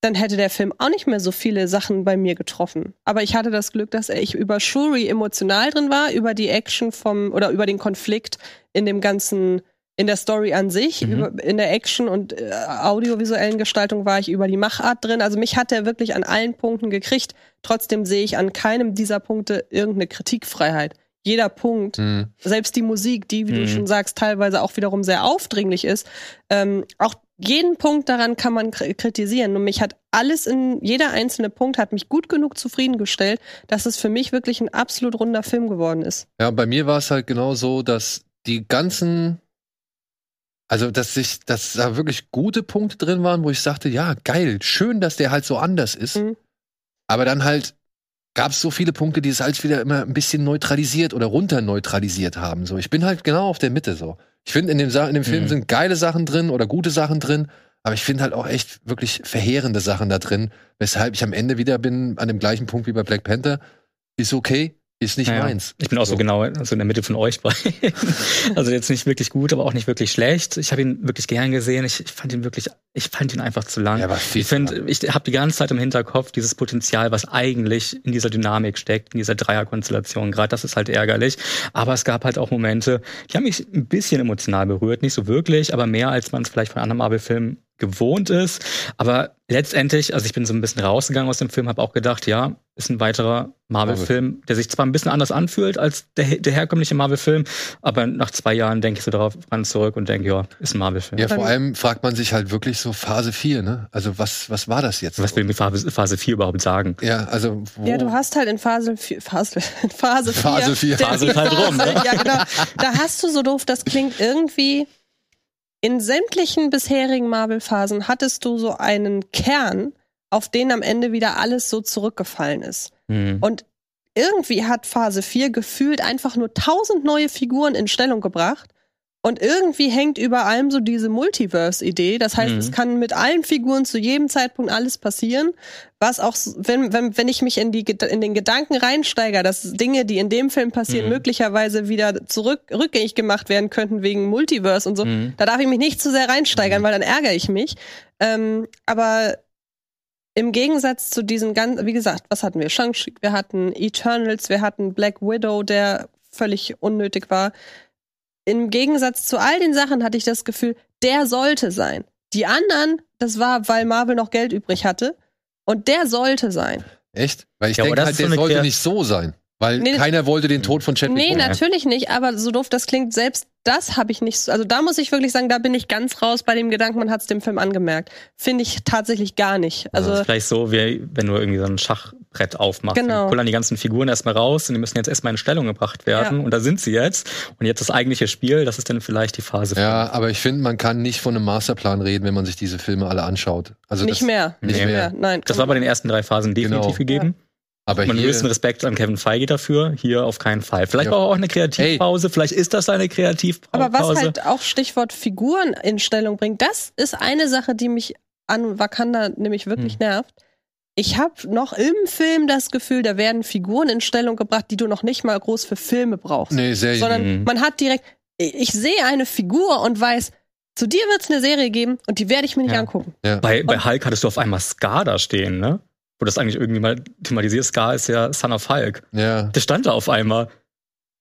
dann hätte der Film auch nicht mehr so viele Sachen bei mir getroffen. Aber ich hatte das Glück, dass ich über Shuri emotional drin war, über die Action vom oder über den Konflikt in dem ganzen in der Story an sich,
Mhm.
über, in der Action und äh, audiovisuellen Gestaltung war ich über die Machart drin. Also mich hat er wirklich an allen Punkten gekriegt. Trotzdem sehe ich an keinem dieser Punkte irgendeine Kritikfreiheit. Jeder Punkt,
Hm.
selbst die Musik, die, wie du
Mhm.
schon sagst, teilweise auch wiederum sehr aufdringlich ist, ähm, auch jeden Punkt daran kann man kri- kritisieren. Und mich hat alles in, jeder einzelne Punkt hat mich gut genug zufriedengestellt, dass es für mich wirklich ein absolut runder Film geworden ist.
Ja, bei mir war es halt genau so, dass die ganzen, also dass sich, dass da wirklich gute Punkte drin waren, wo ich sagte, ja, geil, schön, dass der halt so anders ist.
Mhm.
Aber dann halt gab es so viele Punkte, die es halt wieder immer ein bisschen neutralisiert oder runter neutralisiert haben. So, ich bin halt genau auf der Mitte so. Ich finde, in dem, Sa in dem Film
Mhm.
sind geile Sachen drin oder gute Sachen drin, aber ich finde halt auch echt wirklich verheerende Sachen da drin, weshalb ich am Ende wieder bin an dem gleichen Punkt wie bei Black Panther. Ist okay, ist nicht
Ja,
meins.
Ich bin auch so, genau so in der Mitte von euch beiden. also jetzt nicht wirklich gut, aber auch nicht wirklich schlecht. Ich habe ihn wirklich gern gesehen. Ich, ich fand ihn wirklich, ich fand ihn einfach zu lang.
Ja,
ich finde, ich habe die ganze Zeit im Hinterkopf dieses Potenzial, was eigentlich in dieser Dynamik steckt, in dieser Dreierkonstellation. Gerade das ist halt ärgerlich. Aber es gab halt auch Momente, die haben mich ein bisschen emotional berührt. Nicht so wirklich, aber mehr als man es vielleicht von anderen Marvel-Filmen gewohnt ist. Aber letztendlich, also ich bin so ein bisschen rausgegangen aus dem Film, habe auch gedacht, ja, ist ein weiterer Marvel-Film, der sich zwar ein bisschen anders anfühlt als der, der herkömmliche Marvel-Film, aber nach zwei Jahren denke ich so darauf ran zurück und denke, ja, ist ein Marvel-Film.
Ja, vor allem fragt man sich halt wirklich so Phase 4, ne? Also was, was war das jetzt?
Was will mir Phase, Phase 4 überhaupt sagen?
ja, also wo,
Ja, du hast halt in Phase 4, Phase, in Phase 4.
Phase vier.
der-
Phase ist halt rum, ne?
Ja, genau. Da hast du so doof, das klingt irgendwie. In sämtlichen bisherigen Marvel-Phasen hattest du so einen Kern, auf den am Ende wieder alles so zurückgefallen ist.
Hm.
Und irgendwie hat Phase 4 gefühlt einfach nur tausend neue Figuren in Stellung gebracht. Und irgendwie hängt über allem so diese Multiverse-Idee. Das heißt,
Mhm.
es kann mit allen Figuren zu jedem Zeitpunkt alles passieren. Was auch, wenn, wenn, wenn ich mich in, die, in den Gedanken reinsteige, dass Dinge, die in dem Film passieren,
Mhm.
möglicherweise wieder zurück, rückgängig gemacht werden könnten wegen Multiverse und so,
Mhm.
da darf ich mich nicht zu sehr reinsteigern, weil dann ärgere ich mich. Ähm, aber im Gegensatz zu diesen ganzen, wie gesagt, was hatten wir? Shang-Chi, wir hatten Eternals, wir hatten Black Widow, der völlig unnötig war. Im Gegensatz zu all den Sachen hatte ich das Gefühl, der sollte sein. Die anderen, das war, weil Marvel noch Geld übrig hatte. Und der sollte sein.
echt? Weil ich
Ja,
denke
das
halt,
so
der sollte
Krea-
nicht so sein. Weil
Nee,
keiner wollte den Tod von Chadwick
Nee,
Boseman.
natürlich nicht, aber so doof das klingt, selbst das habe ich nicht so. Also da muss ich wirklich sagen, da bin ich ganz raus bei dem Gedanken, man hat es dem Film angemerkt. Finde ich tatsächlich gar nicht. Also
Das ist vielleicht so, wie wenn du irgendwie so ein Schachbrett aufmachst.
Genau.
Dann pullern die ganzen Figuren erstmal raus und die müssen jetzt erstmal in Stellung gebracht werden.
Ja.
Und da sind sie jetzt. Und jetzt das eigentliche Spiel, das ist dann vielleicht die Phase
Ja, aber ich finde, man kann nicht von einem Masterplan reden, wenn man sich diese Filme alle anschaut. Also
nicht
das,
mehr.
Nicht
Nee.
mehr.
Nein.
Das war bei den ersten drei Phasen definitiv
Genau.
gegeben.
Aber
Man
hier,
höchsten Respekt an Kevin Feige dafür. Hier auf keinen Fall. Vielleicht
Ja.
auch eine Kreativpause. Vielleicht ist das eine Kreativpause.
Aber was halt auch Stichwort Figuren in Stellung bringt, das ist eine Sache, die mich an Wakanda nämlich wirklich
Hm.
nervt. Ich habe noch im Film das Gefühl, da werden Figuren in Stellung gebracht, die du noch nicht mal groß für Filme brauchst.
nee, sehr
Sondern
Mhm.
man hat direkt, ich sehe eine Figur und weiß, zu dir wird es eine Serie geben und die werde ich mir nicht
Ja.
angucken.
Bei, bei Hulk hattest du auf einmal Scar da stehen, ne? Wo das eigentlich irgendwie mal thematisiert. Scar ist ja Son of Hulk.
ja.
Der stand da auf einmal.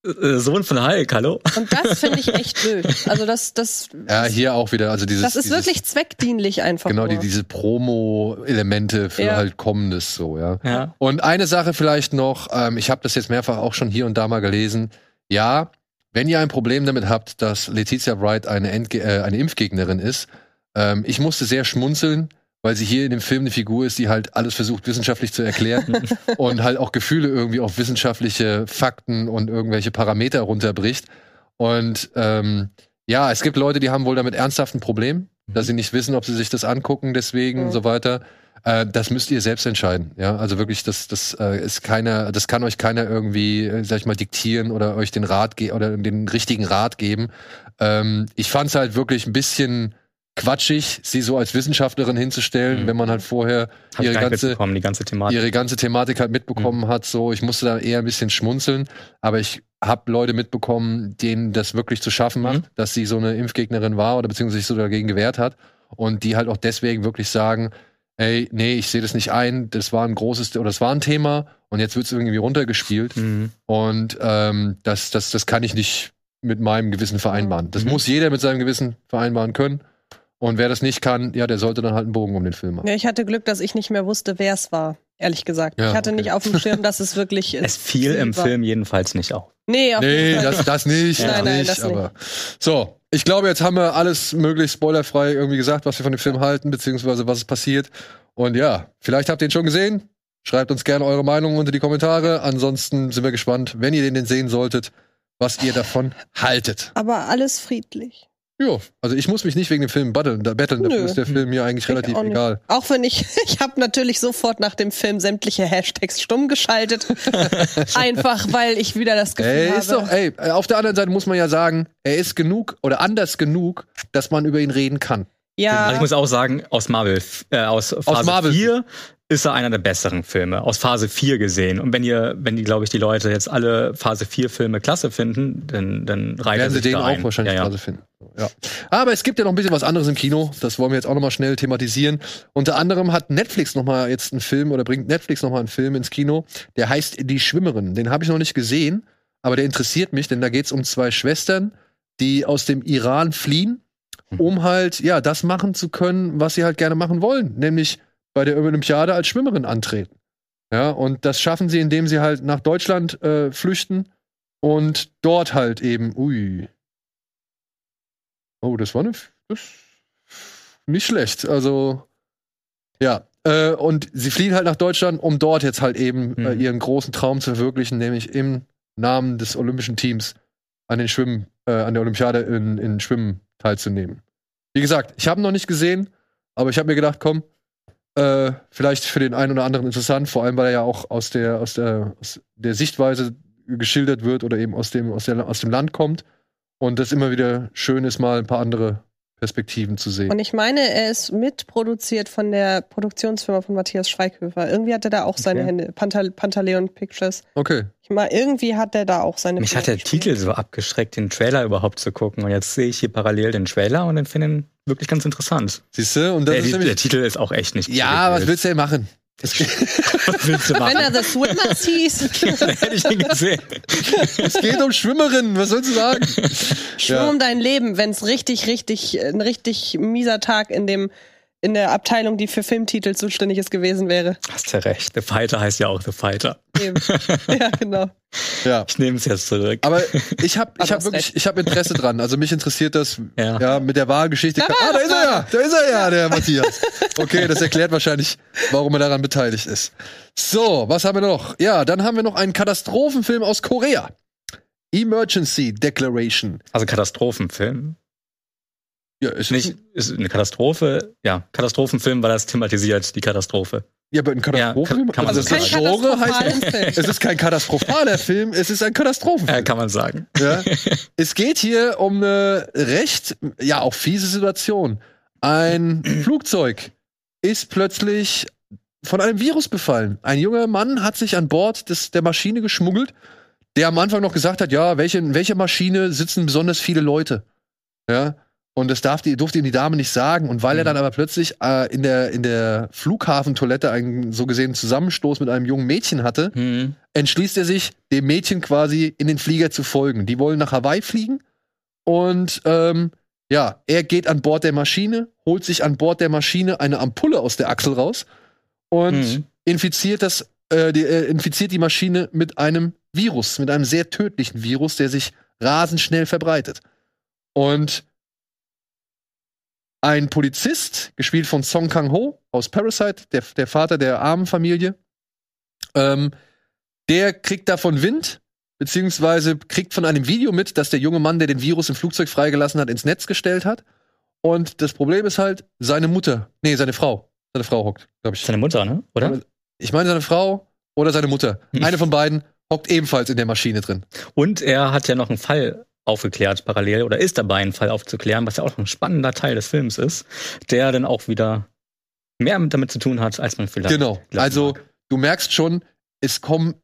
Äh, Sohn von Hulk, hallo?
Und das finde ich echt blöd. Also das, das,
ja, hier auch wieder. Also dieses,
das ist
dieses,
wirklich zweckdienlich einfach.
genau die, diese Promo-Elemente für
Ja.
halt Kommendes so, ja.
Ja.
Und eine Sache vielleicht noch, ähm, ich habe das jetzt mehrfach auch schon hier und da mal gelesen. Ja, wenn ihr ein Problem damit habt, dass Letizia Wright eine, Endge äh, eine Impfgegnerin ist, ähm, ich musste sehr schmunzeln, weil sie hier in dem Film eine Figur ist, die halt alles versucht wissenschaftlich zu erklären und halt auch Gefühle irgendwie auf wissenschaftliche Fakten und irgendwelche Parameter runterbricht. Und ähm, ja, es gibt Leute, die haben wohl damit ernsthaft ein Problem, dass sie nicht wissen, ob sie sich das angucken, deswegen
Mhm.
und so weiter. Äh, das müsst ihr selbst entscheiden. Ja, also wirklich, das, das äh, ist keiner, das kann euch keiner irgendwie, äh, sag ich mal, diktieren oder euch den Rat ge oder den richtigen Rat geben. Ähm, ich fand es halt wirklich ein bisschen quatschig, sie so als Wissenschaftlerin hinzustellen,
Mhm.
wenn man halt vorher
Hab
ihre ganze
ganze Thematik.
ihre ganze Thematik halt mitbekommen hat. So, ich musste da eher ein bisschen schmunzeln, aber ich habe Leute mitbekommen, denen das wirklich zu schaffen macht,
Mhm.
dass sie so eine Impfgegnerin war oder beziehungsweise sich so dagegen gewehrt hat und die halt auch deswegen wirklich sagen, ey, nee, ich sehe das nicht ein, das war ein großes oder das war ein Thema und jetzt wird es irgendwie runtergespielt
Mhm.
und ähm, das, das, das kann ich nicht mit meinem Gewissen vereinbaren. Das
Mhm.
muss jeder mit seinem Gewissen vereinbaren können. Und wer das nicht kann, ja, der sollte dann halt einen Bogen um den Film machen.
Ja, ich hatte Glück, dass ich nicht mehr wusste, wer es war, ehrlich gesagt.
Ja,
ich hatte
okay.
nicht auf dem Schirm, dass es wirklich
Es fiel im
war.
Film jedenfalls nicht auf.
Nee, auf
Nee, das, das nicht,
Nein,
das
nein,
nicht,
das
aber. So, ich glaube, jetzt haben wir alles möglichst spoilerfrei irgendwie gesagt, was wir von dem Film halten, beziehungsweise was ist passiert. Und ja, vielleicht habt ihr ihn schon gesehen. Schreibt uns gerne eure Meinung unter die Kommentare. Ansonsten sind wir gespannt, wenn ihr den denn sehen solltet, was ihr davon haltet.
Aber alles friedlich.
Ja, also ich muss mich nicht wegen dem Film battlen, da betteln, dafür
Nö.
ist der Film mir eigentlich
Ich
relativ
auch
egal.
Auch wenn ich, ich habe natürlich sofort nach dem Film sämtliche Hashtags stumm geschaltet. Einfach, weil ich wieder das Gefühl habe.
ist doch, ey, auf der anderen Seite muss man ja sagen, er ist genug oder anders genug, dass man über ihn reden kann.
ja,
Also ich muss auch sagen, aus Marvel, äh, aus Phase
Marvel.
4 ist er einer der besseren Filme. Aus Phase 4 gesehen. Und wenn ihr, wenn die, glaube ich, die Leute jetzt alle Phase 4 Filme klasse finden, dann, dann reiht er
Werden sie
sich
den
da
auch
ein.
wahrscheinlich
ja, ja.
gerade finden. Ja. Aber es gibt ja noch ein bisschen was anderes im Kino. Das wollen wir jetzt auch noch mal schnell thematisieren. Unter anderem hat Netflix noch mal jetzt einen Film oder bringt Netflix noch mal einen Film ins Kino. Der heißt Die Schwimmerin. Den habe ich noch nicht gesehen, aber der interessiert mich, denn da geht es um zwei Schwestern, die aus dem Iran fliehen, um halt ja das machen zu können, was sie halt gerne machen wollen, nämlich bei der Olympiade als Schwimmerin antreten. Ja, und das schaffen sie, indem sie halt nach Deutschland äh, flüchten und dort halt eben, ui. Oh, das war eine, das nicht schlecht. Also, ja. Äh, und sie fliehen halt nach Deutschland, um dort jetzt halt eben äh,
Mhm.
ihren großen Traum zu verwirklichen, nämlich im Namen des olympischen Teams an den Schwimmen, äh, an der Olympiade in, in Schwimmen teilzunehmen. Wie gesagt, ich habe noch nicht gesehen, aber ich habe mir gedacht, komm, äh, vielleicht für den einen oder anderen interessant, vor allem weil er ja auch aus der, aus der, aus der Sichtweise geschildert wird oder eben aus dem, aus, der, aus dem Land kommt. Und das immer wieder schön ist, mal ein paar andere Perspektiven zu sehen.
und ich meine, er ist mitproduziert von der Produktionsfirma von Matthias Schweighöfer. Irgendwie hat er da auch seine
Okay.
Hände. Pantal Pantaleon Pictures.
Okay.
Ich meine, irgendwie hat er da auch seine
Mich hat der. Titel so abgeschreckt, den Trailer überhaupt zu gucken. Und jetzt sehe ich hier parallel den Trailer und den finde ihn wirklich ganz interessant.
Siehst du? Und das
Der,
ist
der
nämlich.
Titel ist auch echt nicht
Ja, was willst du denn machen? Es,
Was willst du
Wenn
machen?
er The Swimmers hieß,
Dann hätte ich ihn gesehen.
es geht um Schwimmerinnen, was sollst du sagen?
schwimm
Ja.
um dein Leben, wenn es richtig, richtig, ein richtig mieser Tag in dem in der Abteilung, die für Filmtitel zuständig ist, gewesen wäre.
Hast ja recht. The Fighter heißt ja auch The Fighter.
Eben. ja, genau.
Ja.
Ich nehme es jetzt zurück.
Aber ich habe ich hab wirklich,
recht.
ich habe Interesse dran. Also mich interessiert das, ja,
Ja.
mit der Wahlgeschichte.
Da
ah, da
er
ist er ja, da ist er ja, der Matthias. Okay, das erklärt wahrscheinlich, warum er daran beteiligt ist. So, was haben wir noch? Ja, dann haben wir noch einen Katastrophenfilm aus Korea. Emergency Declaration.
Also Katastrophenfilm.
Ja, ist
Nicht ist eine Katastrophe. Ja, Katastrophenfilm, weil das thematisiert, die Katastrophe.
Ja, aber ein Katastrophenfilm.
Ja, kann- kann man
also
so
das
sagen.
Genre heißt, es ist kein katastrophaler Film, es ist ein Katastrophenfilm.
Äh, kann man sagen.
Ja. es geht hier um eine recht, ja, auch fiese Situation. Ein Flugzeug ist plötzlich von einem Virus befallen. Ein junger Mann hat sich an Bord des, der Maschine geschmuggelt, der am Anfang noch gesagt hat, ja, welche, in welcher Maschine sitzen besonders viele Leute. Ja. Und das darf die, durfte ihm die Dame nicht sagen. Und weil er
Mhm.
dann aber plötzlich äh, in, der, in der Flughafentoilette einen so gesehen Zusammenstoß mit einem jungen Mädchen hatte,
Hm.
entschließt er sich, dem Mädchen quasi in den Flieger zu folgen. Die wollen nach Hawaii fliegen und ähm, ja, er geht an Bord der Maschine, holt sich an Bord der Maschine eine Ampulle aus der Achsel raus und
Mhm.
infiziert das, äh, die, äh, infiziert die Maschine mit einem Virus, mit einem sehr tödlichen Virus, der sich rasend schnell verbreitet. Und ein Polizist, gespielt von Song Kang-ho aus Parasite, der, der Vater der armen Familie, ähm, der kriegt davon Wind, beziehungsweise kriegt von einem Video mit, dass der junge Mann, der den Virus im Flugzeug freigelassen hat, ins Netz gestellt hat. Und das Problem ist halt, seine Mutter, nee, seine Frau, seine Frau hockt, glaube ich.
Seine Mutter, ne? Oder?
Ich meine seine Frau oder seine Mutter.
Hm.
Eine von beiden hockt ebenfalls in der Maschine drin.
Und er hat ja noch einen Fall aufgeklärt parallel oder ist dabei, einen Fall aufzuklären, was ja auch ein spannender Teil des Films ist, der dann auch wieder mehr damit zu tun hat, als man vielleicht.
Genau. Also,
mag.
du merkst schon, es kommen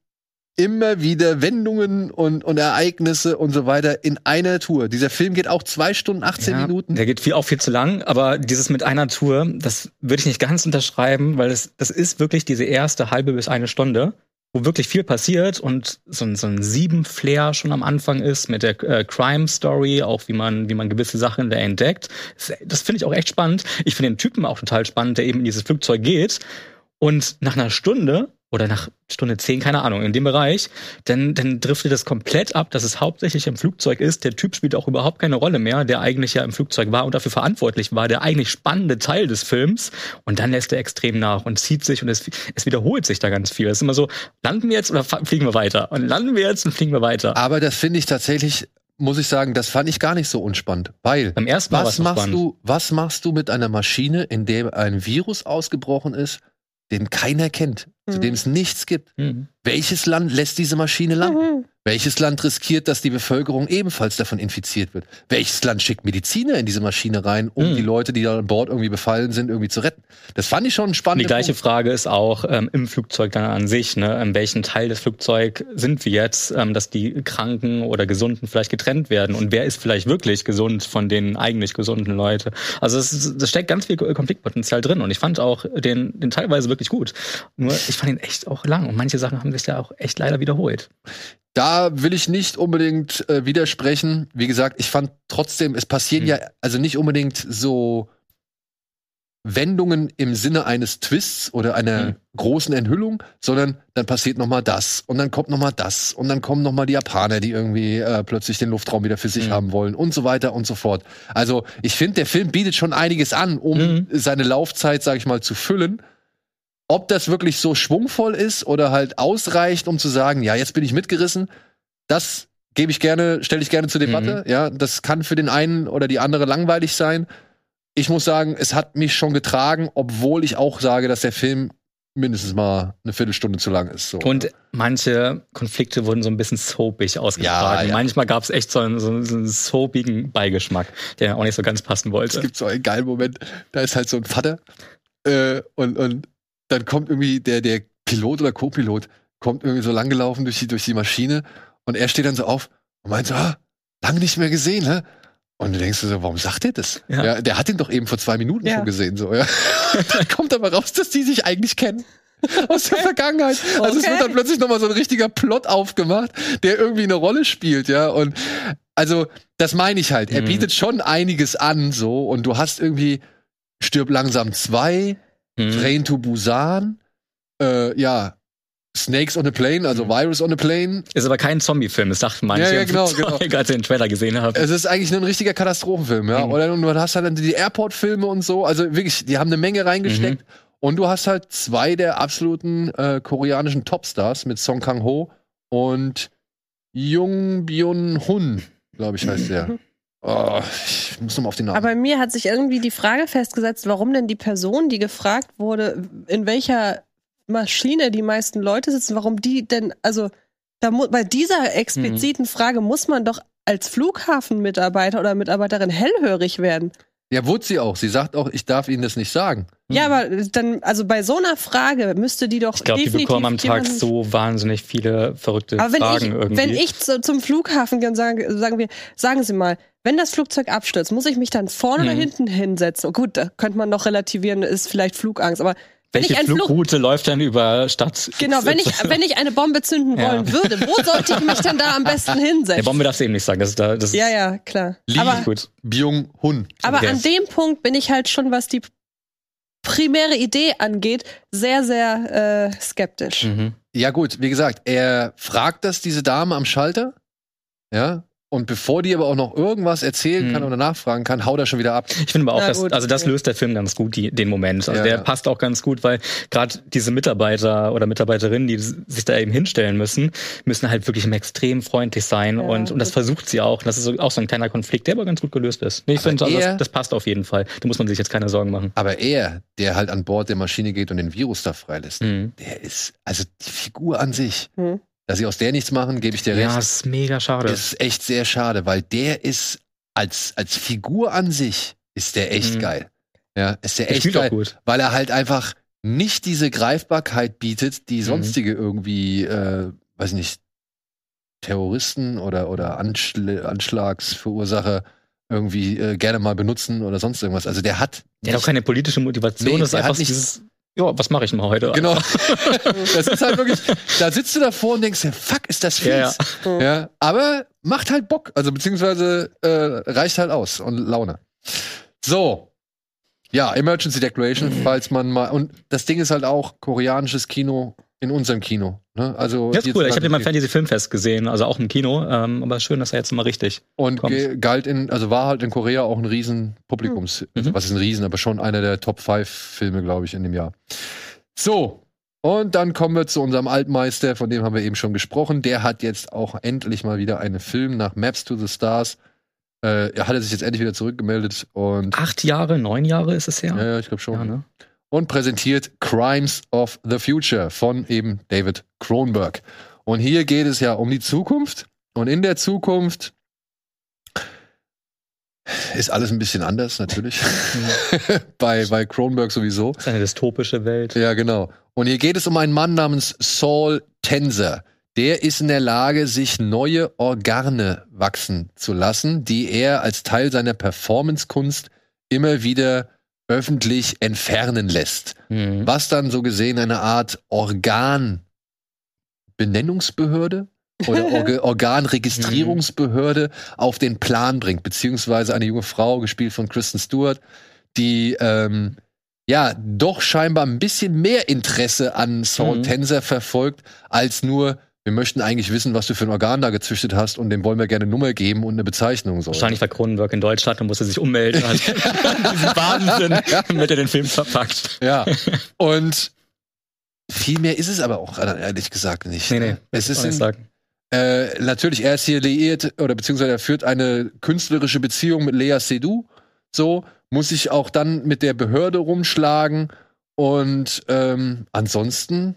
immer wieder Wendungen und, und Ereignisse und so weiter in einer Tour. Dieser Film geht auch zwei Stunden, 18
Ja,
Minuten.
Der geht viel, auch viel zu lang, aber dieses mit einer Tour, das würde ich nicht ganz unterschreiben, weil das, das ist wirklich diese erste halbe bis eine Stunde, wo wirklich viel passiert und so ein, so ein Sieben-Flair schon am Anfang ist mit der äh, Crime-Story, auch wie man, wie man gewisse Sachen da entdeckt. Das, das finde ich auch echt spannend. Ich finde den Typen auch total spannend, der eben in dieses Flugzeug geht und nach einer Stunde oder nach Stunde zehn, keine Ahnung, in dem Bereich, dann, dann driftet das komplett ab, dass es hauptsächlich im Flugzeug ist. Der Typ spielt auch überhaupt keine Rolle mehr, der eigentlich ja im Flugzeug war und dafür verantwortlich war, der eigentlich spannende Teil des Films. Und dann lässt er extrem nach und zieht sich und es, es wiederholt sich da ganz viel. Es ist immer so, landen wir jetzt oder fliegen wir weiter? Und landen wir jetzt und fliegen wir weiter.
Aber das finde ich tatsächlich muss ich sagen, das fand ich gar nicht so unspannend. Weil
Beim ersten Mal
was machst
spannend.
du, was machst du mit einer Maschine, in der ein Virus ausgebrochen ist, den keiner kennt, zu
Mhm.
dem es nichts gibt?
Mhm.
Welches Land lässt diese Maschine landen?
Mhm.
Welches Land riskiert, dass die Bevölkerung ebenfalls davon infiziert wird? Welches Land schickt Mediziner in diese Maschine rein, um
Mhm.
die Leute, die da an Bord irgendwie befallen sind, irgendwie zu retten? Das fand ich schon spannend.
die gleiche Frage ist auch ähm, im Flugzeug dann an sich, ne? In welchem Teil des Flugzeugs sind wir jetzt, ähm, dass die Kranken oder Gesunden vielleicht getrennt werden und wer ist vielleicht wirklich gesund von den eigentlich gesunden Leuten? Also es, es steckt ganz viel Konfliktpotenzial drin und ich fand auch den, den teilweise wirklich gut. Nur ich fand ihn echt auch lang und manche Sachen haben sich da auch echt leider wiederholt.
Da will ich nicht unbedingt äh, widersprechen. Wie gesagt, ich fand trotzdem, es passieren
Mhm.
ja also nicht unbedingt so Wendungen im Sinne eines Twists oder einer
Mhm.
großen Enthüllung, sondern dann passiert noch mal das und dann kommt noch mal das und dann kommen noch mal die Japaner, die irgendwie äh, plötzlich den Luftraum wieder für sich
Mhm.
haben wollen und so weiter und so fort. Also ich finde, der Film bietet schon einiges an, um
Mhm.
seine Laufzeit, sag ich mal, zu füllen. Ob das wirklich so schwungvoll ist oder halt ausreicht, um zu sagen, ja, jetzt bin ich mitgerissen, das gebe ich gerne, stelle ich gerne zur Debatte. Ja, das kann für den einen oder die andere langweilig sein. Ich muss sagen, es hat mich schon getragen, obwohl ich auch sage, dass der Film mindestens mal eine Viertelstunde zu lang ist. So.
Und manche Konflikte wurden so ein bisschen soapig ausgetragen.
Ja, ja.
Manchmal gab es echt so einen, so einen, so einen soapigen Beigeschmack, der auch nicht so ganz passen
es
wollte.
gibt so einen geilen Moment, da ist halt so ein Vater äh, und, und dann kommt irgendwie der, der Pilot oder Co-Pilot kommt irgendwie so langgelaufen durch die, durch die Maschine und er steht dann so auf und meint so, ah, lange nicht mehr gesehen, ne? Und du denkst so, warum sagt er das? Ja.
Ja.
der hat ihn doch eben vor zwei Minuten
Ja.
schon gesehen, so, ja. dann kommt aber raus, dass die sich eigentlich kennen. Aus der Vergangenheit. Also es
Okay.
wird dann plötzlich nochmal so ein richtiger Plot aufgemacht, der irgendwie eine Rolle spielt, ja. Und also, das meine ich halt. Er
Mhm.
bietet schon einiges an, so. Und du hast irgendwie Stirb langsam zwei,
Mhm.
Train to Busan, äh, ja, Snakes on a Plane, also
Mhm.
Virus on a Plane.
Ist aber kein Zombie-Film, das dachten manche,
Ja, ja, genau, genau.
als sie den Trailer gesehen haben.
Es ist eigentlich ein richtiger Katastrophenfilm, ja.
Mhm.
Oder du hast halt die Airport-Filme und so. Also wirklich, die haben eine Menge reingesteckt.
Mhm.
Und du hast halt zwei der absoluten äh, koreanischen Topstars mit Song Kang-ho und Jung Byun-hun, glaube ich, heißt der. Oh, ich muss noch mal auf den Namen.
Aber mir hat sich irgendwie die Frage festgesetzt, warum denn die Person, die gefragt wurde, in welcher Maschine die meisten Leute sitzen, warum die denn, also da bei dieser expliziten Frage muss man doch als Flughafenmitarbeiter oder Mitarbeiterin hellhörig werden.
Ja, wurde sie auch. Sie sagt auch, ich darf Ihnen das nicht sagen.
Ja, aber dann, also bei so einer Frage müsste die doch
Ich glaube, die bekommen am Tag so wahnsinnig viele verrückte
Aber wenn
Fragen
ich,
irgendwie.
wenn ich zu, zum Flughafen gehe und sage, sagen wir, sagen Sie mal, wenn das Flugzeug abstürzt, muss ich mich dann vorne oder
Mhm.
hinten hinsetzen? Oh, gut, da könnte man noch relativieren, ist vielleicht Flugangst, aber
Welche
ich ein Flug,
Flugroute läuft dann über Stadt?
genau, wenn ich, wenn ich eine Bombe zünden
Ja.
wollen würde, wo sollte ich mich denn da am besten
Der
hinsetzen?
Bombe darfst du eben nicht sagen. Das ist, da, das
ja, ja, klar.
Lee.
Aber,
gut.
Byung-hun.
aber
Okay.
an dem Punkt bin ich halt schon, was die primäre Idee angeht, sehr, sehr äh, skeptisch.
Mhm.
Ja, gut, wie gesagt, er fragt das diese Dame am Schalter. Ja. Und bevor die aber auch noch irgendwas erzählen kann oder nachfragen kann, haut er schon wieder ab.
Ich finde aber auch,
Na
dass,
gut,
also das
okay.
löst der Film ganz gut, die, den Moment. Also
Ja,
der
ja.
passt auch ganz gut, weil gerade diese Mitarbeiter oder Mitarbeiterinnen, die sich da eben hinstellen müssen, müssen halt wirklich extrem freundlich sein
Ja,
und, und das versucht sie auch. Das ist auch so ein kleiner Konflikt, der aber ganz gut gelöst ist. Nee, ich finde, also
er-
das, das passt auf jeden Fall. Da muss man sich jetzt keine Sorgen machen.
Aber er, der halt an Bord der Maschine geht und den Virus da freilässt,
Mhm.
der ist, also die Figur an sich,
Hm.
Dass sie aus der nichts machen, gebe ich dir
Ja,
recht.
das ist mega schade.
ist echt sehr schade, weil der ist als, als Figur an sich ist der echt
Mhm.
geil. Ja, ist der
Der
echt geil,
gut.
weil er halt einfach nicht diese Greifbarkeit bietet, die
Mhm.
sonstige irgendwie, äh, weiß nicht, Terroristen oder, oder Anschl Anschlagsverursacher irgendwie äh, gerne mal benutzen oder sonst irgendwas. Also der hat
Der hat auch keine politische Motivation.
Nee,
das ist einfach
hat nicht-
dieses, ja, was mache ich mal heute?
Genau. das ist halt wirklich, da sitzt du davor und denkst fuck, ist das fies.
Ja,
Ja,
ja.
aber macht halt Bock, also beziehungsweise äh, reicht halt aus und Laune. So. Ja, Emergency Declaration, falls man mal. Und das Ding ist halt auch koreanisches Kino in unserem Kino. Ne? Also
Ja, ist cool. Ich habe
hierzulande
den mal. Fantasy Filmfest gesehen, also auch im Kino. Ähm, aber schön, dass er jetzt mal richtig.
Und
kommt.
galt in, also war halt in Korea auch ein riesen Publikums, also
Mhm.
was ist ein Riesen, aber schon einer der Top 5 Filme, glaube ich, in dem Jahr. So, Und dann kommen wir zu unserem Altmeister, von dem haben wir eben schon gesprochen. Der hat jetzt auch endlich mal wieder einen Film nach Maps to the Stars. Äh, er hat sich jetzt endlich wieder zurückgemeldet und.
Acht Jahre, neun Jahre ist es her?
Ja, ja ich glaube schon.
Ja, ne?
Und präsentiert Crimes of the Future von eben David Cronenberg. Und hier geht es ja um die Zukunft. Und in der Zukunft ist alles ein bisschen anders, natürlich. bei, bei Cronenberg sowieso.
Das ist eine dystopische Welt.
Ja, genau. Und hier geht es um einen Mann namens Saul Tenser. Der ist in der Lage, sich neue Organe wachsen zu lassen, die er als Teil seiner Performancekunst immer wieder öffentlich entfernen lässt.
Mhm.
Was dann so gesehen eine Art Organbenennungsbehörde oder Orga Organregistrierungsbehörde auf den Plan bringt, beziehungsweise eine junge Frau, gespielt von Kristen Stewart, die ähm, ja doch scheinbar ein bisschen mehr Interesse an Saul
Mhm.
Tenser verfolgt, als nur, wir möchten eigentlich wissen, was du für ein Organ da gezüchtet hast und dem wollen wir gerne eine Nummer geben und eine Bezeichnung. So.
Wahrscheinlich war Cronenberg in Deutschland und musste sich ummelden. Wahnsinn, damit er den Film verpackt.
Ja. Und viel mehr ist es aber auch ehrlich gesagt nicht.
Nee, nee.
Es ist
ich
in,
sagen.
Äh, natürlich, er ist hier liiert oder beziehungsweise er führt eine künstlerische Beziehung mit Lea Seydoux. So, muss sich auch dann mit der Behörde rumschlagen. Und ähm, ansonsten,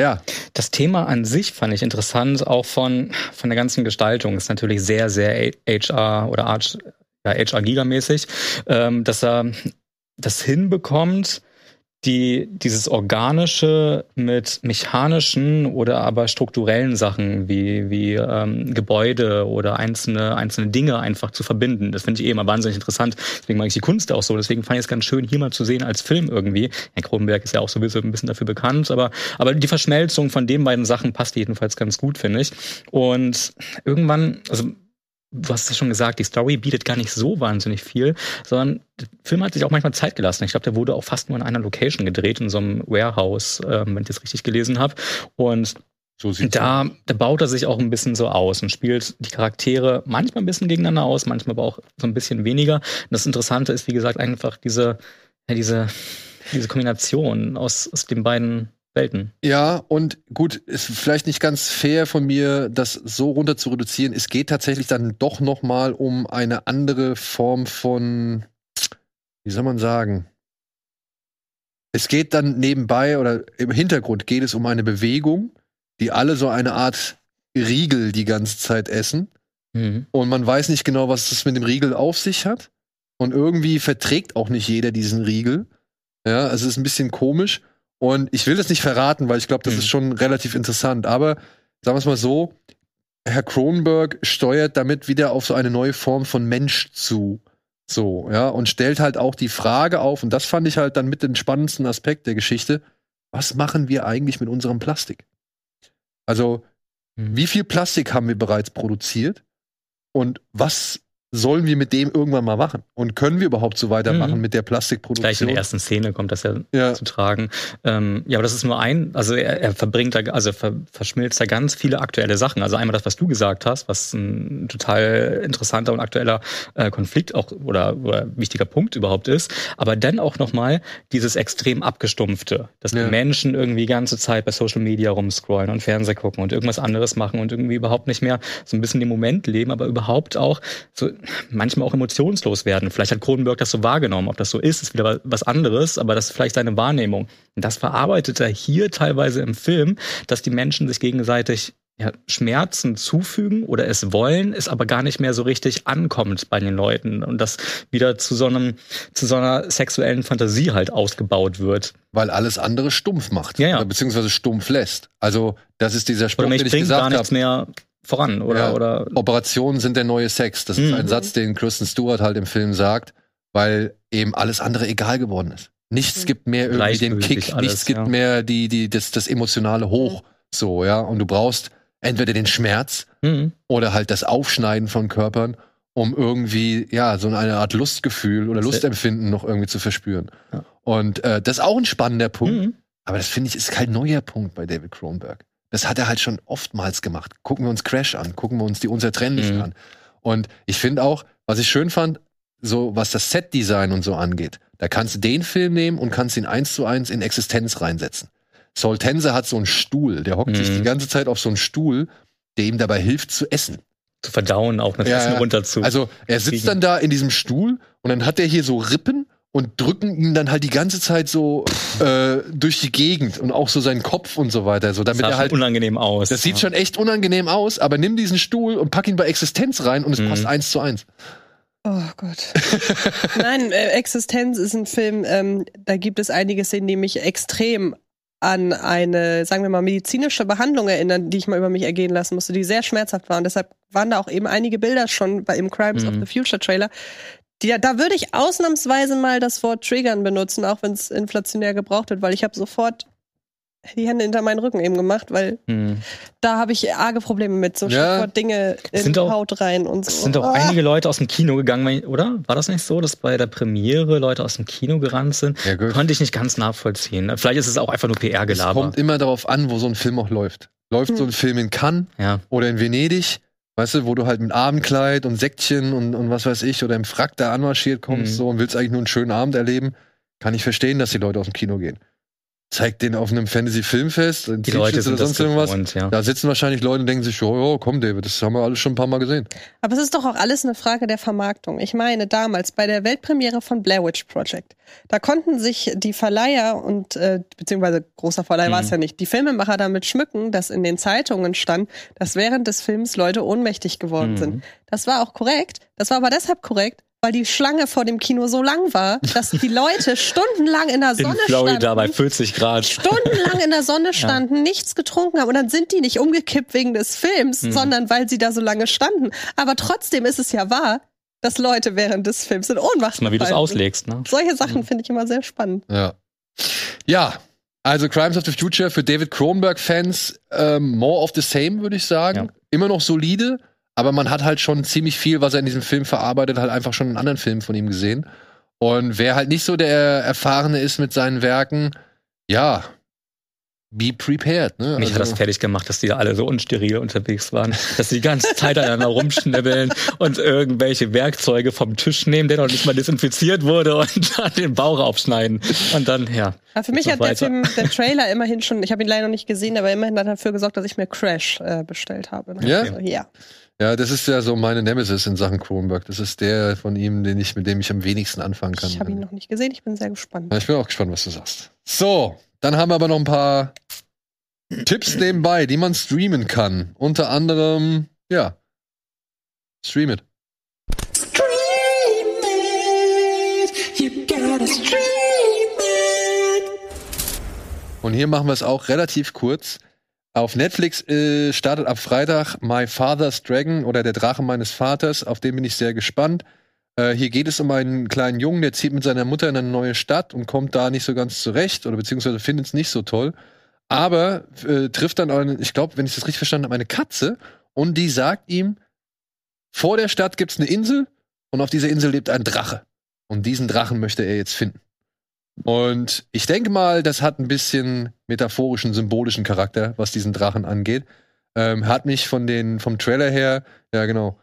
ja,
Das Thema an sich fand ich interessant, auch von, von der ganzen Gestaltung. Ist natürlich sehr, sehr HR oder Arch, ja, HR-Giga-mäßig, ähm, dass er das hinbekommt, die, dieses Organische mit mechanischen oder aber strukturellen Sachen wie, wie ähm, Gebäude oder einzelne, einzelne Dinge einfach zu verbinden. Das finde ich eh immer wahnsinnig interessant. Deswegen mag ich die Kunst auch so. Deswegen fand ich es ganz schön, hier mal zu sehen als Film irgendwie. Herr Kronenberg ist ja auch sowieso ein bisschen dafür bekannt, aber, aber die Verschmelzung von den beiden Sachen passt jedenfalls ganz gut, finde ich. Und irgendwann, also du hast es schon gesagt, die Story bietet gar nicht so wahnsinnig viel, sondern der Film hat sich auch manchmal Zeit gelassen. Ich glaube, der wurde auch fast nur in einer Location gedreht, in so einem Warehouse, ähm, wenn ich das richtig gelesen habe. Und
so
da, da baut er sich auch ein bisschen so aus und spielt die Charaktere manchmal ein bisschen gegeneinander aus, manchmal aber auch so ein bisschen weniger. Und das Interessante ist, wie gesagt, einfach diese, ja, diese, diese Kombination aus, aus den beiden Welten.
Ja, und gut, ist vielleicht nicht ganz fair von mir, das so runter zu reduzieren. Es geht tatsächlich dann doch noch mal um eine andere Form von, wie soll man sagen? Es geht dann nebenbei oder im Hintergrund geht es um eine Bewegung, die alle so eine Art Riegel die ganze Zeit essen.
Mhm.
Und man weiß nicht genau, was es mit dem Riegel auf sich hat. Und irgendwie verträgt auch nicht jeder diesen Riegel. Ja, also es ist ein bisschen komisch. Und ich will das nicht verraten, weil ich glaube, das
Mhm.
ist schon relativ interessant. Aber sagen wir es mal so, Herr Kronberg steuert damit wieder auf so eine neue Form von Mensch zu. So, ja, und stellt halt auch die Frage auf, und das fand ich halt dann mit dem spannendsten Aspekt der Geschichte, was machen wir eigentlich mit unserem Plastik? Also,
Mhm.
wie viel Plastik haben wir bereits produziert? Und was sollen wir mit dem irgendwann mal machen? Und können wir überhaupt so weitermachen
Mhm.
mit der
Gleich in
Plastikproduktion?
der ersten Szene kommt das ja
ja,
zu tragen. Ähm, ja, aber das ist nur ein, also er, er verbringt da, also ver, verschmilzt da ganz viele aktuelle Sachen. Also einmal das, was du gesagt hast, was ein total interessanter und aktueller äh, Konflikt auch oder, oder wichtiger Punkt überhaupt ist. Aber dann auch nochmal dieses extrem abgestumpfte, dass
Ja.
die Menschen irgendwie die ganze Zeit bei Social Media rumscrollen und Fernseh gucken und irgendwas anderes machen und irgendwie überhaupt nicht mehr so ein bisschen im Moment leben, aber überhaupt auch so manchmal auch emotionslos werden. Vielleicht hat Cronenberg das so wahrgenommen. Ob das so ist, ist wieder wa- was anderes, aber das ist vielleicht seine Wahrnehmung. Und das verarbeitet er hier teilweise im Film, dass die Menschen sich gegenseitig ja, Schmerzen zufügen oder es wollen, es aber gar nicht mehr so richtig ankommt bei den Leuten und das wieder zu so einem, zu so einer sexuellen Fantasie halt ausgebaut wird.
weil alles andere stumpf macht.
Ja, ja.
Beziehungsweise stumpf lässt. Also, das ist dieser Spruch,
Oder
den ich gesagt
nichts
habe.
Voran oder,
Ja.
oder
Operationen sind der neue Sex. Das ist
Mhm.
ein Satz, den Kristen Stewart halt im Film sagt, weil eben alles andere egal geworden ist. Nichts
Mhm.
gibt mehr irgendwie den Kick,
alles,
nichts gibt
ja.
mehr die, die, das, das emotionale Hoch. So, ja. Und du brauchst entweder den Schmerz
Mhm.
oder halt das Aufschneiden von Körpern, um irgendwie, ja, so eine Art Lustgefühl oder Lustempfinden noch irgendwie zu verspüren.
Ja.
Und äh, das ist auch ein spannender Punkt.
Mhm.
Aber das finde ich ist kein neuer Punkt bei David Cronenberg. Das hat er halt schon oftmals gemacht. Gucken wir uns Crash an, gucken wir uns die Unzertrennlichen
Mhm.
an. Und ich finde auch, was ich schön fand, so was das Set-Design und so angeht, da kannst du den Film nehmen und kannst ihn eins zu eins in Existenz reinsetzen. Saul Tense hat so einen Stuhl, der hockt sich
Mhm.
die ganze Zeit auf so einen Stuhl, der ihm dabei hilft zu essen.
Zu verdauen, auch mit
Ja,
Essen
ja.
runter zu.
Also er sitzt dann da in diesem Stuhl und dann hat er hier so Rippen und drücken ihn dann halt die ganze Zeit so äh, durch die Gegend und auch so seinen Kopf und so weiter, so damit
sah
er halt
unangenehm aus.
das sieht
ja.
schon echt unangenehm aus, aber nimm diesen Stuhl und pack ihn bei Existenz rein und es
Mhm.
passt eins zu eins.
Oh Gott. Nein, äh, Existenz ist ein Film, ähm, da gibt es einige Szenen, die mich extrem an eine, sagen wir mal, medizinische Behandlung erinnern, die ich mal über mich ergehen lassen musste, die sehr schmerzhaft waren. Deshalb waren da auch eben einige Bilder schon bei, im Crimes of
Mhm.
the Future Trailer. Die, da würde ich ausnahmsweise mal das Wort triggern benutzen, auch wenn es inflationär gebraucht wird, weil ich habe sofort die Hände hinter meinen Rücken eben gemacht, weil
Hm.
da habe ich arge Probleme mit, so
Ja.
Dinge in
Sind
die
auch-
Haut rein und so.
Es sind auch
Ah.
einige Leute aus dem Kino gegangen, oder? War das nicht so, dass bei der Premiere Leute aus dem Kino gerannt sind?
Ja, gut.
Konnte ich nicht ganz nachvollziehen. Vielleicht ist es auch einfach nur
Es
PR-Gelaber.
kommt immer darauf an, wo so ein Film auch läuft. Läuft so ein Film in Cannes
Ja.
oder in Venedig, weißt du, wo du halt mit Abendkleid und Säckchen und, und was weiß ich oder im Frack da anmarschiert kommst
Mhm.
so und willst eigentlich nur einen schönen Abend erleben, kann ich verstehen, dass die Leute aus dem Kino gehen. Zeig den auf einem Fantasy-Filmfest, in
Die Leute
oder
das
sonst irgendwas.
gewohnt, ja.
Da sitzen wahrscheinlich Leute und denken sich, oh, oh, komm, David, das haben wir alles schon ein paar Mal gesehen.
Aber es ist doch auch alles eine Frage der Vermarktung. Ich meine, damals bei der Weltpremiere von Blair Witch Project, da konnten sich die Verleiher und, äh, beziehungsweise großer Verleih war es
Mhm.
ja nicht, die Filmemacher damit schmücken, dass in den Zeitungen stand, dass während des Films Leute ohnmächtig geworden
Mhm.
sind. Das war auch korrekt. Das war aber deshalb korrekt, weil die Schlange vor dem Kino so lang war, dass die Leute stundenlang in der
In
Sonne
Florida
standen
bei 40 Grad.
stundenlang in der Sonne standen, nichts getrunken haben und dann sind die nicht umgekippt wegen des Films,
Mhm.
sondern weil sie da so lange standen. Aber trotzdem ist es ja wahr, dass Leute während des Films in Ohnmacht
Mal wie du es auslegst, ne?
sind. Solche Sachen finde ich immer sehr spannend.
Ja. Ja, also Crimes of the Future für David Cronenberg-Fans ähm, more of the same, würde ich sagen.
Ja.
Immer noch solide, aber man hat halt schon ziemlich viel, was er in diesem Film verarbeitet, halt einfach schon in anderen Filmen von ihm gesehen. Und wer halt nicht so der Erfahrene ist mit seinen Werken, ja, be prepared. Ne?
Mich hat das fertig gemacht, dass die da alle so unsteril unterwegs waren, dass sie die ganze Zeit aneinander rumschnibbeln und irgendwelche Werkzeuge vom Tisch nehmen, der noch nicht mal desinfiziert wurde und dann den Bauch aufschneiden. Und dann, ja.
Aber für mich hat der? Film, der Trailer immerhin schon, ich habe ihn leider noch nicht gesehen, aber immerhin hat er dafür gesorgt, dass ich mir Crash äh, bestellt habe.
Ja?
Also, ja.
Ja, das ist ja so meine Nemesis in Sachen Cronenberg. Das ist der von ihm, den ich, mit dem ich am wenigsten anfangen kann.
Ich habe ihn noch nicht gesehen, ich bin sehr gespannt.
Ja, ich bin auch gespannt, was du sagst. So, dann haben wir aber noch ein paar Tipps nebenbei, die man streamen kann. Unter anderem, ja, stream it. Und hier machen wir es auch relativ kurz. Auf Netflix äh, startet ab Freitag My Father's Dragon oder der Drache meines Vaters. Auf den bin ich sehr gespannt. Äh, hier geht es um einen kleinen Jungen, der zieht mit seiner Mutter in eine neue Stadt und kommt da nicht so ganz zurecht oder beziehungsweise findet es nicht so toll. Aber äh, trifft dann, eine, ich glaube, wenn ich das richtig verstanden habe, eine Katze und die sagt ihm, vor der Stadt gibt es eine Insel und auf dieser Insel lebt ein Drache. Und diesen Drachen möchte er jetzt finden. Und ich denke mal, das hat ein bisschen metaphorischen, symbolischen Charakter, was diesen Drachen angeht. Ähm, hat mich von den, vom Trailer her, ja genau,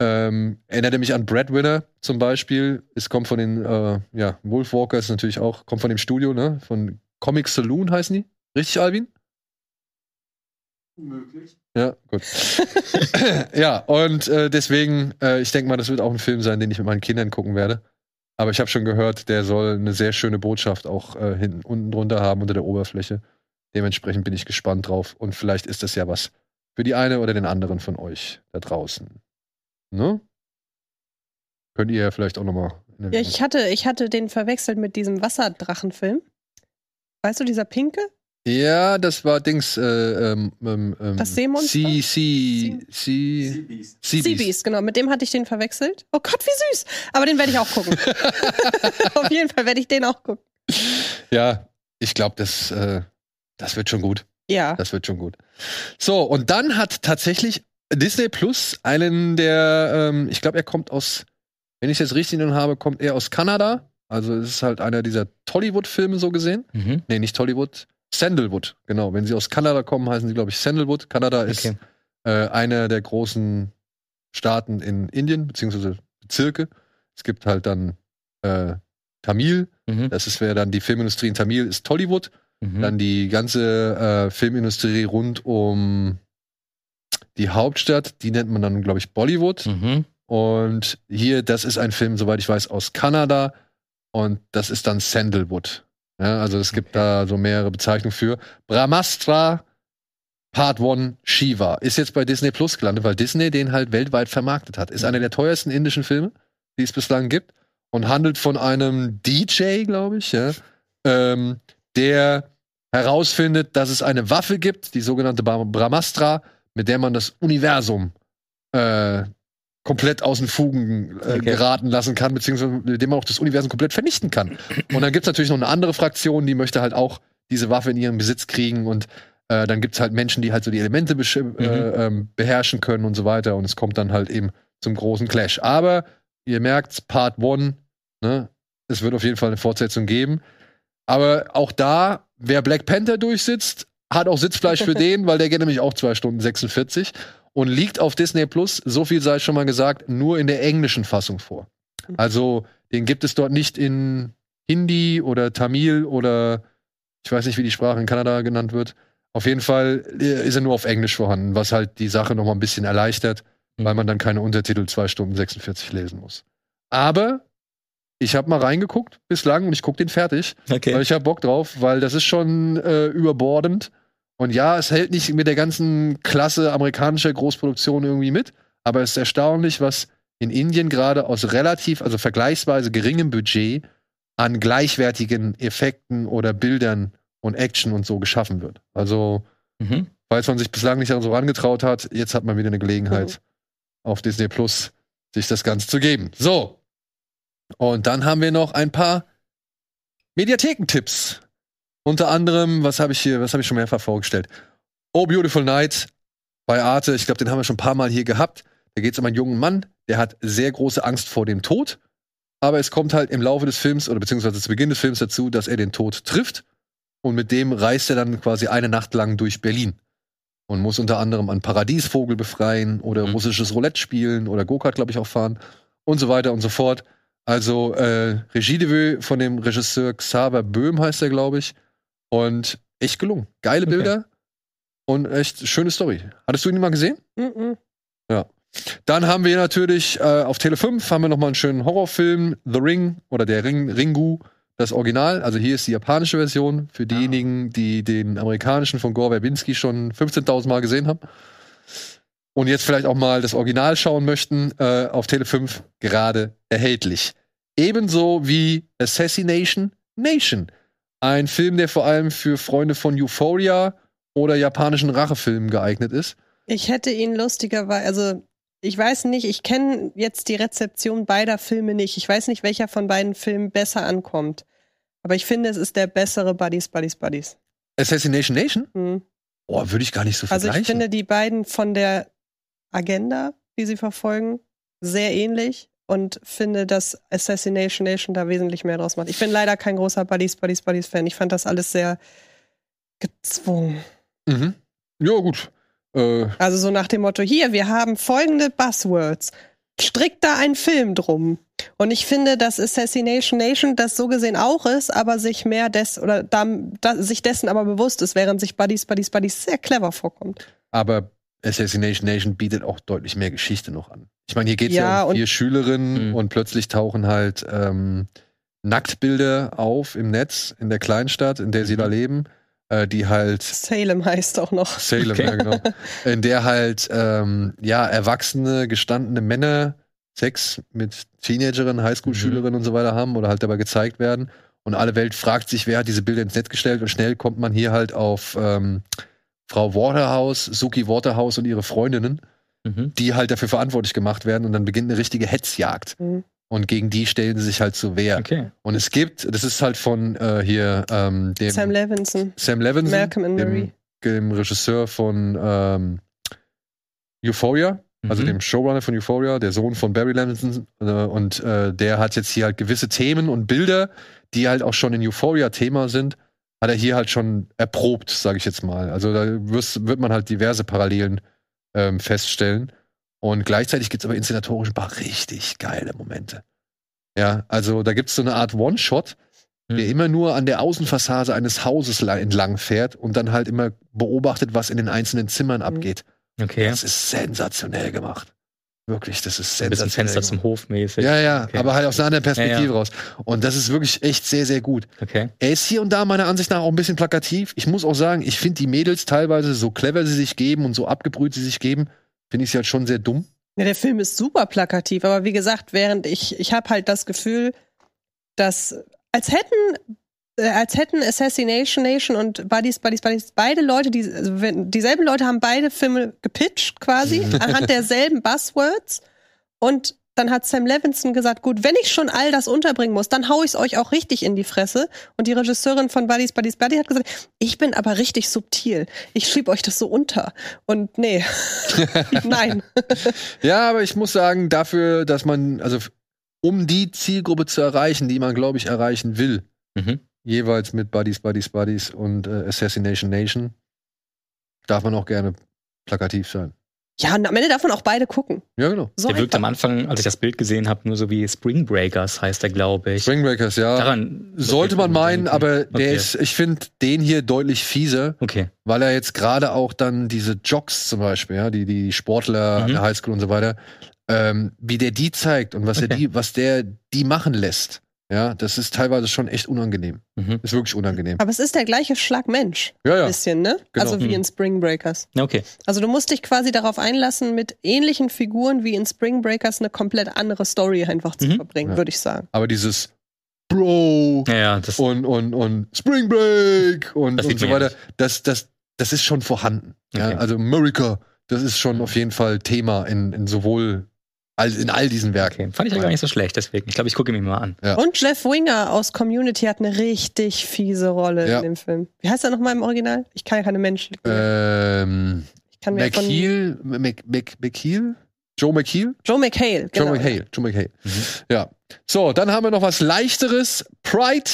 ähm, erinnerte mich an Breadwinner zum Beispiel. Es kommt von den, äh, ja, Wolfwalkers natürlich auch, kommt von dem Studio, ne? Von Comic Saloon heißen die. Richtig, Alvin?
Möglich.
Ja, gut. ja, und äh, deswegen, äh, ich denke mal, das wird auch ein Film sein, den ich mit meinen Kindern gucken werde. Aber ich habe schon gehört, der soll eine sehr schöne Botschaft auch äh, hinten unten drunter haben unter der Oberfläche. Dementsprechend bin ich gespannt drauf. Und vielleicht ist das ja was für die eine oder den anderen von euch da draußen. Ne? Könnt ihr ja vielleicht auch nochmal.
Ja, ich hatte, ich hatte den verwechselt mit diesem Wasserdrachenfilm. Weißt du, dieser pinke?
Ja, das war Dings. Äh, ähm, ähm, ähm,
Das Seemonster?
Sea, sea, sea, sea
Sea
Beast.
Genau. Mit dem hatte ich den verwechselt. Oh Gott, wie süß. Aber den werde ich auch gucken. Auf jeden Fall werde ich den auch gucken.
Ja, ich glaube, das, äh, das wird schon gut.
Ja.
Das wird schon gut. So, und dann hat tatsächlich Disney Plus einen der, ähm, ich glaube, er kommt aus, wenn ich es jetzt richtig in habe, kommt er aus Kanada. Also es ist halt einer dieser Tollywood-Filme so gesehen.
Mhm.
Nee, nicht Tollywood. Sandalwood, genau. Wenn sie aus Kanada kommen, heißen sie, glaube ich, Sandalwood. Kanada ist
Okay.
äh, einer der großen Staaten in Indien, beziehungsweise Bezirke. Es gibt halt dann äh, Tamil,
Mhm.
das ist wäre dann die Filmindustrie in Tamil ist Tollywood
Mhm.
Dann die ganze äh, Filmindustrie rund um die Hauptstadt, die nennt man dann, glaube ich, Bollywood.
Mhm.
Und hier, das ist ein Film, soweit ich weiß, aus Kanada. Und das ist dann Sandalwood. Ja, also es gibt
Okay.
da so mehrere Bezeichnungen für. Brahmastra Part 1 Shiva ist jetzt bei Disney Plus gelandet, weil Disney den halt weltweit vermarktet hat. Ist einer der teuersten indischen Filme, die es bislang gibt. Und handelt von einem DJ, glaube ich, ja, ähm, der herausfindet, dass es eine Waffe gibt, die sogenannte Bra- Brahmastra, mit der man das Universum äh, komplett aus den Fugen äh,
Okay.
geraten lassen kann, beziehungsweise mit dem man auch das Universum komplett vernichten kann. Und dann gibt's natürlich noch eine andere Fraktion, die möchte halt auch diese Waffe in ihren Besitz kriegen und äh, dann gibt's halt Menschen, die halt so die Elemente besch- äh, ähm, beherrschen können und so weiter und es kommt dann halt eben zum großen Clash. Aber ihr merkt, Part 1, ne, es wird auf jeden Fall eine Fortsetzung geben. Aber auch da, wer Black Panther durchsitzt, hat auch Sitzfleisch für den, weil der geht nämlich auch 2 Stunden 46 und liegt auf Disney Plus, so viel sei schon mal gesagt, nur in der englischen Fassung vor. Also, den gibt es dort nicht in Hindi oder Tamil oder ich weiß nicht, wie die Sprache in Kanada genannt wird. Auf jeden Fall äh, ist er nur auf Englisch vorhanden, was halt die Sache noch mal ein bisschen erleichtert,
Mhm.
weil man dann keine Untertitel 2 Stunden 46 lesen muss. Aber ich habe mal reingeguckt bislang und ich gucke den fertig, weil
Okay.
ich habe Bock drauf, weil das ist schon äh, überbordend. Und ja, es hält nicht mit der ganzen Klasse amerikanischer Großproduktion irgendwie mit, aber es ist erstaunlich, was in Indien gerade aus relativ, also vergleichsweise geringem Budget an gleichwertigen Effekten oder Bildern und Action und so geschaffen wird. Also,
Mhm.
falls man sich bislang nicht so rangetraut hat, jetzt hat man wieder eine Gelegenheit, auf Disney Plus sich das Ganze zu geben. So. Und dann haben wir noch ein paar Mediathekentipps. Unter anderem, was habe ich hier, was habe ich schon mehrfach vorgestellt? Oh Beautiful Night bei Arte, ich glaube, den haben wir schon ein paar Mal hier gehabt. Da geht es um einen jungen Mann, der hat sehr große Angst vor dem Tod. Aber es kommt halt im Laufe des Films oder beziehungsweise zu Beginn des Films dazu, dass er den Tod trifft. Und mit dem reist er dann quasi eine Nacht lang durch Berlin. Und muss unter anderem einen Paradiesvogel befreien oder
Mhm.
russisches Roulette spielen oder Go-Kart, glaube ich, auch fahren und so weiter und so fort. Also äh, Regiedebüt von dem Regisseur Xaver Böhm heißt er, glaube ich. Und echt gelungen. Geile
Okay.
Bilder und echt schöne Story. Hattest du ihn mal gesehen?
Mhm.
Dann haben wir natürlich äh, auf Tele 5 haben wir noch mal einen schönen Horrorfilm, The Ring oder der Ring, Ringu, das Original. Also hier ist die japanische Version für diejenigen, die den amerikanischen von Gore Verbinski schon 15.000 Mal gesehen haben. Und jetzt vielleicht auch mal das Original schauen möchten, äh, auf Tele 5 gerade erhältlich. Ebenso wie Assassination Nation. Ein Film, der vor allem für Freunde von Euphoria oder japanischen Rachefilmen geeignet ist.
Ich hätte ihn lustigerweise, also ich weiß nicht, ich kenne jetzt die Rezeption beider Filme nicht. Ich weiß nicht, welcher von beiden Filmen besser ankommt. Aber ich finde, es ist der bessere Buddies, Buddies, Buddies.
Assassination Nation?
Hm.
Oh, würde ich gar nicht so
Also
vergleichen.
ich finde die beiden von der Agenda, die sie verfolgen, sehr ähnlich und finde, dass Assassination Nation da wesentlich mehr draus macht. Ich bin leider kein großer Buddies, Buddies, Buddies Fan. Ich fand das alles sehr gezwungen.
mhm. Ja, gut. Äh,
Also so nach dem Motto, hier, wir haben folgende Buzzwords. Strickt da ein Film drum. Und ich finde, dass Assassination Nation das so gesehen auch ist, aber sich mehr des oder da, da, sich dessen aber bewusst ist, während sich Buddies, Buddies, Buddies sehr clever vorkommt.
aber Assassination Nation bietet auch deutlich mehr Geschichte noch an. Ich meine, hier geht es ja,
Ja,
um vier Schülerinnen
Mhm.
und plötzlich tauchen halt ähm, Nacktbilder auf im Netz in der Kleinstadt, in der sie da leben, äh, die halt
Salem heißt auch noch.
Salem,
Okay.
ja genau. In der halt ähm, ja erwachsene, gestandene Männer Sex mit Teenagerinnen, Highschool-Schülerinnen und so weiter haben oder halt dabei gezeigt werden. Und alle Welt fragt sich, wer hat diese Bilder ins Netz gestellt und schnell kommt man hier halt auf ähm, Frau Waterhouse, Suki Waterhouse und ihre Freundinnen,
Mhm.
die halt dafür verantwortlich gemacht werden und dann beginnt eine richtige Hetzjagd.
Mhm.
Und gegen die stellen sie sich halt zur Wehr.
Okay.
Und es gibt, das ist halt von äh, hier ähm, dem
Sam Levinson,
Sam Levinson,
Malcolm and Marie.
dem, dem Regisseur von ähm, Euphoria, also
Mhm.
dem Showrunner von Euphoria, der Sohn von Barry Levinson. Äh, und äh, der hat jetzt hier halt gewisse Themen und Bilder, die halt auch schon in Euphoria Thema sind, hat er hier halt schon erprobt, sage ich jetzt mal. Also da wird man halt diverse Parallelen ähm, feststellen. Und gleichzeitig gibt es aber inszenatorisch ein paar richtig geile Momente. Ja, also da gibt es so eine Art One-Shot, der
Hm.
immer nur an der Außenfassade eines Hauses la- entlang fährt und dann halt immer beobachtet, was in den einzelnen Zimmern abgeht.
Okay.
Das ist sensationell gemacht. Wirklich, das ist
Ein bisschen
sensationell.
Fenster zum. Hof mäßig.
Ja, ja,
Okay.
aber halt aus einer anderen Perspektive
Ja, ja.
raus. Und das ist wirklich echt sehr, sehr gut.
Okay.
Er ist hier und da meiner Ansicht nach auch ein bisschen plakativ. Ich muss auch sagen, ich finde die Mädels teilweise, so clever sie sich geben und so abgebrüht sie sich geben, finde ich sie halt schon sehr dumm.
Ja, der Film ist super plakativ, aber wie gesagt, während ich, ich habe halt das Gefühl, dass als hätten als hätten Assassination Nation und Buddies, Buddies, Buddies, beide Leute, die, also wenn, dieselben Leute haben beide Filme gepitcht quasi, anhand derselben Buzzwords. Und dann hat Sam Levinson gesagt, gut, wenn ich schon all das unterbringen muss, dann hau ich es euch auch richtig in die Fresse. Und die Regisseurin von Buddies, Buddies, Buddy hat gesagt, ich bin aber richtig subtil. Ich schieb euch das so unter. Und nee, nein.
Ja, aber ich muss sagen, dafür, dass man, also um die Zielgruppe zu erreichen, die man, glaube ich, erreichen will,
Mhm.
Jeweils mit Buddies, Buddies, Buddies und äh, Assassination Nation, darf man auch gerne plakativ sein.
Ja, und am Ende darf man auch beide gucken.
Ja, genau.
So
der wirkt am. Anfang, als ich das Bild gesehen habe, nur so wie Spring Breakers heißt er, glaube ich.
Spring Breakers, ja.
Daran
Sollte man meinen, aber der
Okay.
ist, ich finde den hier deutlich fieser,
Okay.
weil er jetzt gerade auch dann diese Jocks zum Beispiel, ja, die, die Sportler
Mhm.
der Highschool und so weiter, ähm, wie der die zeigt und was er
Okay.
die, was der die machen lässt. Ja, das ist teilweise schon echt unangenehm.
Mhm.
Ist wirklich unangenehm.
Aber es ist der gleiche Schlag Mensch.
Ja, ja.
Bisschen, ne?
Genau.
Also wie
Mhm.
in Spring Breakers.
Ja, Okay.
Also du musst dich quasi darauf einlassen, mit ähnlichen Figuren wie in Spring Breakers eine komplett andere Story einfach zu
Mhm.
verbringen,
Ja.
würde ich sagen.
Aber dieses Bro
Ja, ja, das.
und, und, und Spring Break und,
Das
und so
ja
weiter, das, das, das ist schon vorhanden. Ja?
Okay.
Also America, das ist schon auf jeden Fall Thema in, in sowohl all, in all diesen Werken.
Okay. Fand ich ja gar nicht so schlecht, deswegen. Ich glaube, ich gucke mir mal an.
Ja.
Und Jeff Winger aus Community hat eine richtig fiese Rolle
Ja.
in dem Film. Wie heißt er nochmal im Original? Ich kann ja keine Menschen.
Ähm,
ich kann mir von
McHeel, Mc, Mc, McHeel? Joe McHeel?
Joe McHale. Genau.
Joe McHale, Joe McHale.
Mhm.
Ja. So, dann haben wir noch was leichteres. Pride,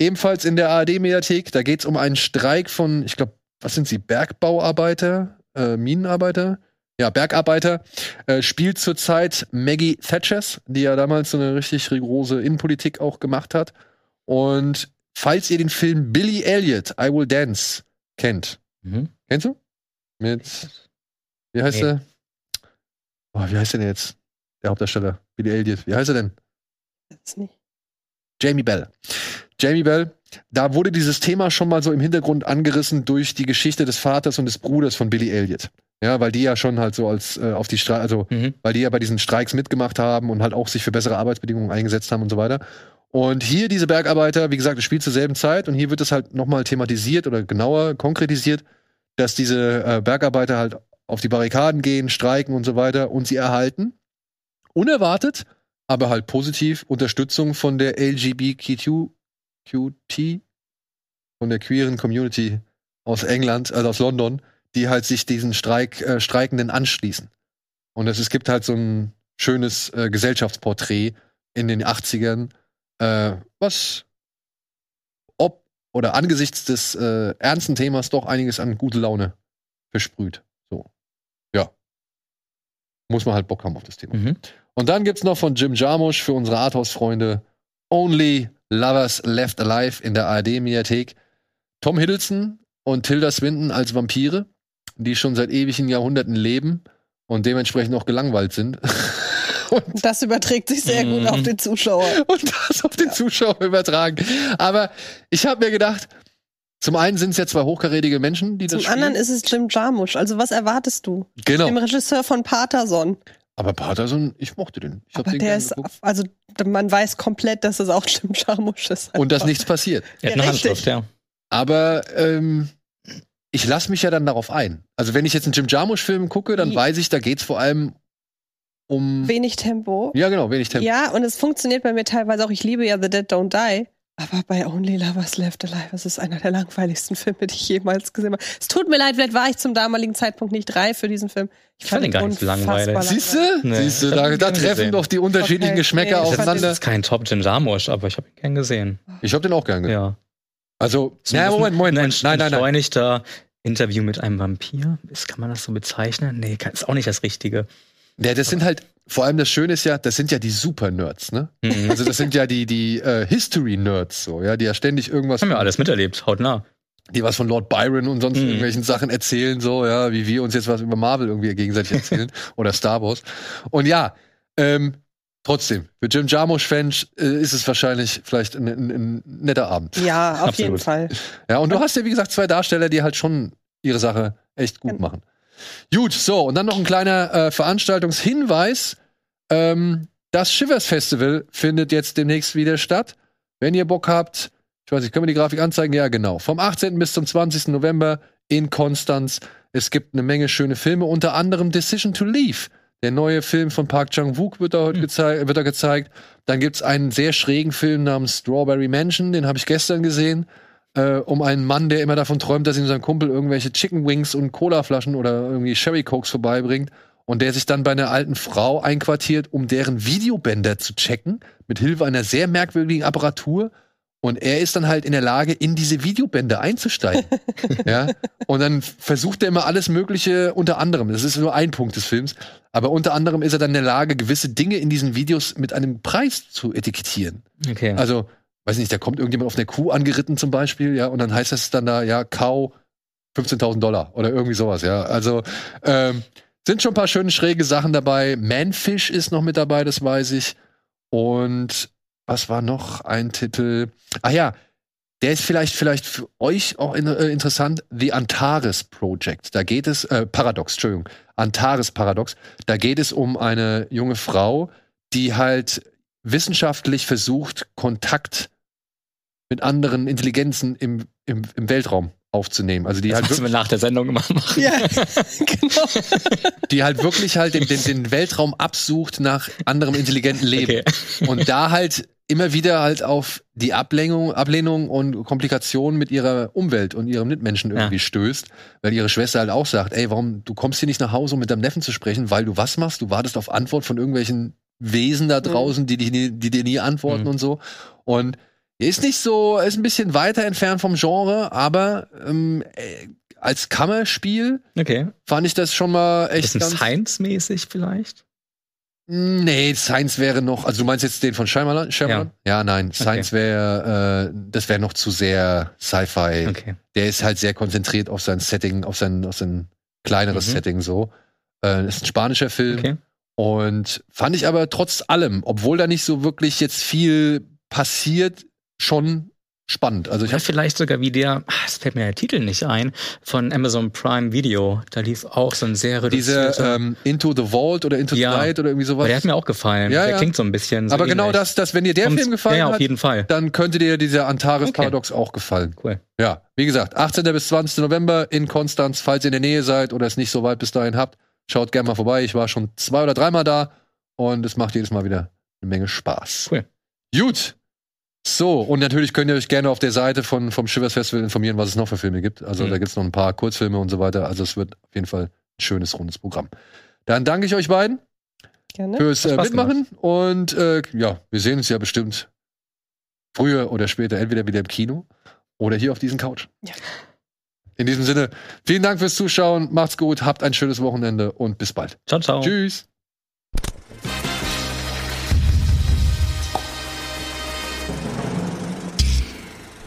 ebenfalls in der ARD-Mediathek. Da geht es um einen Streik von, ich glaube, was sind sie? Bergbauarbeiter, äh, Minenarbeiter? Ja, Bergarbeiter. Äh, spielt zurzeit Maggie Thatchers, die ja damals so eine richtig rigorose Innenpolitik auch gemacht hat. Und falls ihr den Film Billy Elliot, I Will Dance, kennt.
Mhm.
Kennst du? Mit, wie heißt
Nee.
der? Oh, wie heißt der denn jetzt? Der Hauptdarsteller. Billy Elliot. Wie heißt er denn?
Das nicht.
Jamie Bell. Jamie Bell, da wurde dieses Thema schon mal so im Hintergrund angerissen durch die Geschichte des Vaters und des Bruders von Billy Elliot. Ja, weil die ja schon halt so als äh, auf die Streik, also
Mhm.
weil die ja bei diesen Streiks mitgemacht haben und halt auch sich für bessere Arbeitsbedingungen eingesetzt haben und so weiter. Und hier diese Bergarbeiter, wie gesagt, es spielt zur selben Zeit und hier wird es halt nochmal thematisiert oder genauer konkretisiert, dass diese äh, Bergarbeiter halt auf die Barrikaden gehen, streiken und so weiter und sie erhalten unerwartet, aber halt positiv Unterstützung von der LGBTQ QT, von der queeren Community aus England, also aus London, die halt sich diesen Streik, äh, Streikenden anschließen. Und es, es gibt halt so ein schönes äh, Gesellschaftsporträt in den 80ern, äh, was ob oder angesichts des äh, ernsten Themas doch einiges an gute Laune versprüht. So. Ja. Muss man halt Bock haben auf das Thema.
Mhm.
Und dann gibt's noch von Jim Jarmusch für unsere Arthouse-Freunde Only Lovers Left Alive in der ARD-Mediathek. Tom Hiddleston und Tilda Swinton als Vampire, die schon seit ewigen Jahrhunderten leben und dementsprechend auch gelangweilt sind. und,
Das überträgt sich sehr gut
Mhm.
auf den Zuschauer.
und das auf den Zuschauer übertragen. Aber ich habe mir gedacht, zum einen sind es ja zwei hochkarätige Menschen, die
Zum
das spielen.
anderen ist es Jim Jarmusch. Also was erwartest du?
genau.
Dem Regisseur von Paterson.
Aber Patterson, ich mochte den. Ich hab
Aber
den
der ist,
geguckt.
also man weiß komplett, dass es auch Jim Jarmusch ist.
Und dass
Einfach.
nichts passiert.
Er hat
Ja,
eine
richtig.
Handschrift, ja.
Aber ähm, ich lasse mich ja dann darauf ein. Also wenn ich jetzt einen Jim Jarmusch-Film gucke, dann
Wie-
weiß ich, da geht's vor allem um.
Wenig Tempo.
Ja, genau, wenig Tempo.
Ja, und es funktioniert bei mir teilweise auch. Ich liebe ja The Dead Don't Die. Aber bei Only Lovers Left Alive, es ist einer der langweiligsten Filme, die ich jemals gesehen habe. Es tut mir leid, vielleicht war ich zum damaligen Zeitpunkt nicht reif für diesen Film.
Ich fand ihn gar nicht so langweilig.
Siehst du?
Nee,
Siehst du,
ich
da, da treffen
gesehen.
doch die unterschiedlichen
Okay,
Geschmäcker
nee, ich fand
Das
aufeinander.
ist kein Top Jim Jarmusch, aber ich habe ihn gern gesehen.
Ich habe den auch gern gesehen.
Ja.
Also,
So
na,
ein
Moment, Moment,
ein
Moment. Nein, nein, nein.
entschleunigter Interview mit einem Vampir. Ist, kann man das so bezeichnen? Nee, kann- ist auch nicht das Richtige.
Ja, das sind halt vor allem das Schöne ist ja, das sind ja die Super-Nerds, ne?
Mhm.
Also das sind ja die, die äh, History-Nerds, so, ja, die ja ständig irgendwas,
Haben wir alles miterlebt, hautnah.
die was von Lord Byron und sonst
Mhm.
irgendwelchen Sachen erzählen, so, ja, wie wir uns jetzt was über Marvel irgendwie gegenseitig erzählen oder Star Wars. Und ja, ähm, trotzdem, für Jim Jarmusch-Fans äh, ist es wahrscheinlich vielleicht ein, ein, ein netter Abend.
Ja, auf
Absolut.
jeden Fall.
Ja, und du hast ja, wie gesagt, zwei Darsteller, die halt schon ihre Sache echt gut
Ja.
machen. Gut, so, und dann noch ein kleiner äh, Veranstaltungshinweis. Ähm, das Shivers Festival findet jetzt demnächst wieder statt. Wenn ihr Bock habt, ich weiß nicht, können wir die Grafik anzeigen? Ja, genau. Vom 18. bis zum 20. November in Konstanz. Es gibt eine Menge schöne Filme, unter anderem Decision to Leave. Der neue Film von Park Chang-wook wird da heute gezei wird da gezeigt. Dann gibt's einen sehr schrägen Film namens Strawberry Mansion, den habe ich gestern gesehen äh, um einen Mann, der immer davon träumt, dass ihm sein Kumpel irgendwelche Chicken Wings und Colaflaschen oder irgendwie Sherry Cokes vorbeibringt und der sich dann bei einer alten Frau einquartiert, um deren Videobänder zu checken, mit Hilfe einer sehr merkwürdigen Apparatur. Und er ist dann halt in der Lage, in diese Videobänder einzusteigen. ja. Und dann versucht er immer alles Mögliche, unter anderem, das ist nur ein Punkt des Films, aber unter anderem ist er dann in der Lage, gewisse Dinge in diesen Videos mit einem Preis zu etikettieren.
Okay.
Also, weiß nicht, da kommt irgendjemand auf einer Kuh angeritten zum Beispiel, ja, und dann heißt das dann da, ja, Kau 15.000 Dollar oder irgendwie sowas, ja. Also, ähm, sind schon ein paar schöne schräge Sachen dabei. Manfish ist noch mit dabei, das weiß ich. Und was war noch ein Titel? Ah ja, der ist vielleicht vielleicht für euch auch in, äh, interessant. The Antares Project. Da geht es äh, Paradox, Entschuldigung, Antares Paradox. Da geht es um eine junge Frau, die halt wissenschaftlich versucht, Kontakt mit anderen Intelligenzen im, im, im Weltraum aufzunehmen. Also die
das
halt
müssen wir nach der Sendung immer machen.
Ja, genau.
die halt wirklich halt den, den, den Weltraum absucht nach anderem intelligenten Leben.
Okay.
Und da halt immer wieder halt auf die Ablehnung, Ablehnung und Komplikationen mit ihrer Umwelt und ihrem Mitmenschen irgendwie
Ja.
stößt, weil ihre Schwester halt auch sagt, ey, warum, du kommst hier nicht nach Hause, um mit deinem Neffen zu sprechen, weil du was machst? Du wartest auf Antwort von irgendwelchen Wesen da draußen, die, die, nie- die dir nie antworten
Mhm.
und so. Und ist nicht so, er ist ein bisschen weiter entfernt vom Genre, aber ähm, äh, als Kammerspiel
Okay.
fand ich das schon mal echt
Bisschen Science-mäßig vielleicht?
Nee, Science wäre noch, also du meinst jetzt den von Shyamalan? Shyamalan? Ja, nein, Science wäre, äh, das wäre noch zu sehr Sci-Fi.
Okay.
Der ist halt sehr konzentriert auf sein Setting, auf sein, auf sein kleineres
Mhm.
Setting so. Äh, ist ein spanischer Film
Okay.
und fand ich aber trotz allem, obwohl da nicht so wirklich jetzt viel passiert, schon spannend. Also ich
Oder
habe
vielleicht sogar wie der, ah, es fällt mir der Titel nicht ein, von Amazon Prime Video. Da lief auch so ein sehr
diese
reduzierter.
ähm, Into the Vault oder Into
Ja.
the Light oder irgendwie sowas.
aber der hat mir auch gefallen.
Ja,
der
ja.
klingt so ein bisschen. So
aber genau
ähnlich.
das, das, wenn dir der
Kommt-
Film gefallen
ja, auf
hat,
jeden Fall.
dann könnte dir dieser Antares
Okay.
Paradox auch gefallen.
Cool.
Ja, wie gesagt, 18. bis 20. November in Konstanz. Falls ihr in der Nähe seid oder es nicht so weit bis dahin habt, schaut gerne mal vorbei. Ich war schon zwei oder dreimal da und es macht jedes Mal wieder eine Menge Spaß.
Cool.
Gut. So, und natürlich könnt ihr euch gerne auf der Seite von, vom Shivers Festival informieren, was es noch für Filme gibt. Also
Mhm.
da gibt es noch ein paar Kurzfilme und so weiter. Also es wird auf jeden Fall ein schönes, rundes Programm. Dann danke ich euch beiden
Gerne.
fürs äh, Mitmachen und äh, ja, wir sehen uns ja bestimmt früher oder später entweder wieder im Kino oder hier auf diesen Couch.
Ja.
In diesem Sinne, vielen Dank fürs Zuschauen, macht's gut, habt ein schönes Wochenende und bis bald.
Ciao, ciao.
Tschüss.